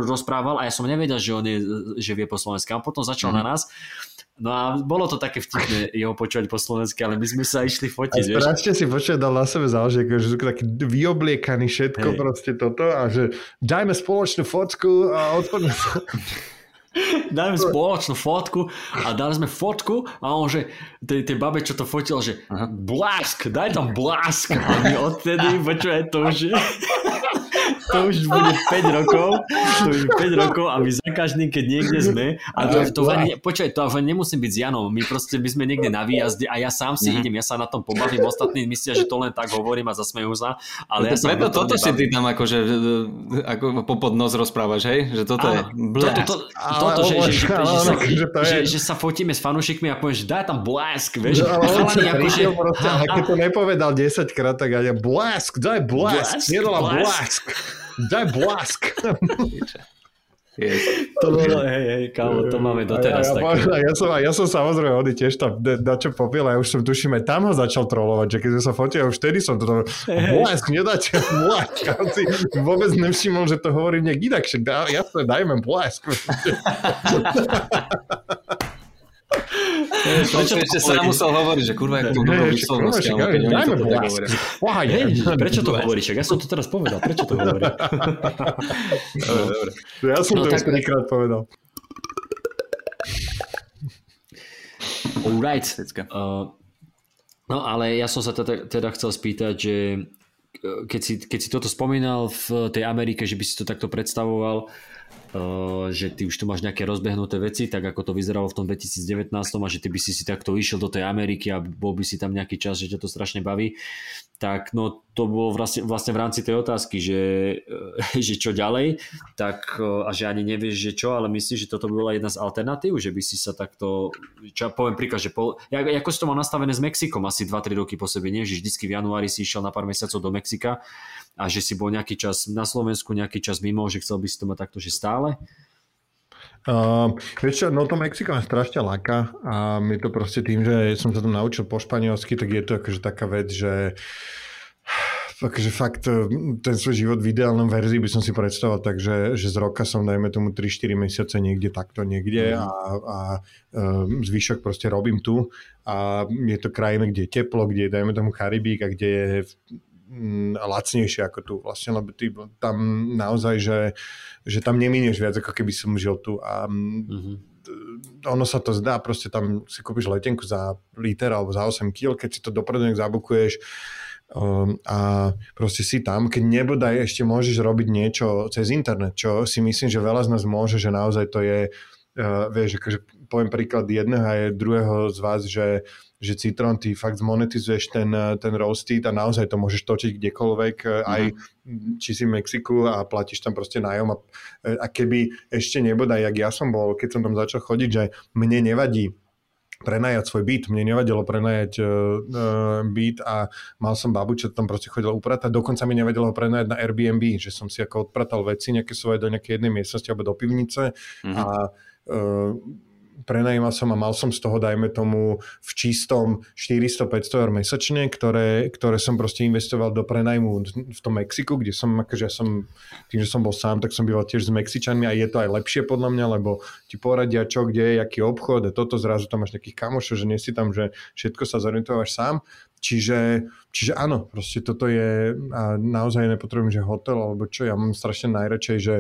Speaker 3: rozprával a ja som nevedel, že on je, že vie po slovensky. A on potom začal uh-huh. na nás No a bolo to také vtipné jeho počúvať po slovensky, ale my sme sa išli fotiť. A
Speaker 4: strašne si počúvať dal na sebe záleží, že sú takí vyobliekaní všetko hey. proste toto a že dajme spoločnú fotku a odpadne sa.
Speaker 3: Dajme spoločnú fotku a dali sme fotku a on že, tej, tej babe, čo to fotil, že Aha. blask, daj tam blask. A my odtedy, počúvaj to už to už bude 5 rokov, to už 5 rokov a my za každým, keď niekde sme, a to, to, to počkaj, to nemusím byť s Janom, my proste, my sme niekde na výjazde a ja sám si mm-hmm. idem, ja sa na tom pobavím, ostatní myslia, že to len tak hovorím a zasmejú sa, ale ja sa
Speaker 2: Preto toto si ty tam akože ako popod nos rozprávaš, hej? Že toto je
Speaker 3: toto, to, toto, že, že, že, že, sa, fotíme s fanúšikmi a poviem, že daj tam blesk, vieš,
Speaker 4: no, chalani, akože, keď to nepovedal 10 krát, tak ja blesk, daj blesk, nedala blesk. Daj blask.
Speaker 3: Yes. To bolo, hej, hej, kámo, to máme doteraz. Ja,
Speaker 4: ja, ja, som, ja som samozrejme oni tiež tam na čo popil a ja už som tuším, aj tam ho začal trolovať, že keď sa fotil, už vtedy som to tam, blask, nedáte blask. A on si vôbec nevšimol, že to hovorí nejak inak, že dá, jasne, dajme blask.
Speaker 2: Prečo ešte sa musel hovoriť, že kurva, jak to dobrú výslovnosť,
Speaker 3: prečo to hovoríš? Ja som to teraz povedal, prečo to hovorí?
Speaker 4: Ja som to už trikrát povedal.
Speaker 3: Alright. Uh, no ale ja som sa teda, teda chcel spýtať, že uh, keď si, keď si toto spomínal v tej Amerike, že by si to takto predstavoval, že ty už tu máš nejaké rozbehnuté veci, tak ako to vyzeralo v tom 2019 a že ty by si si takto išiel do tej Ameriky a bol by si tam nejaký čas, že ťa to strašne baví, tak no to bolo vlastne, vlastne v rámci tej otázky, že, že čo ďalej, tak a že ani nevieš, že čo, ale myslíš, že toto by bola jedna z alternatív, že by si sa takto, čo poviem príklad, že po, ako si to mal nastavené s Mexikom asi 2-3 roky po sebe, nie? že vždycky v januári si išiel na pár mesiacov do Mexika a že si bol nejaký čas na Slovensku, nejaký čas mimo, že chcel by si to mať takto, že stále?
Speaker 4: Uh, vieš čo, no to Mexiko ma strašne láka a my to proste tým, že som sa tam naučil po španielsky, tak je to akože taká vec, že akože fakt e, ten svoj život v ideálnom verzii by som si predstavoval tak, že, že z roka som dajme tomu 3-4 mesiace niekde takto niekde mm. a, a um, zvyšok proste robím tu a je to krajina, kde je teplo, kde je dajme tomu Karibík a kde je lacnejšie ako tu vlastne, lebo ty tam naozaj, že, že tam neminieš viac, ako keby som žil tu a mm-hmm. ono sa to zdá, proste tam si kúpiš letenku za liter alebo za 8 kg, keď si to dopredu zabukuješ um, a proste si tam, keď nebodaj ešte môžeš robiť niečo cez internet, čo si myslím, že veľa z nás môže, že naozaj to je uh, vieš, akože poviem príklad jedného a je druhého z vás, že že Citron, ty fakt zmonetizuješ ten, ten roasted a naozaj to môžeš točiť kdekoľvek, mm-hmm. aj či si v Mexiku a platíš tam proste nájom a, a keby ešte nebodaj, jak ja som bol, keď som tam začal chodiť, že mne nevadí prenajať svoj byt. Mne nevadilo prenajať uh, byt a mal som babu, čo tam proste chodila upratať. Dokonca mi nevadilo prenajať na Airbnb, že som si ako odpratal veci nejaké svoje do nejakej jednej miestnosti alebo do pivnice mm-hmm. a uh, prenajímal som a mal som z toho, dajme tomu, v čistom 400-500 eur mesačne, ktoré, ktoré som proste investoval do prenajmu v tom Mexiku, kde som, akože ja som, tým, že som bol sám, tak som býval tiež s Mexičanmi a je to aj lepšie podľa mňa, lebo ti poradia čo, kde je, aký obchod a toto zrazu tam máš nejakých kamošov, že nie si tam, že všetko sa zorientováš sám. Čiže, čiže áno, proste toto je a naozaj nepotrebujem, že hotel alebo čo, ja mám strašne najradšej, že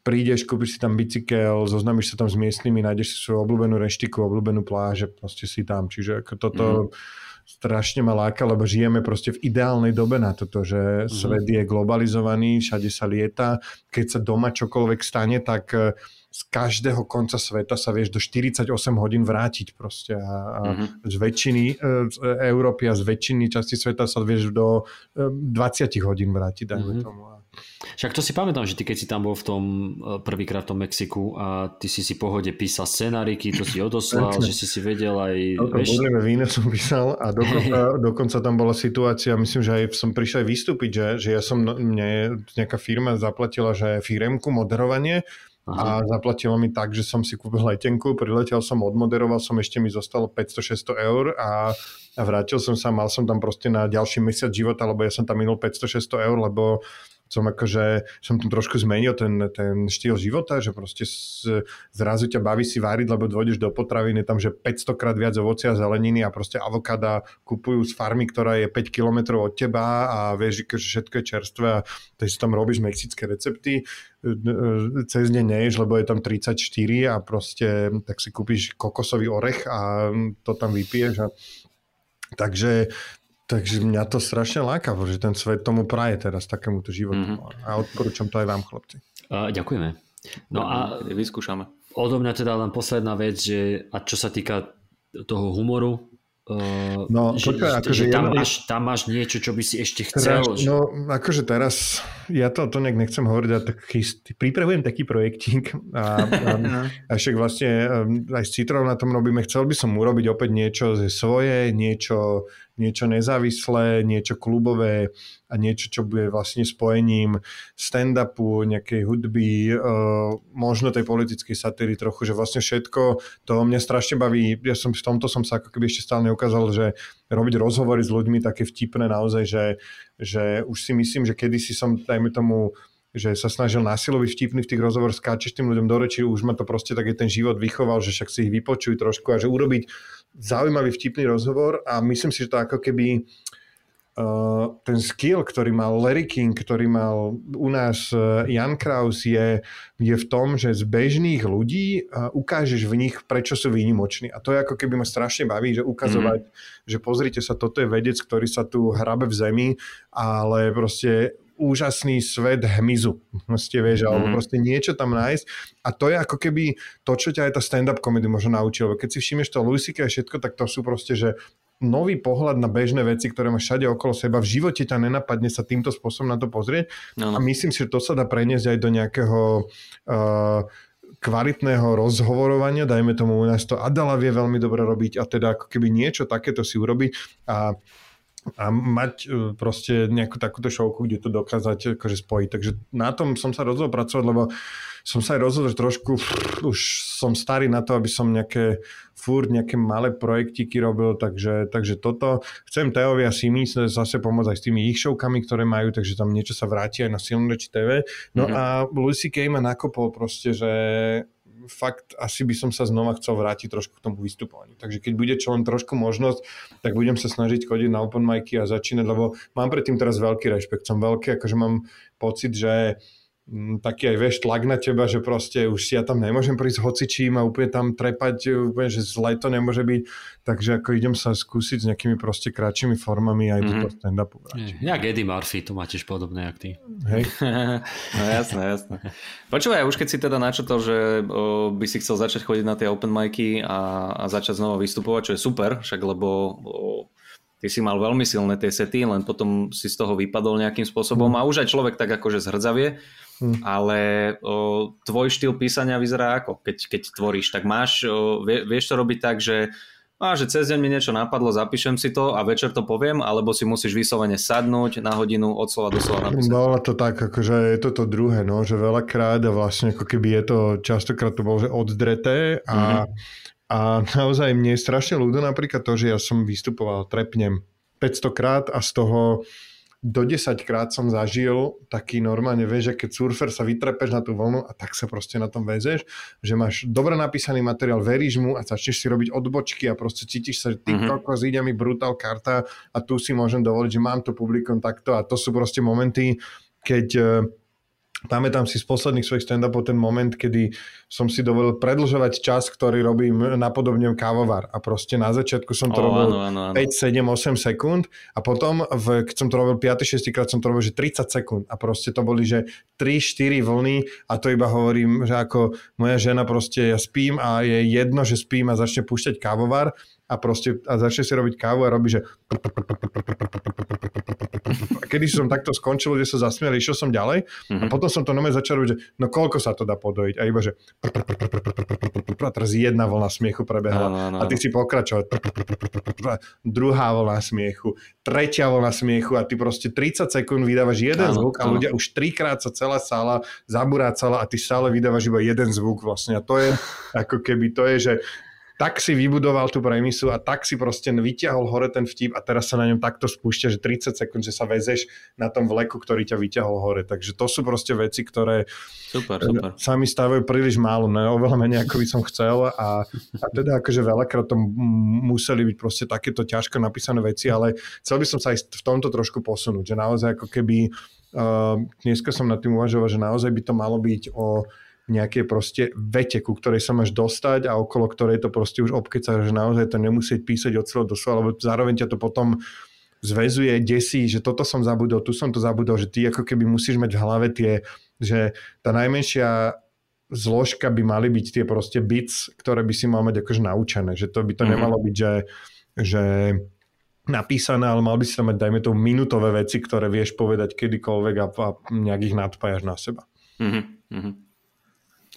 Speaker 4: prídeš, kúpiš si tam bicykel, zoznámiš sa tam s miestnymi, nájdeš si svoju obľúbenú reštiku, obľúbenú pláž a proste si tam. Čiže ako toto mm. strašne ma láka, lebo žijeme proste v ideálnej dobe na toto, že mm. svet je globalizovaný, všade sa lieta. Keď sa doma čokoľvek stane, tak eh, z každého konca sveta sa vieš do 48 hodín vrátiť proste a, a mm-hmm. z väčšiny e, z Európy a z väčšiny časti sveta sa vieš do 20 e, hodín vrátiť, dajme mm-hmm. tomu.
Speaker 3: Však to si pamätám, že ty keď si tam bol v tom e, prvýkrát v tom Mexiku a ty si si pohode písal scenáriky, to si odoslal, že si si vedel aj...
Speaker 4: No, vieš... víno som písal a dokonca, dokonca tam bola situácia, myslím, že aj som prišiel aj vystúpiť, že, že ja som, mne nejaká firma zaplatila, že firemku moderovanie Aha. a zaplatilo mi tak, že som si kúpil letenku, priletel som, odmoderoval som, ešte mi zostalo 500-600 eur a, a vrátil som sa, mal som tam proste na ďalší mesiac života, lebo ja som tam minul 500-600 eur, lebo som akože, som tam trošku zmenil ten, ten štýl života, že proste z, zrazu ťa baví si váriť, lebo dôjdeš do potraviny, tam, že 500 krát viac ovocia a zeleniny a proste avokáda kupujú z farmy, ktorá je 5 km od teba a vieš, že všetko je čerstvé a si tam robíš mexické recepty, cez deň neješ, lebo je tam 34 a proste tak si kúpiš kokosový orech a to tam vypiješ a Takže Takže mňa to strašne láka, že ten svet tomu praje teraz takémuto životu. Mm-hmm. A odporúčam to aj vám, chlapci.
Speaker 3: Uh, ďakujeme. No a
Speaker 2: vyskúšame.
Speaker 3: Odo mňa teda len posledná vec, že a čo sa týka toho humoru, Uh,
Speaker 4: no, že, počkaj,
Speaker 3: akože tam, ja, máš, tam máš niečo, čo by si ešte chcel.
Speaker 4: Teraz, no, akože teraz, ja to, to nejak nechcem hovoriť, ale tak pripravujem taký projektík a, a, a však vlastne aj s Citrou na tom robíme. Chcel by som urobiť opäť niečo ze svoje, niečo niečo nezávislé, niečo klubové a niečo, čo bude vlastne spojením stand-upu, nejakej hudby, uh, možno tej politickej satíry trochu, že vlastne všetko to mňa strašne baví. Ja som v tomto som sa ako keby ešte stále neukázal, že robiť rozhovory s ľuďmi také vtipné naozaj, že, že už si myslím, že kedysi som, dajme tomu, že sa snažil násilový vtipný v tých rozhovoroch, skáčeš tým ľuďom do reči, už ma to proste také ten život vychoval, že však si ich vypočuj trošku a že urobiť zaujímavý vtipný rozhovor a myslím si, že to ako keby uh, ten skill, ktorý mal Larry King, ktorý mal u nás uh, Jan Kraus je, je v tom, že z bežných ľudí uh, ukážeš v nich, prečo sú výnimoční. A to je ako keby ma strašne baví, že ukazovať, mm-hmm. že pozrite sa, toto je vedec, ktorý sa tu hrabe v zemi, ale proste úžasný svet hmyzu. Proste, vieš, mm. alebo mhm. proste niečo tam nájsť. A to je ako keby to, čo ťa aj tá stand-up comedy možno naučil. Keď si všimneš to Louis a všetko, tak to sú proste, že nový pohľad na bežné veci, ktoré máš všade okolo seba. V živote ťa nenapadne sa týmto spôsobom na to pozrieť. No, no. A myslím si, že to sa dá preniesť aj do nejakého uh, kvalitného rozhovorovania, dajme tomu u nás to Adela vie veľmi dobre robiť a teda ako keby niečo takéto si urobiť a a mať e, proste nejakú takúto šovku, kde to dokázať akože spojiť. Takže na tom som sa rozhodol pracovať, lebo som sa aj rozhodol, že trošku už som starý na to, aby som nejaké furt nejaké malé projektiky robil, takže, takže toto. Chcem Teovi a Simi zase pomôcť aj s tými ich šovkami, ktoré majú, takže tam niečo sa vráti aj na Silnoreči TV. No mm-hmm. a Lucy Kay ma nakopol proste, že fakt asi by som sa znova chcel vrátiť trošku k tomu vystupovaniu. Takže keď bude čo len trošku možnosť, tak budem sa snažiť chodiť na open micy a začínať, lebo mám predtým teraz veľký rešpekt. Som veľký, akože mám pocit, že taký aj vieš tlak na teba, že proste už si ja tam nemôžem prísť hocičím a úplne tam trepať, úplne, že zle to nemôže byť, takže ako idem sa skúsiť s nejakými proste kratšími formami aj mm-hmm. do toho stand-upu vrátiť.
Speaker 3: Jak Eddie Murphy, to máte podobné, jak ty.
Speaker 2: Hej. no jasné, jasné. Počúvaj, už keď si teda načetol, že o, by si chcel začať chodiť na tie open micy a, a začať znova vystupovať, čo je super, však lebo o, ty si mal veľmi silné tie sety, len potom si z toho vypadol nejakým spôsobom mm. a už aj človek tak akože zhrdzavie Hmm. Ale o, tvoj štýl písania vyzerá ako, keď, keď tvoríš, tak máš, o, vie, vieš to robiť tak, že a že cez deň mi niečo napadlo, zapíšem si to a večer to poviem, alebo si musíš vyslovene sadnúť na hodinu od slova do slova napísať.
Speaker 4: Bolo to tak, akože je to to druhé, no, že veľakrát a vlastne ako keby je to, častokrát to bolo, že oddreté a, mm-hmm. a naozaj mne je strašne ľúdo napríklad to, že ja som vystupoval, trepnem 500 krát a z toho do 10 krát som zažil taký normálne, vieš, že keď surfer sa vytrepeš na tú vlnu a tak sa proste na tom vezeš, že máš dobre napísaný materiál, veríš mu a začneš si robiť odbočky a proste cítiš sa, že ty mm-hmm. kokos, ide mi brutál karta a tu si môžem dovoliť, že mám to publikum takto a to sú proste momenty, keď Pamätám si z posledných svojich stand-upov ten moment, kedy som si dovolil predlžovať čas, ktorý robím napodobne kávovar. A proste na začiatku som to oh, robil áno, áno, áno. 5, 7, 8 sekúnd a potom, v, keď som to robil 5, 6 krát, som to robil, že 30 sekúnd. A proste to boli, že 3, 4 vlny a to iba hovorím, že ako moja žena proste, ja spím a je jedno, že spím a začne púšťať kávovar a proste a začne si robiť kávu a robí, že a kedy som takto skončil, kde sa zasmiali, išiel som ďalej a potom som to nové začal robiť, že no koľko sa to dá podojiť a iba, že a teraz jedna vlna smiechu prebehla a ty si pokračoval. Druhá vlna smiechu, tretia vlna smiechu a ty proste 30 sekúnd vydávaš jeden zvuk a ľudia už trikrát sa celá sála zaburácala a ty stále vydávaš iba jeden zvuk vlastne. A to je ako keby to je, že tak si vybudoval tú premisu a tak si proste vyťahol hore ten vtip a teraz sa na ňom takto spúšťa, že 30 sekúnd, že sa vezeš na tom vleku, ktorý ťa vyťahol hore. Takže to sú proste veci, ktoré super, super. sa mi stávajú príliš málo, ne? oveľa menej ako by som chcel a, a teda akože veľakrát to museli byť proste takéto ťažko napísané veci, ale chcel by som sa aj v tomto trošku posunúť, že naozaj ako keby uh, dneska som nad tým uvažoval, že naozaj by to malo byť o nejaké proste vete, ku ktorej sa máš dostať a okolo ktorej to proste už obkeca, že naozaj to nemusieť písať od celého do lebo zároveň ťa to potom zväzuje, desí, že toto som zabudol, tu som to zabudol, že ty ako keby musíš mať v hlave tie, že tá najmenšia zložka by mali byť tie proste bits, ktoré by si mal mať akože naučené, že to by to mm-hmm. nemalo byť, že, že napísané, ale mal by si tam mať, dajme to, minútové veci, ktoré vieš povedať kedykoľvek a, a nejak ich nadpájaš na seba. Mm-hmm.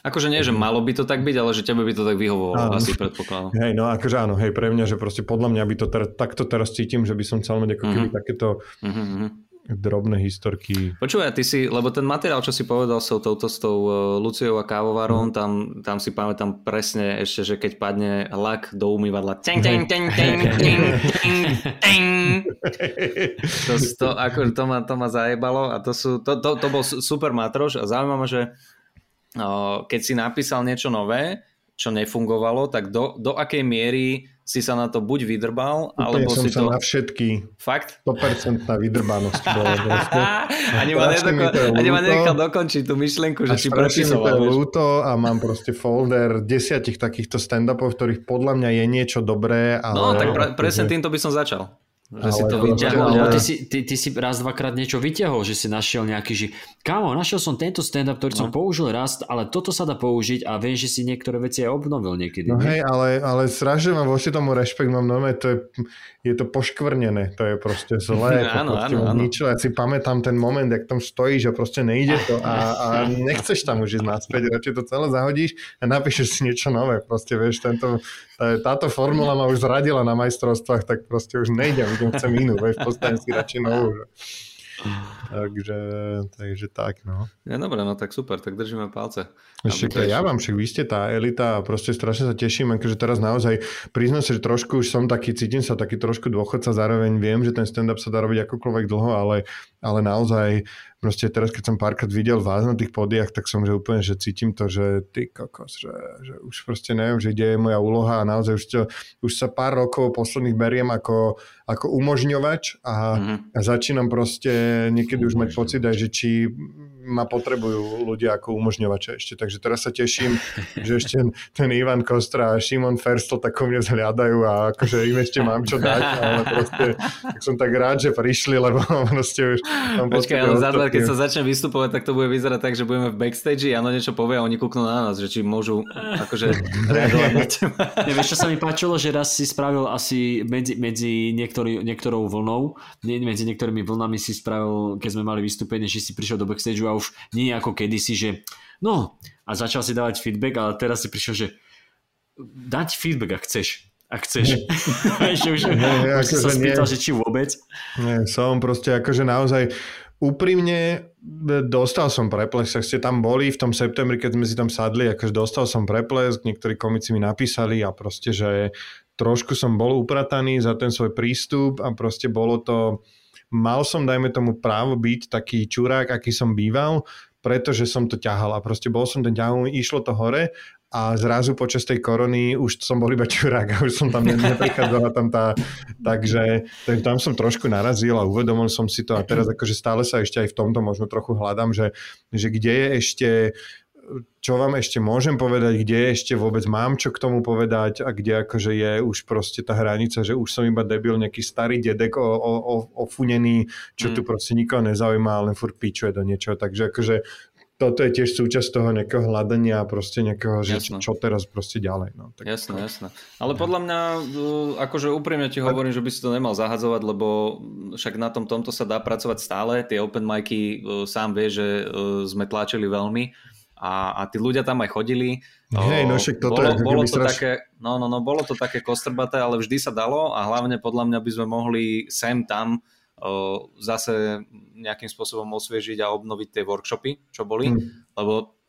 Speaker 2: Akože nie, že malo by to tak byť, ale že tebe by to tak vyhovovalo, asi predpokladám.
Speaker 4: Hej, no akože áno, hej, pre mňa, že proste podľa mňa by to ter- takto teraz cítim, že by som chcel mať ako keby uh-huh. takéto uh-huh. drobné historky.
Speaker 2: Počúvaj, ty si, lebo ten materiál, čo si povedal s touto s tou uh, Luciou a kávovarom, uh-huh. tam, tam si pamätám presne ešte, že keď padne lak do umývadla. To, to, ako, to, ma, to ma zajebalo a to, sú, to, to, to bol super matroš a zaujímavé, že keď si napísal niečo nové, čo nefungovalo, tak do, do akej miery si sa na to buď vydrbal, Úplne alebo
Speaker 4: som
Speaker 2: si
Speaker 4: sa
Speaker 2: to...
Speaker 4: na všetky.
Speaker 2: Fakt?
Speaker 4: 100% vydrbanosť
Speaker 2: ani ma, nedoko... ani ma nenechal dokončiť tú myšlenku, že si prepisoval.
Speaker 4: to ľúto a mám proste folder desiatich takýchto stand-upov, ktorých podľa mňa je niečo dobré. Ale...
Speaker 2: No, tak pre, presne týmto by som začal. Že ale si to
Speaker 3: vyťahol. Ale ty si, ty, ty si raz, dvakrát niečo vyťahol, že si našiel nejaký, že kámo, našiel som tento stand-up, ktorý no. som použil raz, ale toto sa dá použiť a viem, že si niektoré veci aj obnovil niekedy.
Speaker 4: No hej, ale, ale strašne mám voči tomu rešpekt, mám nové, to je, je to poškvrnené, to je proste zlé. áno, proste áno, áno. Ničo, ja si pamätám ten moment, jak tam stojíš a proste nejde to a, a nechceš tam už ísť naspäť, radšej to celé zahodíš a napíšeš si niečo nové, proste vieš, tento, táto formula ma už zradila na majstrovstvách, tak proste už nejdem potom chcem inú, veď postavím si radšej novú. Takže, takže tak, no.
Speaker 2: Ja, dobre, no tak super, tak držíme palce.
Speaker 4: Ešte ja vám, však vy ste tá elita a proste strašne sa teším, akože teraz naozaj priznám sa, že trošku už som taký, cítim sa taký trošku dôchodca, zároveň viem, že ten stand-up sa dá robiť akokoľvek dlho, ale, ale naozaj proste teraz, keď som párkrát videl vás na tých podiach, tak som že úplne, že cítim to, že ty kokos, že, že už proste neviem, že kde je moja úloha a naozaj už, to, už sa pár rokov posledných beriem ako, ako umožňovač a, mm-hmm. a začínam proste niekedy už mať pocit aj, že či ma potrebujú ľudia ako umožňovače ešte. Takže teraz sa teším, že ešte ten Ivan Kostra a Šimon Ferstl tak mne zhľadajú a akože im ešte mám čo dať, ale proste tak som tak rád, že prišli, lebo proste už
Speaker 2: Počkaj, ale za keď sa začne vystupovať, tak to bude vyzerať tak, že budeme v backstage a ono niečo povie a oni kúknú na nás, že či môžu akože reagovať na teba.
Speaker 3: Nevieš, čo sa mi páčilo, že raz si spravil asi medzi, medzi niektorý, niektorou vlnou, medzi niektorými vlnami si spravil, keď sme mali vystúpenie, že si prišiel do backstage a už nie ako kedysi, že no a začal si dávať feedback, ale teraz si prišiel, že dať feedback, ak chceš. Ak chceš. Ešte už, nie, už sa spýtal, že či vôbec.
Speaker 4: Nie, som proste akože naozaj úprimne dostal som preplesk, ak ste tam boli v tom septembri, keď sme si tam sadli, akože dostal som preplesk, niektorí komici mi napísali a proste, že trošku som bol uprataný za ten svoj prístup a proste bolo to, mal som, dajme tomu, právo byť taký čurák, aký som býval, pretože som to ťahal a proste bol som ten ťahol, išlo to hore a zrazu počas tej korony už som bol iba čurák a už som tam neprichádzala tam tá, takže tam som trošku narazil a uvedomil som si to a teraz akože stále sa ešte aj v tomto možno trochu hľadám, že, že kde je ešte čo vám ešte môžem povedať, kde ešte vôbec mám čo k tomu povedať a kde akože je už proste tá hranica, že už som iba debil, nejaký starý dedek o, o, o, ofunený, čo mm. tu proste nikoho nezaujíma, ale len furt pičuje do niečoho. Takže akože toto je tiež súčasť toho nejakého hľadania a proste nejakého, že čo, čo teraz proste ďalej. No,
Speaker 2: tak jasné, to... jasné. Ale podľa mňa, uh, akože úprimne ti hovorím, že by si to nemal zahadzovať, lebo však na tom tomto sa dá pracovať stále. Tie open micy uh, sám vie, že uh, sme tlačili veľmi a, a tí ľudia tam aj chodili.
Speaker 4: Hej, no však toto
Speaker 2: bolo,
Speaker 4: je
Speaker 2: bolo to straš... také, no, no, no, bolo to také kostrbaté, ale vždy sa dalo a hlavne podľa mňa by sme mohli sem tam zase nejakým spôsobom osviežiť a obnoviť tie workshopy, čo boli, hmm. lebo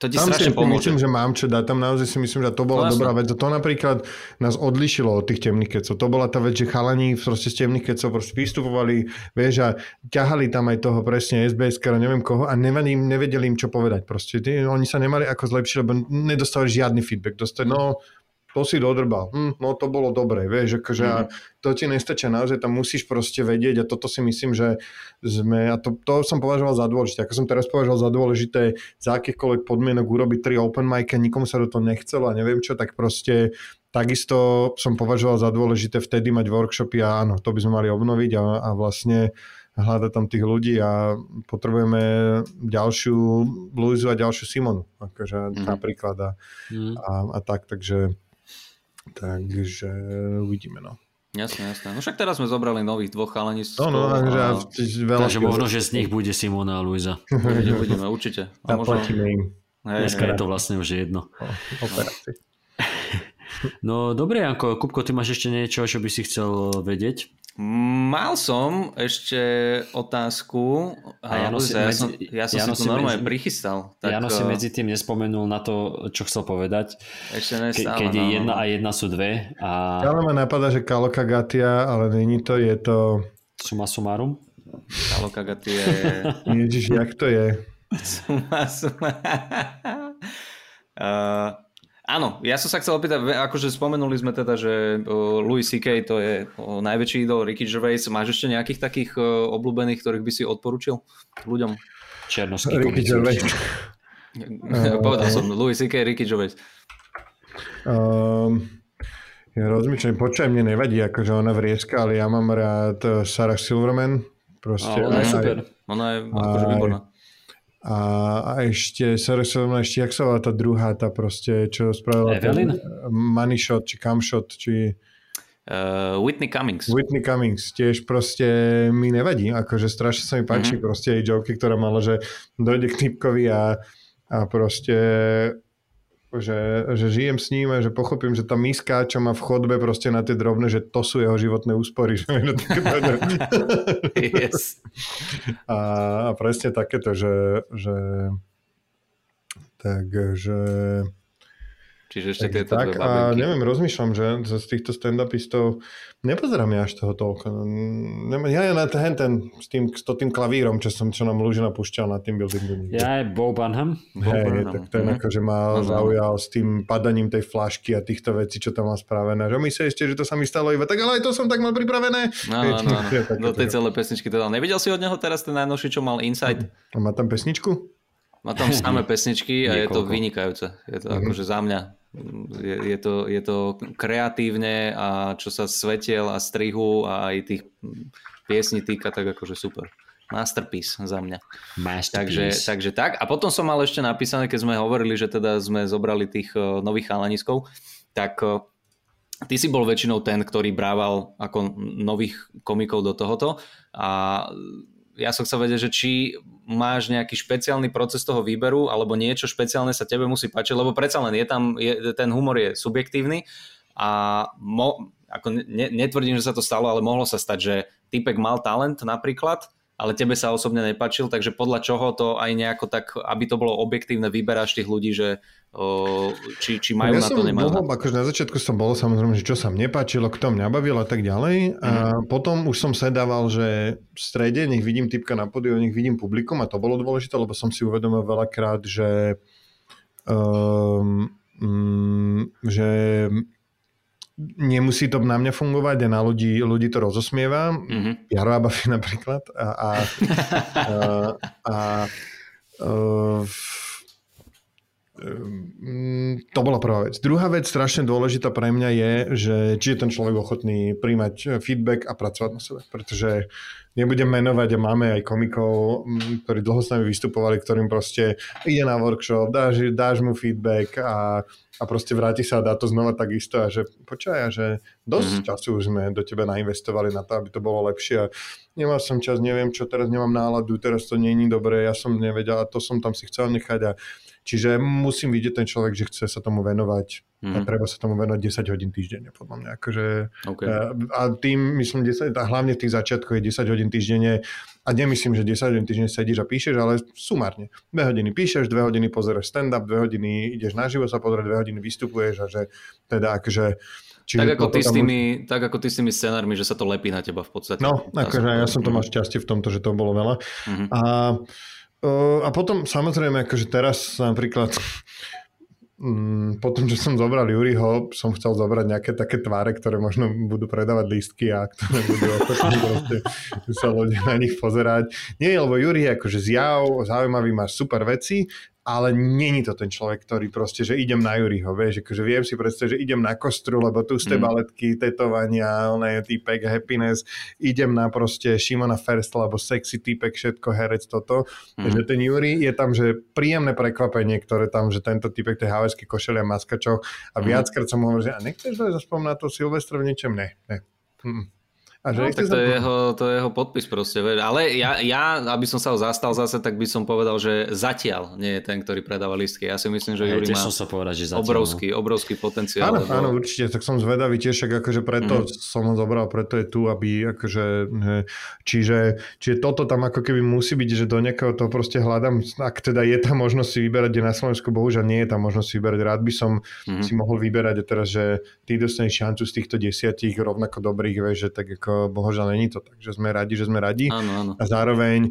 Speaker 2: to ti tam strašne
Speaker 4: si pomôže. myslím, že mám čo dať. Tam naozaj si myslím, že to bola no, dobrá vec. To napríklad nás odlišilo od tých temných kecov. To bola tá vec, že chalani proste z temných kecov proste vystupovali, vieš, a ťahali tam aj toho presne SBS, neviem koho, a nevedeli, nevedeli im čo povedať. Proste tí, oni sa nemali ako zlepšiť, lebo nedostali žiadny feedback. Dostali, no, to si dodrbal, hm, no to bolo dobré, vieš, akože mm-hmm. to ti nestačia naozaj, tam musíš proste vedieť a toto si myslím, že sme, a to, to som považoval za dôležité, ako som teraz považoval za dôležité za akýchkoľvek podmienok urobiť tri open mic a nikomu sa do toho nechcelo a neviem čo, tak proste takisto som považoval za dôležité vtedy mať workshopy a áno, to by sme mali obnoviť a, a vlastne hľadať tam tých ľudí a potrebujeme ďalšiu Luizu a ďalšiu Simonu, akože mm. napríklad a, mm. a, a tak, takže Takže uvidíme, no.
Speaker 2: Jasné, jasné. No však teraz sme zobrali nových dvoch chalení.
Speaker 3: No, no, takže, a... veľa takže možno, že z nich bude Simona a Luisa.
Speaker 2: Uvidíme, uvidíme, určite.
Speaker 4: A možno... im.
Speaker 3: Hej, Dneska hej. je to vlastne už jedno. O, No dobre, Janko, Kupko, ty máš ešte niečo, čo by si chcel vedieť?
Speaker 2: Mal som ešte otázku. A Jano si, ja, medzi, som, ja som Jano si tu normálne medzi, prichystal.
Speaker 3: Tak, Jano si medzi tým nespomenul na to, čo chcel povedať.
Speaker 2: Ešte nestále,
Speaker 3: Ke, keď no, je jedna a jedna sú dve. A...
Speaker 4: Ale ma napadá, že Kaloka Gatia, ale není to, je to...
Speaker 3: Suma sumarum?
Speaker 2: Kaloka Gatia je...
Speaker 4: Ježiš, jak to je?
Speaker 2: Suma sumarum. uh, Áno, ja som sa chcel opýtať, akože spomenuli sme teda, že Louis C.K. to je najväčší idol, Ricky Gervais. Máš ešte nejakých takých obľúbených, ktorých by si odporučil ľuďom?
Speaker 3: Černoský
Speaker 4: Ricky Gervais.
Speaker 2: Povedal som, Louis C.K. Ricky Gervais.
Speaker 4: Um, ja rozmýšľam, počujem, mne nevadí, akože ona vrieska, ale ja mám rád Sarah Silverman. Proste,
Speaker 2: ona je super, ona je akože výborná.
Speaker 4: A, a ešte, sorry, som ešte, jak sa volá tá druhá, tá proste, čo spravila
Speaker 3: Evelyn?
Speaker 4: Money Shot, či Camshot, či...
Speaker 2: Uh, Whitney Cummings.
Speaker 4: Whitney Cummings, tiež proste mi nevadí, akože strašne sa mi páči mm-hmm. proste jej joky, ktorá mala, že dojde k typkovi a, a proste že, že žijem s ním a že pochopím, že tá miska, čo má v chodbe proste na tie drobné, že to sú jeho životné úspory. Že yes. a, a presne takéto, že, že takže
Speaker 2: Čiže ešte tieto
Speaker 4: tak, a neviem, rozmýšľam, že z týchto stand-upistov nepozerám ja až toho toľko. Ja ja na ten, ten s tým, s tým klavírom, čo, som, čo nám Lužina púšťal na tým buildingu.
Speaker 3: Ja je Bo Bunham.
Speaker 4: Hej, tak ten mm-hmm. akože ma zaujal s tým padaním tej flašky a týchto vecí, čo tam má spravené. Že my sa ešte, že to sa mi stalo iba tak, ale aj to som tak mal pripravené.
Speaker 2: No, no, no, no. Do tej celé pesničky teda. Nevidel si od neho teraz ten najnovší, čo mal Inside?
Speaker 4: A má tam pesničku?
Speaker 2: Má tam samé pesničky a je to vynikajúce. Je to mm-hmm. akože za mňa je, je, to, je to kreatívne a čo sa svetiel a strihu a aj tých piesní týka, tak akože super. Masterpiece za mňa.
Speaker 3: Masterpiece.
Speaker 2: Takže, takže tak. A potom som mal ešte napísané, keď sme hovorili, že teda sme zobrali tých uh, nových chalaniskov, tak uh, ty si bol väčšinou ten, ktorý brával ako nových komikov do tohoto a ja som chcel vedieť, že či máš nejaký špeciálny proces toho výberu alebo niečo špeciálne sa tebe musí páčiť, lebo predsa len je tam, je, ten humor je subjektívny a mo, ako ne, netvrdím, že sa to stalo, ale mohlo sa stať, že typek mal talent napríklad, ale tebe sa osobne nepačil, takže podľa čoho to aj nejako tak, aby to bolo objektívne, vyberáš tých ľudí, že o, či, či majú ja na to, nemajú
Speaker 4: dlho, na akože na začiatku som bol samozrejme, že čo sa mne páčilo, kto mňa bavil a tak ďalej. Mm. A mhm. potom už som sedával, že v strede nech vidím typka na podiu, nech vidím publikum a to bolo dôležité, lebo som si uvedomil veľakrát, že um, um, že nemusí to na mňa fungovať a na ľudí, ľudí to rozosmieva. Mm-hmm. Jaro Abafi napríklad. A, a, a, a, a uh, to bola prvá vec. Druhá vec, strašne dôležitá pre mňa je, že či je ten človek ochotný príjmať feedback a pracovať na sebe. Pretože nebudem menovať a máme aj komikov, ktorí dlho s nami vystupovali, ktorým proste ide na workshop, dáš, dáš mu feedback a a proste vráti sa a dá to znova takisto a že počkaj, že dosť mm-hmm. času už sme do teba nainvestovali na to, aby to bolo lepšie a nemal som čas, neviem čo, teraz nemám náladu, teraz to není dobré, ja som nevedel a to som tam si chcel nechať a čiže musím vidieť ten človek, že chce sa tomu venovať mm. a mhm. treba sa tomu venovať 10 hodín týždenne, podľa mňa. Akože, okay. a, a tým, myslím, 10, a hlavne v tých začiatkoch je 10 hodín týždenne a nemyslím, že 10 hodín týždenne sedíš a píšeš, ale sumárne. 2 hodiny píšeš, 2 hodiny pozeráš stand-up, 2 hodiny ideš na živo sa pozrieť, 2 hodiny vystupuješ a že teda akože
Speaker 2: Čiže tak, ako ty s tými, už... tak ako ty s tými scenármi, že sa to lepí na teba v podstate.
Speaker 4: No, akože ja som to mal šťastie v tomto, že to bolo veľa. Uh-huh. A, a potom samozrejme, akože teraz napríklad Mm, potom, čo som zobral Juriho, som chcel zobrať nejaké také tváre, ktoré možno budú predávať lístky a ktoré budú proste sa ľudia na nich pozerať. Nie, lebo Juri je akože zjav, zaujímavý, má super veci, ale není to ten človek, ktorý proste, že idem na Juriho, vieš, akože viem si predstaviť, že idem na kostru, lebo tu ste mm. baletky, tetovania, oné typek, happiness, idem na proste Šimona First, lebo sexy typek, všetko, herec, toto. Mm. Že ten Juri je tam, že príjemné prekvapenie, ktoré tam, že tento typek, tej havajské košelia, maskačov a mm. viackrát som hovoril, že a nechceš dať aspoň na to Silvestra v niečom? Ne, ne. Mm.
Speaker 2: A že no, tak to, je jeho, to je jeho podpis proste. Ale ja, ja, aby som sa ho zastal zase, tak by som povedal, že zatiaľ nie je ten, ktorý predáva listky. Ja si myslím, že Juri má
Speaker 3: sa povedať, že zatiaľ,
Speaker 2: obrovský, no. obrovský potenciál.
Speaker 4: Áno, lebo... áno, určite. Tak som zvedavý tiež, akože preto mm-hmm. som ho zobral, preto je tu, aby akože, čiže, čiže toto tam ako keby musí byť, že do nejakého to proste hľadám, ak teda je tá možnosť si vyberať, kde na Slovensku bohužiaľ nie je tá možnosť si vyberať. Rád by som mm-hmm. si mohol vyberať a teraz, že ty dostaneš šancu z týchto desiatich rovnako dobrých, vieš, že tak ako bohužiaľ není to tak, že sme radi, že sme radi.
Speaker 2: Áno, áno.
Speaker 4: A zároveň e,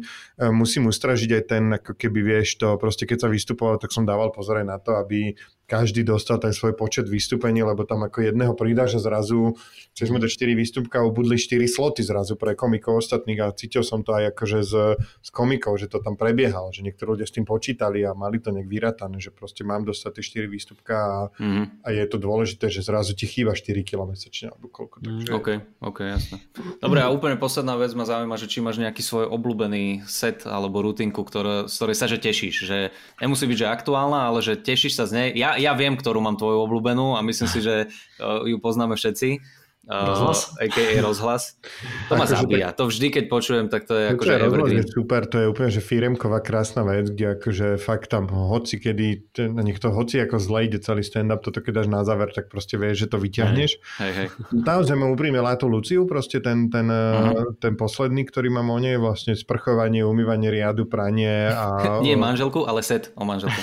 Speaker 4: musím ustražiť aj ten, ako keby vieš to, proste keď sa vystupoval, tak som dával pozor aj na to, aby každý dostal ten svoj počet vystúpení, lebo tam ako jedného pridáš a zrazu chceš mu dať 4 výstupka a ubudli 4 sloty zrazu pre komikov ostatných a cítil som to aj akože z, z komikov, že to tam prebiehalo, že niektorí ľudia s tým počítali a mali to nejak vyratané, že proste mám dostať tie 4 výstupka a, mm-hmm. a je to dôležité, že zrazu ti chýba 4 kg mesačne alebo koľko.
Speaker 2: Mhm. Takže... OK, OK, jasné. Dobre a úplne posledná vec ma zaujíma, že či máš nejaký svoj obľúbený set alebo rutinku, ktoré, z ktorej sa že tešíš, že nemusí byť, že aktuálna, ale že tešíš sa z nej. Ja, ja viem, ktorú mám tvoju obľúbenú a myslím si, že uh, ju poznáme všetci.
Speaker 3: Rozhlas?
Speaker 2: Uh, a.k.a. rozhlas. To ma zabíja. To vždy, keď počujem, tak to je akože evergreen.
Speaker 4: Je super, to je úplne že firemková krásna vec, kde akože fakt tam hoci kedy, ten, niekto hoci ako zle ide celý stand-up, toto keď dáš na záver, tak proste vieš, že to vyťahneš.
Speaker 2: Hej, hej.
Speaker 4: Naozaj mám úprimne Látu Luciu, proste ten, ten, uh-huh. ten posledný, ktorý mám o nej, vlastne sprchovanie, umývanie riadu, pranie a...
Speaker 2: Nie manželku, ale set o manželku.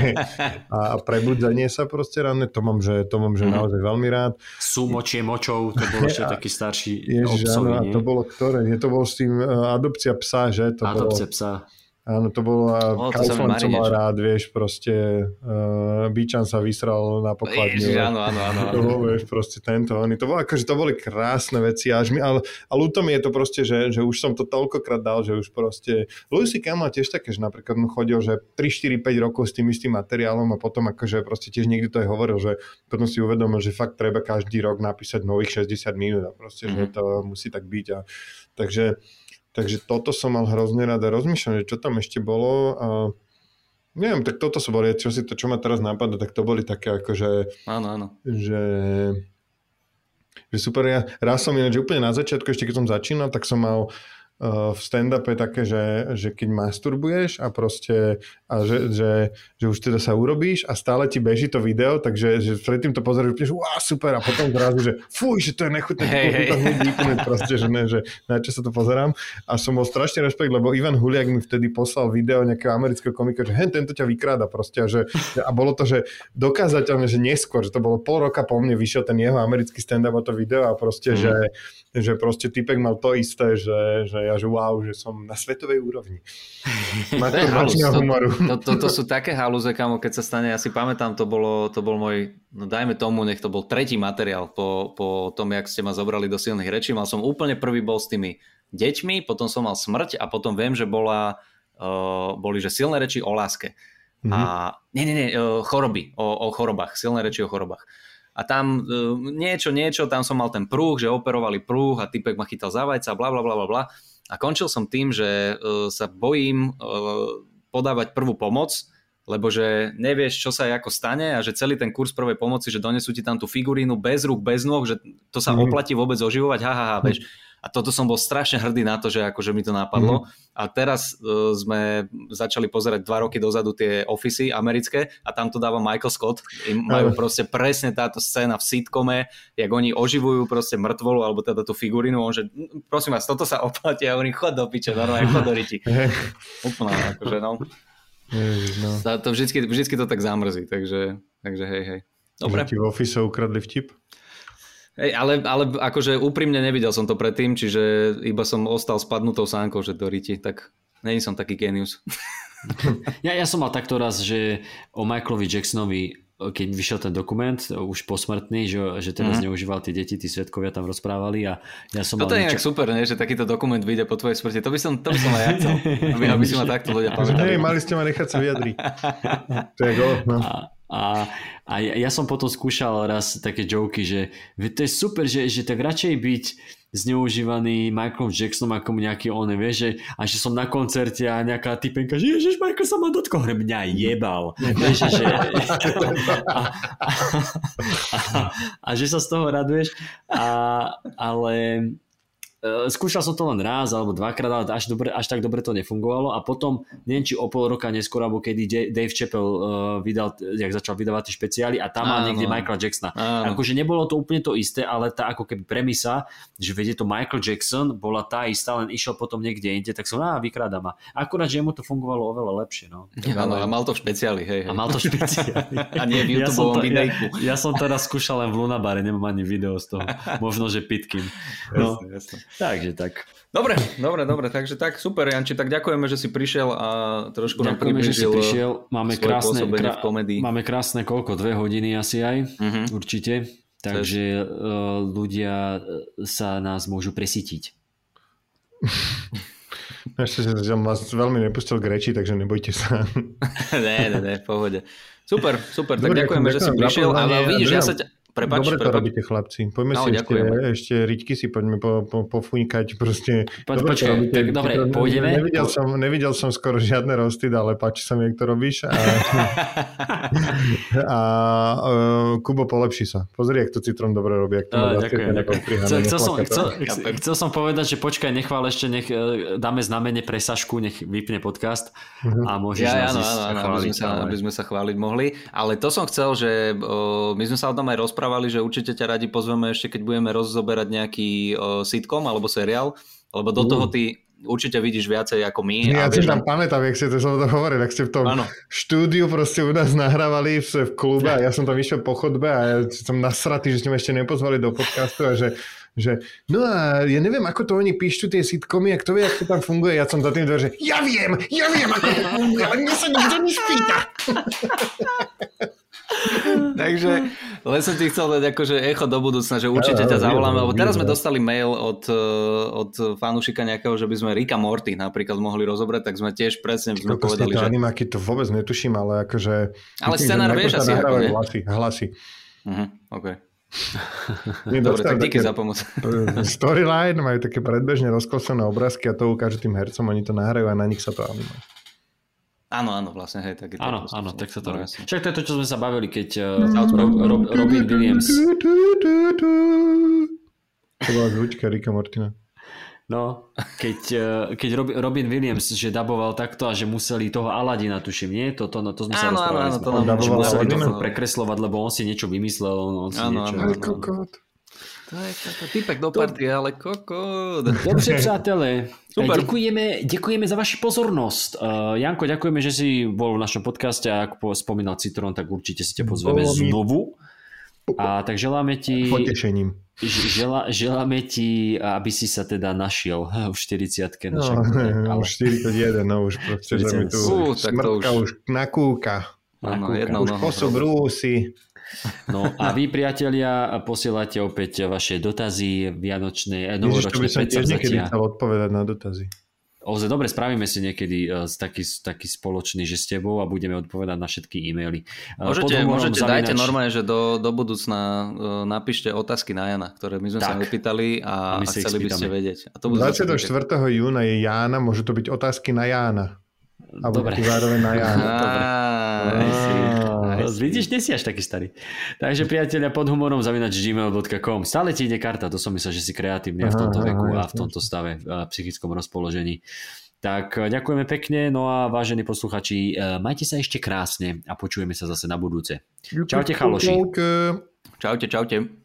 Speaker 4: a prebudzanie sa proste ranné, to mám, že, to mám, že uh-huh. naozaj veľmi rád.
Speaker 3: Súmočie moč očov, to bol ešte taký starší
Speaker 4: Ježiš, obsový, áno, a to bolo ktoré? Nie, to bol s tým uh, adopcia psa, že? To
Speaker 3: adopcia bolo... psa.
Speaker 4: Áno, to bolo oh, Kaufland, čo mal rád, vieš, proste uh, Bíčan sa vysral na pokladňu.
Speaker 2: Ježiš, áno, áno, áno.
Speaker 4: To bol, vieš, proste tento, oni, to bolo akože, to boli krásne veci, až mi, ale, ale ľúto mi je to proste, že, že už som to toľkokrát dal, že už proste, Lucy Campbell tiež také, že napríklad mu chodil, že 3, 4, 5 rokov s tým istým materiálom a potom akože proste tiež niekde to aj hovoril, že potom si uvedomil, že fakt treba každý rok napísať nových 60 minút a proste, mm-hmm. že mhm. to musí tak byť a takže Takže toto som mal hrozne rád a rozmýšľam, že čo tam ešte bolo a neviem, tak toto som bol, čo si to, čo ma teraz napadlo, tak to boli také ako, že...
Speaker 2: Áno, áno.
Speaker 4: Že, že super, ja raz som ináč úplne na začiatku, ešte keď som začínal, tak som mal v stand-upe také, že, že keď masturbuješ a proste a že, že, že už teda sa urobíš a stále ti beží to video, takže že predtým to pozeráš že wow, super a potom zrazu, že fuj, že to je nechutné, hey, hey. to proste, že, ne, že na čo sa to pozerám a som bol strašne rešpekt, lebo Ivan Huliak mi vtedy poslal video nejakého amerického komika, že hen, tento ťa vykráda proste a, že, a bolo to, že dokázateľné, že neskôr, že to bolo pol roka po mne vyšiel ten jeho americký stand-up a to video a proste, mm. že, že proste typek mal to isté, že, že ja ja že wow, že som na svetovej úrovni.
Speaker 2: to, je halus, to, to, to, to sú také halúze, kamo, keď sa stane, ja si pamätám, to, bolo, to bol môj, no dajme tomu, nech to bol tretí materiál po, po tom, jak ste ma zobrali do silných rečí. Mal som úplne prvý bol s tými deťmi, potom som mal smrť a potom viem, že bola, uh, boli že silné reči o láske. Mm-hmm. A nie, nie, nie, uh, choroby, o, o chorobách, silné reči o chorobách a tam uh, niečo, niečo, tam som mal ten prúh, že operovali prúh a typek ma chytal za vajca, bla bla bla bla bla. A končil som tým, že uh, sa bojím uh, podávať prvú pomoc, lebo že nevieš, čo sa ako stane a že celý ten kurz prvej pomoci, že donesú ti tam tú figurínu bez rúk, bez nôh, že to sa mm. oplatí vôbec oživovať, ha, ha, ha, vieš. A toto som bol strašne hrdý na to, že akože mi to napadlo. Mm. A teraz uh, sme začali pozerať dva roky dozadu tie ofisy americké a tam to dáva Michael Scott. Im majú proste presne táto scéna v sitcome, jak oni oživujú proste mŕtvolu alebo teda tú figurinu. On že, prosím vás, toto sa oplatí a oni chod do piče, normálne chod do riti. Úplne, akože no. no. To vždycky, vždycky to tak zamrzí, takže, takže hej, hej.
Speaker 4: Dobre. Že ti v office ukradli vtip?
Speaker 2: Hej, ale, ale akože úprimne nevidel som to predtým, čiže iba som ostal spadnutou sánkou, že do riti, tak není som taký genius.
Speaker 3: Ja, ja som mal takto raz, že o Michaelovi Jacksonovi keď vyšiel ten dokument, už posmrtný, že, že teraz mm. zneužíval tie deti, tí svetkovia tam rozprávali a ja som
Speaker 2: Toto je niečo... super, nie? že takýto dokument vyjde po tvojej smrti. To by som, to by som aj ja chcel, aby, aby si ma takto ľudia pamätali.
Speaker 4: Hej, mali ste ma nechať sa vyjadriť. to je go, no.
Speaker 3: A, a, a ja som potom skúšal raz také joky, že to je super, že, že tak radšej byť zneužívaný Michaelom Jacksonom ako nejaký on, vieš, že, a že som na koncerte a nejaká typenka, že ježiš, Michael sa ma dotkol, hre mňa jebal. vieš, že, a, a, a, a, že sa z toho raduješ, a, ale skúšal som to len raz alebo dvakrát, ale až, dobre, až tak dobre to nefungovalo a potom, neviem či o pol roka neskôr, alebo kedy Dave Chappell uh, vydal, jak začal vydávať tie špeciály a tam má niekde Michaela Jacksona. Áno. Akože nebolo to úplne to isté, ale tá ako keby premisa, že vedie to Michael Jackson, bola tá istá, len išiel potom niekde inde, tak som, á, vykráda ma. Akurát, že mu to fungovalo oveľa lepšie. No.
Speaker 2: Áno, a mal to v špeciáli, hej, hej.
Speaker 3: A mal to v špeciáli.
Speaker 2: a nie v YouTube ja videjku.
Speaker 3: Ja, ja, som teraz skúšal len v Lunabare, nemám ani video z toho. Možno, že pitkin. No. Jasne, jasne. Takže tak.
Speaker 2: Dobre, dobre, dobre, takže tak, super Janči, tak ďakujeme, že si prišiel a trošku ďakujeme, nám približil
Speaker 3: že si prišiel. Máme krásne, krá... máme krásne koľko, dve hodiny asi aj, uh-huh. určite, takže uh, ľudia e, sa nás môžu presítiť.
Speaker 4: Ešte som vás veľmi nepustil k reči, takže nebojte sa.
Speaker 2: ne, ne, ne, v pohode. Super, super, tak Dobre, ďakujeme, že si prišiel, ale vidíš, ja sa ťa,
Speaker 4: Prepač, Dobre to prepač. robíte, chlapci. Poďme no, si ešte, ešte riťky si poďme po, po, pofúňkať. Proste,
Speaker 3: Poď, dobre, počkaj, robíte, tak dobre, to, pôjdeme.
Speaker 4: Nevidel som, nevidel som skoro žiadne rosty, ale páči sa mi, jak to robíš. A, a uh, Kubo, polepší sa. Pozri, jak to Citron dobre robí. Jak to uh, ďakujem, ďakujem. Chcel,
Speaker 3: chcel, som, chcel, chcel som povedať, že počkaj, nechvál ešte, nech e, dáme znamenie pre Sašku, nech vypne podcast uh-huh. a môžeš ja, nás áno, áno, áno,
Speaker 2: aby, sme sa, aby sme sa chváliť mohli. Ale to som chcel, že uh, my sme sa o tom aj rozprávali rozprávali, že určite ťa radi pozveme ešte, keď budeme rozoberať nejaký uh, sitcom alebo seriál, lebo do toho ty určite vidíš viacej ako my.
Speaker 4: Ja si tam pamätám, jak ste to som to hovoril, ak ste v tom ano. štúdiu proste u nás nahrávali v, v klube a ja som tam išiel po chodbe a ja som nasratý, že ste ma ešte nepozvali do podcastu a že že no a ja neviem, ako to oni píšu tie sitcomy a kto vie, ako to tam funguje. Ja som za tým dver, že ja viem, ja viem, ako to funguje, ale mňa sa nikto nespýta.
Speaker 2: Takže len som ti chcel dať akože echo do budúcna, že určite ťa zavoláme, lebo teraz sme dostali mail od, eh, od fanúšika nejakého, že by sme Rika Morty napríklad mohli rozobrať, tak sme tiež presne sme povedali,
Speaker 4: že... animáky to vôbec netuším, ale akože...
Speaker 2: Ale scenár vieš asi ako,
Speaker 4: nie? Hlasy, hlasy.
Speaker 2: Uh-huh, OK. Dobre, tak díky za pomoc.
Speaker 4: Storyline, majú také predbežne rozkoslené obrázky a to ukážu tým hercom, oni to nahrajú a na nich sa to animuje.
Speaker 2: Áno, áno, vlastne, hej, tak je to
Speaker 3: Áno, áno, tak sa to robí. Však to je to, čo sme sa bavili, keď uh, Rob, Rob, Robin Williams...
Speaker 4: To bola zvučka Rika Mortina.
Speaker 3: No, keď, uh, keď Robin Williams, že daboval takto a že museli toho Aladina, tuším, nie? To, to, to sme sa áno, rozprávali. Áno, áno, to nám museli to prekreslovať, lebo on si niečo vymyslel. On, on si áno, niečo, áno, áno, áno.
Speaker 2: To je typek do party, ale kokot.
Speaker 3: Dobře, přátelé. Super. Děkujeme, děkujeme za vaši pozornosť. Uh, Janko, ďakujeme, že si bol v našom podcaste a ako spomínal Citron, tak určite si ťa pozveme znovu. A tak želáme ti...
Speaker 4: Potešením.
Speaker 3: Žela, želáme ti, aby si sa teda našiel v 40
Speaker 4: no, ale... už 41, no už proste, že mi tu uh, smrtka už... už nakúka.
Speaker 2: Áno, jednou
Speaker 4: už posú brúsi.
Speaker 3: No a vy, priatelia, posielate opäť vaše dotazy vianočné, novoročné
Speaker 4: Ježiš, to by som tiež niekedy chcel odpovedať na dotazy.
Speaker 3: Oze, dobre, spravíme si niekedy uh, taký, taký spoločný, že s tebou a budeme odpovedať na všetky e-maily.
Speaker 2: Uh, môžete, môžete zavinač... dajte normálne, že do, do budúcna uh, napíšte otázky na Jana, ktoré my sme tak. sa opýtali a, a, a chceli by ste vedieť. A
Speaker 4: to 24. júna je Jána, môžu to byť otázky na Jána. A Dobre. zároveň na Jána. Dobre.
Speaker 3: Vidíš, nie si až taký starý. Takže priatelia pod humorom zavinač gmail.com. Stále ti ide karta, to som myslel, že si kreatívny v tomto veku a v tomto stave, v psychickom rozpoložení. Tak e, ďakujeme pekne, no a vážení posluchači, e, majte sa ešte krásne a počujeme sa zase na budúce. Čaute chaloši.
Speaker 2: Čaute, čaute.